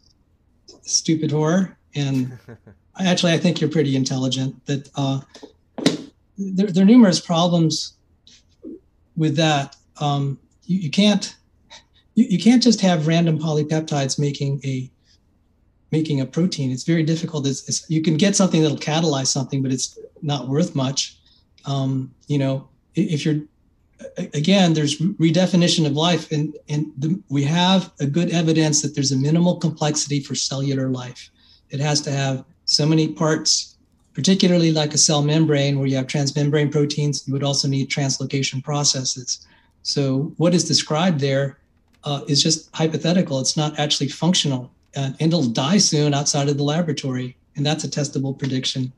stupid whore. And I- (laughs) actually, I think you're pretty intelligent. That uh, there, there are numerous problems with that. Um, you, you can't you, you can't just have random polypeptides making a making a protein. It's very difficult. It's, it's you can get something that'll catalyze something, but it's not worth much. Um, you know, if you're again, there's redefinition of life, and and the, we have a good evidence that there's a minimal complexity for cellular life. It has to have so many parts particularly like a cell membrane where you have transmembrane proteins, you would also need translocation processes. So what is described there uh, is just hypothetical. It's not actually functional. Uh, and it'll die soon outside of the laboratory. And that's a testable prediction.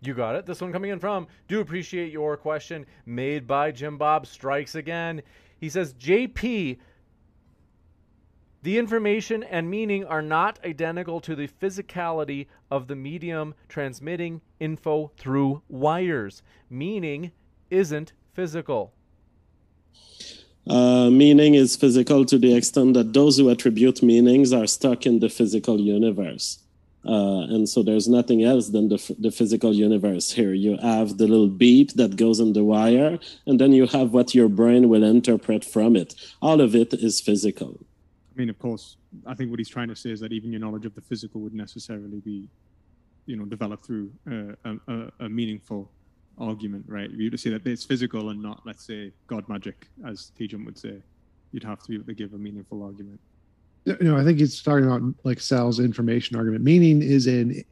You got it. This one coming in from. Do appreciate your question made by Jim Bob Strikes again. He says, JP, the information and meaning are not identical to the physicality of the medium transmitting info through wires. Meaning isn't physical. Uh, meaning is physical to the extent that those who attribute meanings are stuck in the physical universe. Uh, and so there's nothing else than the, the physical universe here. You have the little beep that goes in the wire, and then you have what your brain will interpret from it. All of it is physical. Mean, of course, I think what he's trying to say is that even your knowledge of the physical would necessarily be, you know, developed through uh, a, a, meaningful argument, right? You to say that it's physical and not, let's say, God magic, as TJump would say. You'd have to be able to give a meaningful argument know, I think he's talking about like Sal's information argument. Meaning is in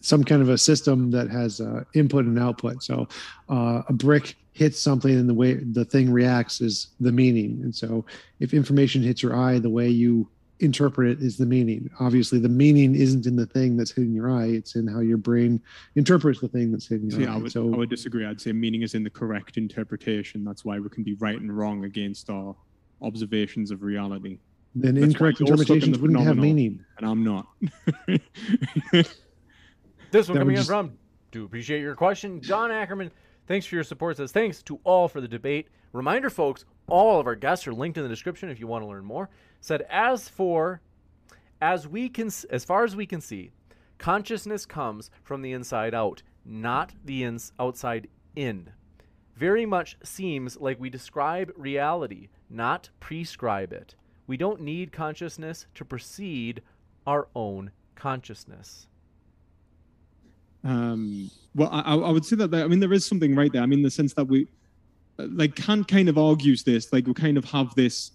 some kind of a system that has uh, input and output. So uh, a brick hits something and the way the thing reacts is the meaning. And so if information hits your eye, the way you interpret it is the meaning. Obviously, the meaning isn't in the thing that's hitting your eye; it's in how your brain interprets the thing that's hitting your See, eye. I would, so I would disagree. I'd say meaning is in the correct interpretation. That's why we can be right and wrong against our observations of reality. Then That's incorrect interpretations wouldn't have meaning. And I'm not. (laughs) this one coming just... in from do appreciate your question. John Ackerman, thanks for your support. Says thanks to all for the debate. Reminder, folks, all of our guests are linked in the description if you want to learn more. Said as for as we can as far as we can see, consciousness comes from the inside out, not the ins, outside in. Very much seems like we describe reality, not prescribe it. We don't need consciousness to precede our own consciousness. Um, well, I, I would say that, I mean, there is something right there. I mean, the sense that we, like, Kant kind of argues this, like, we kind of have this,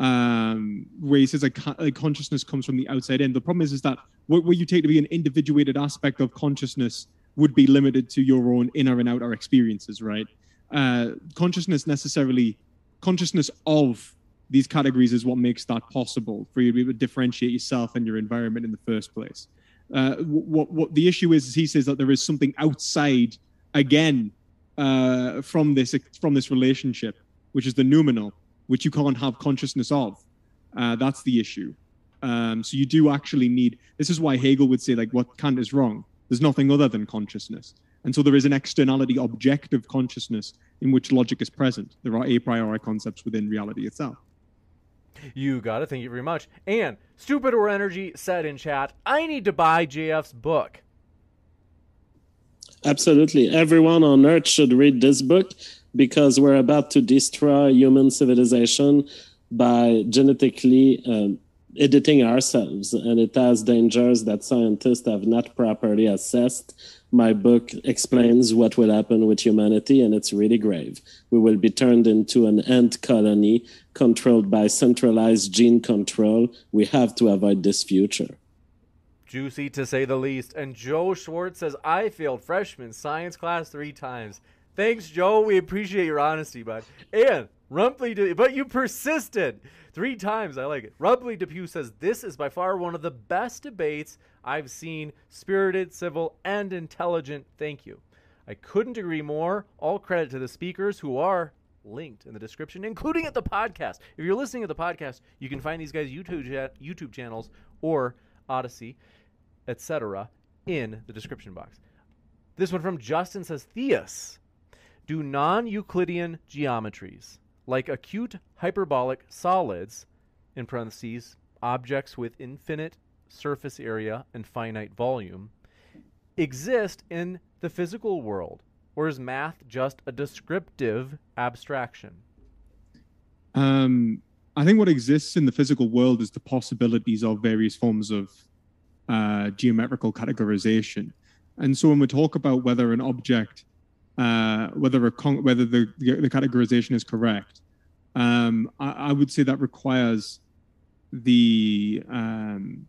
um, where he says, like, like consciousness comes from the outside in. The problem is, is that what, what you take to be an individuated aspect of consciousness would be limited to your own inner and outer experiences, right? Uh, consciousness necessarily, consciousness of these categories is what makes that possible for you to be able to differentiate yourself and your environment in the first place. Uh, what what the issue is, is he says that there is something outside again uh, from this from this relationship, which is the noumenal, which you can't have consciousness of. Uh, that's the issue. Um, so you do actually need. This is why Hegel would say like what Kant is wrong. There's nothing other than consciousness, and so there is an externality, objective consciousness in which logic is present. There are a priori concepts within reality itself. You got it. Thank you very much. And Stupid or Energy said in chat, I need to buy JF's book. Absolutely. Everyone on Earth should read this book because we're about to destroy human civilization by genetically um, editing ourselves. And it has dangers that scientists have not properly assessed my book explains what will happen with humanity, and it's really grave. We will be turned into an ant colony controlled by centralized gene control. We have to avoid this future. Juicy to say the least. And Joe Schwartz says, I failed freshman science class three times. Thanks, Joe. We appreciate your honesty, bud. And Rumpley, but you persisted three times. I like it. Rumpley Depew says, This is by far one of the best debates I've seen spirited, civil, and intelligent. Thank you. I couldn't agree more. All credit to the speakers who are linked in the description, including at the podcast. If you're listening at the podcast, you can find these guys' YouTube YouTube channels or Odysee, etc., in the description box. This one from Justin says, Theus, do non-Euclidean geometries like acute hyperbolic solids, in parentheses, objects with infinite surface area, and finite volume, exist in the physical world? Or is math just a descriptive abstraction? Um, I think what exists in the physical world is the possibilities of various forms of uh, geometrical categorization. And so when we talk about whether an object, uh, whether con- whether the, the categorization is correct, um, I, I, would say that requires the um,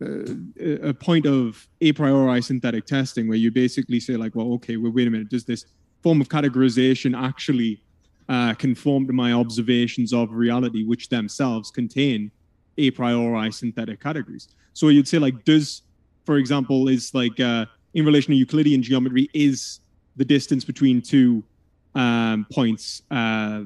a point of a priori synthetic testing where you basically say like, well, okay, well, wait a minute, does this form of categorization actually uh, conform to my observations of reality, which themselves contain a priori synthetic categories? So you'd say like, does, for example, is like uh, in relation to Euclidean geometry, is the distance between two um, points uh,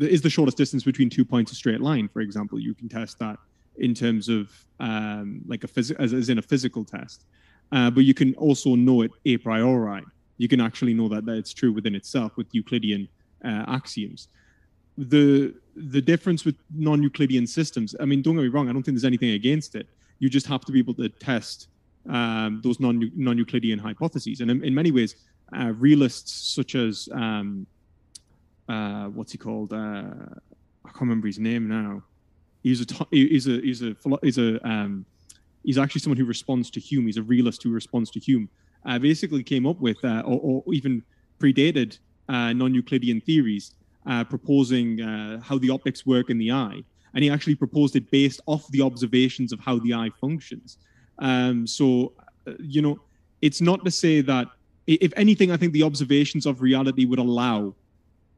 is the shortest distance between two points a straight line? For example, you can test that in terms of um, like a phys- as, as in a physical test. Uh, but you can also know it a priori. You can actually know that, that it's true within itself with Euclidean uh, axioms. The the difference with non-Euclidean systems, I mean, don't get me wrong, I don't think there's anything against it. You just have to be able to test um, those non non-Euclidean hypotheses. And in, in many ways, uh, realists such as um, uh, what's he called? Uh, I can't remember his name now he's a he's a he's a he's a um, he's actually someone who responds to Hume. He's a realist who responds to Hume. Uh, basically, came up with uh, or, or, even predated uh, non-Euclidean theories, uh, proposing uh, how the optics work in the eye, and he actually proposed it based off the observations of how the eye functions. Um, so, uh, you know, it's not to say that if anything, I think the observations of reality would allow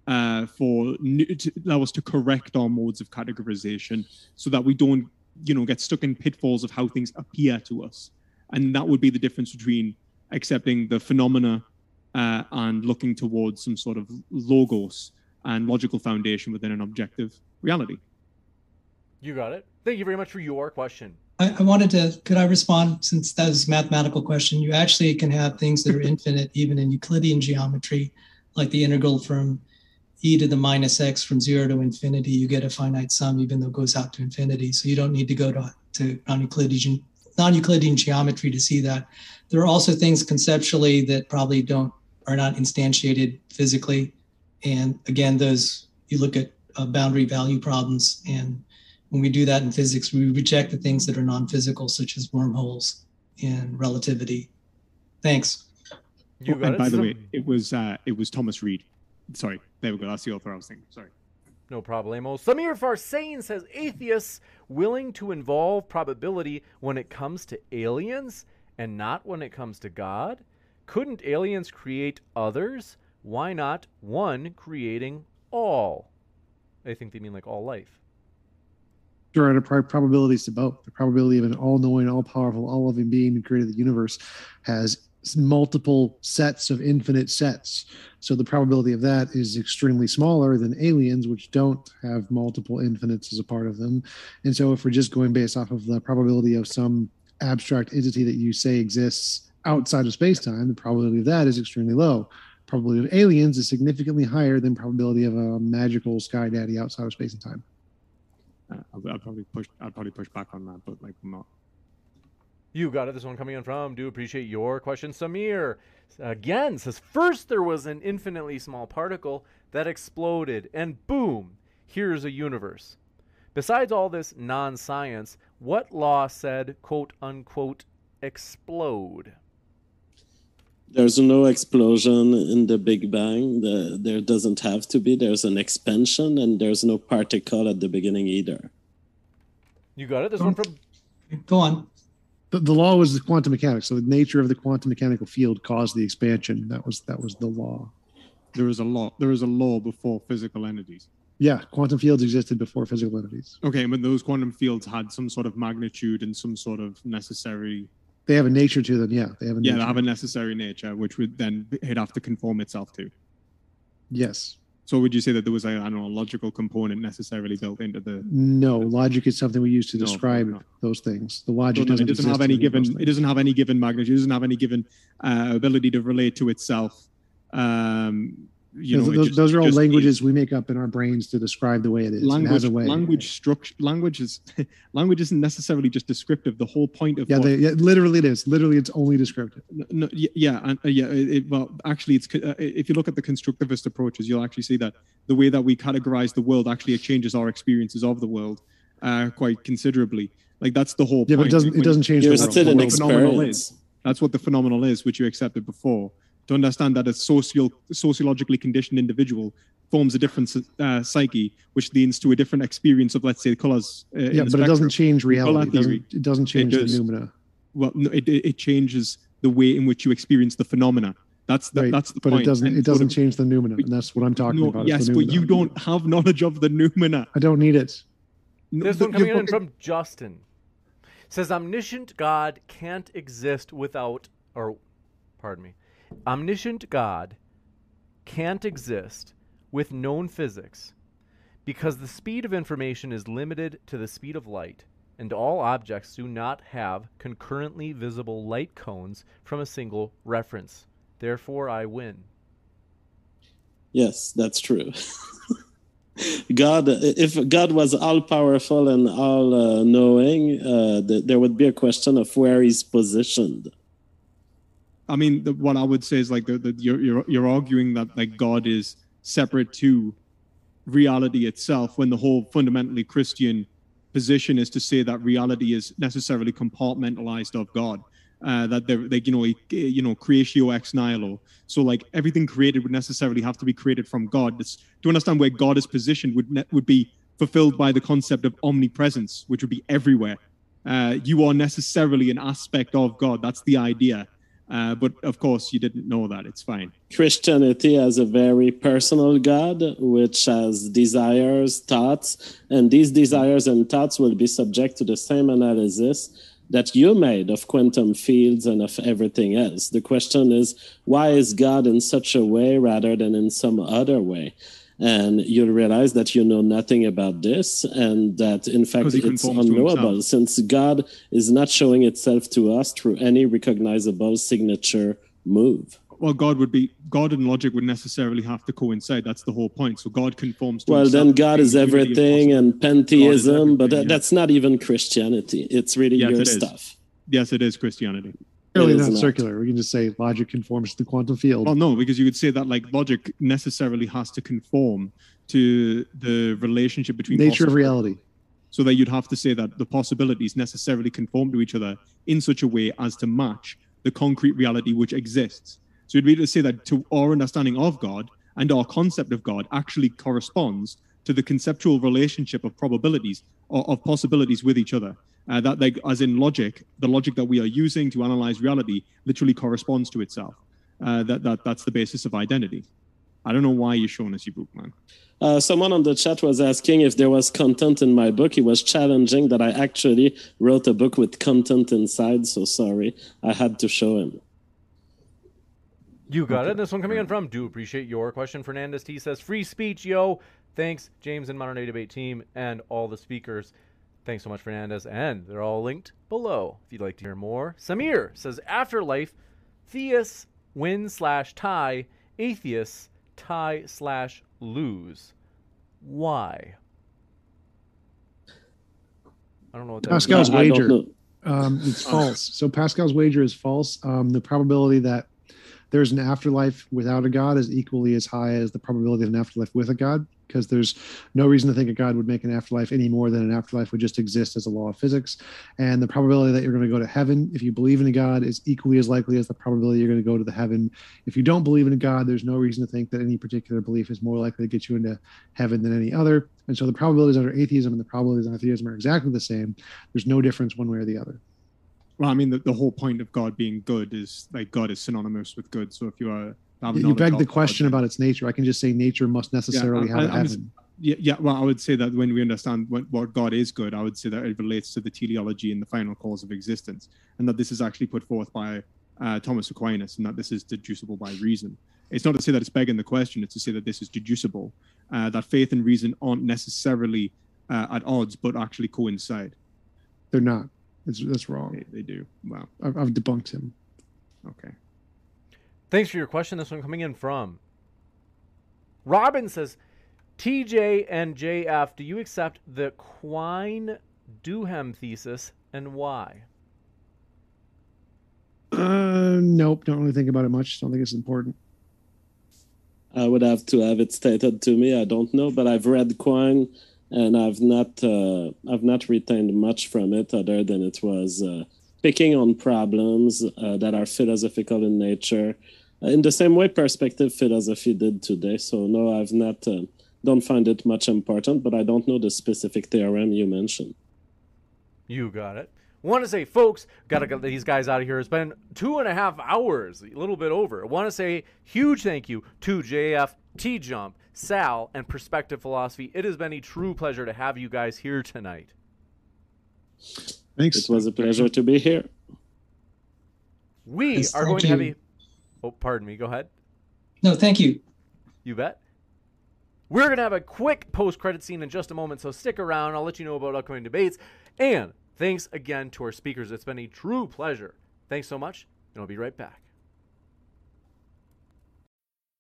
uh, for to allow us to correct our modes of categorization so that we don't you know get stuck in pitfalls of how things appear to us. And that would be the difference between accepting the phenomena uh, and looking towards some sort of logos and logical foundation within an objective reality. You got it. Thank you very much for your question. I, I wanted to could i respond since that was a mathematical question? You actually can have things that are infinite even in euclidean geometry like the integral from e to the minus x from zero to infinity, you get a finite sum, even though it goes out to infinity. So you don't need to go to, to non-Euclidean, non-Euclidean geometry to see that. There are also things conceptually that probably don't are not instantiated physically. And again, those you look at uh, boundary value problems, and when we do that in physics, we reject the things that are non-physical, such as wormholes and relativity. Thanks. You got and it. by the way, it was uh, it was Thomas Reid Sorry, there we go. That's the author I was thinking. Sorry. No problemo. Samir Farsain says atheists willing to involve probability when it comes to aliens and not when it comes to God? Couldn't aliens create others? Why not one creating all? I think they mean like all life. Sure, and probabilities to both. The probability of an all-knowing, all-powerful, all-loving being who created the universe has multiple sets of infinite sets. So the probability of that is extremely smaller than aliens, which don't have multiple infinites as a part of them. And so if we're just going based off of the probability of some abstract entity that you say exists outside of space-time, the probability of that is extremely low. Probability of aliens is significantly higher than probability of a magical sky daddy outside of space and time. Uh, I'll, I'll, probably push. I'll probably push back on that, but like not you got it. This one coming in from. Do appreciate your question. Samir again says first there was an infinitely small particle that exploded, and boom, here's a universe. Besides all this non science, what law said, quote unquote, explode? There's no explosion in the Big Bang. The, there doesn't have to be. There's an expansion, and there's no particle at the beginning either. You got it. This one from. Go on the, the law was the quantum mechanics. So the nature of the quantum mechanical field caused the expansion. That was that was the law. There was a law. There was a law before physical entities. Yeah, quantum fields existed before physical entities. Okay, but those quantum fields had some sort of magnitude and some sort of necessary. They have a nature to them. Yeah, they have a yeah, nature. they have a necessary nature, which would then it'd have to conform itself to. Yes. So would you say that there was a I don't know a logical component necessarily built into the? No, logic is something we use to describe no, those things. The logic doesn't, it doesn't have any given. It doesn't have any given magnitude. It doesn't have any given uh, ability to relate to itself. Um, you know, those, just, those, are all languages we make up in our brains to describe the way it is. Language, it has a way. language structure. Language is (laughs) language isn't necessarily just descriptive. The whole point of yeah, they, yeah literally it is. Literally, it's only descriptive. No, yeah, and, uh, yeah. It, well, actually, it's uh, if you look at the constructivist approaches, you'll actually see that the way that we categorize the world actually changes our experiences of the world uh, quite considerably. Like that's the whole. Yeah, point. but it doesn't. It doesn't change. You're the still an experience. That's what the phenomenal is, which you accepted before to understand that a social, sociologically conditioned individual forms a different uh, psyche, which leads to a different experience of, let's say, the colors. Uh, yeah, but it doesn't change reality. It doesn't, it doesn't change it the noumena. Well, no, it, it changes the way in which you experience the phenomena. That's the, right. that's the but point. it doesn't it doesn't change the noumena, and that's what I'm talking no, about. Yes, but you don't have knowledge of the noumena. I don't need it. This one coming in from Justin says omniscient God can't exist without or pardon me. Omniscient God can't exist with known physics because the speed of information is limited to the speed of light and all objects do not have concurrently visible light cones from a single reference. Therefore I win. Yes, that's true. (laughs) God, if God was all powerful and all uh, knowing, uh, th- there would be a question of where he's positioned. I mean, the, what I would say is like you're, you're you're arguing that like God is separate to reality itself, when the whole fundamentally Christian position is to say that reality is necessarily compartmentalized of God uh, that they're like you know you know creatio ex nihilo. So like everything created would necessarily have to be created from God. This, to understand where God is positioned would ne- would be fulfilled by the concept of omnipresence, which would be everywhere. Uh, you are necessarily an aspect of God. That's the idea. Uh, but of course, you didn't know that. It's fine. Christianity has a very personal God, which has desires, thoughts, and these desires and thoughts will be subject to the same analysis that you made of quantum fields and of everything else. The question is, why is God in such a way rather than in some other way? And you'll realize that you know nothing about this, and that in fact it's unknowable. Since God is not showing itself to us through any recognizable signature move. Well god would be god and logic would necessarily have to coincide. That's the whole point. So god conforms to well then god is everything and pantheism everything, but that, yeah. that's not even christianity. It's really yes, your it stuff. Yes it is christianity Really not, not circular. We can just say logic conforms to the quantum field. Well, no, because you could say that like logic necessarily has to conform to the relationship between nature of reality. So that you'd have to say that the possibilities necessarily conform to each other in such a way as to match the concrete reality which exists. So you'd be able to say that to our understanding of God and our concept of God actually corresponds to the conceptual relationship of probabilities or of possibilities with each other. Uh, that, like, as in logic, the logic that we are using to analyze reality literally corresponds to itself. Uh, that, that that's the basis of identity. I don't know why you're showing us your book, man. Uh, someone on the chat was asking if there was content in my book. He was challenging that I actually wrote a book with content inside. So sorry, I had to show him. You got okay. it. This one coming in from do appreciate your question. Fernandez T says free speech, yo. Thanks, James and Modern Day Debate team and all the speakers. Thanks so much, Fernandez. And they're all linked below if you'd like to hear more. Samir says afterlife, theists win slash tie, atheists tie slash lose. Why? I don't know what that Pascal's wager. Um, it's (laughs) false. So Pascal's wager is false. Um, the probability that there's an afterlife without a god is equally as high as the probability of an afterlife with a god because there's no reason to think a god would make an afterlife any more than an afterlife would just exist as a law of physics. And the probability that you're going to go to heaven if you believe in a god is equally as likely as the probability you're going to go to the heaven. If you don't believe in a god there's no reason to think that any particular belief is more likely to get you into heaven than any other. And so the probabilities under atheism and the probabilities under theism are exactly the same. There's no difference one way or the other. Well, I mean, the, the whole point of God being good is like God is synonymous with good. So if you are you beg the question about its nature. I can just say nature must necessarily yeah, have I, a heaven. yeah, yeah. Well, I would say that when we understand what, what God is good, I would say that it relates to the teleology and the final cause of existence, and that this is actually put forth by uh, Thomas Aquinas, and that this is deducible by reason. It's not to say that it's begging the question; it's to say that this is deducible. Uh, that faith and reason aren't necessarily uh, at odds, but actually coincide. They're not. It's, that's wrong. They, they do. Wow. I've, I've debunked him. Okay. Thanks for your question. This one coming in from Robin says, TJ and JF, do you accept the Quine Duhem thesis and why? Uh, nope. Don't really think about it much. Don't think it's important. I would have to have it stated to me. I don't know, but I've read Quine and I've not uh, I've not retained much from it other than it was uh, picking on problems uh, that are philosophical in nature in the same way perspective philosophy did today. So no, I've not uh, don't find it much important, but I don't know the specific theorem you mentioned. You got it. Want to say, folks, got to get these guys out of here. It's been two and a half hours, a little bit over. Want to say huge thank you to JF, T-Jump, Sal, and Perspective Philosophy. It has been a true pleasure to have you guys here tonight. Thanks. It was a pleasure to be here. We Yes, are going thank to have a. Oh, pardon me. Go ahead. No, thank you. You bet. We're going to have a quick post credit scene in just a moment, so stick around. I'll let you know about upcoming debates. And thanks again to our speakers. It's been a true pleasure. Thanks so much, and I'll be right back.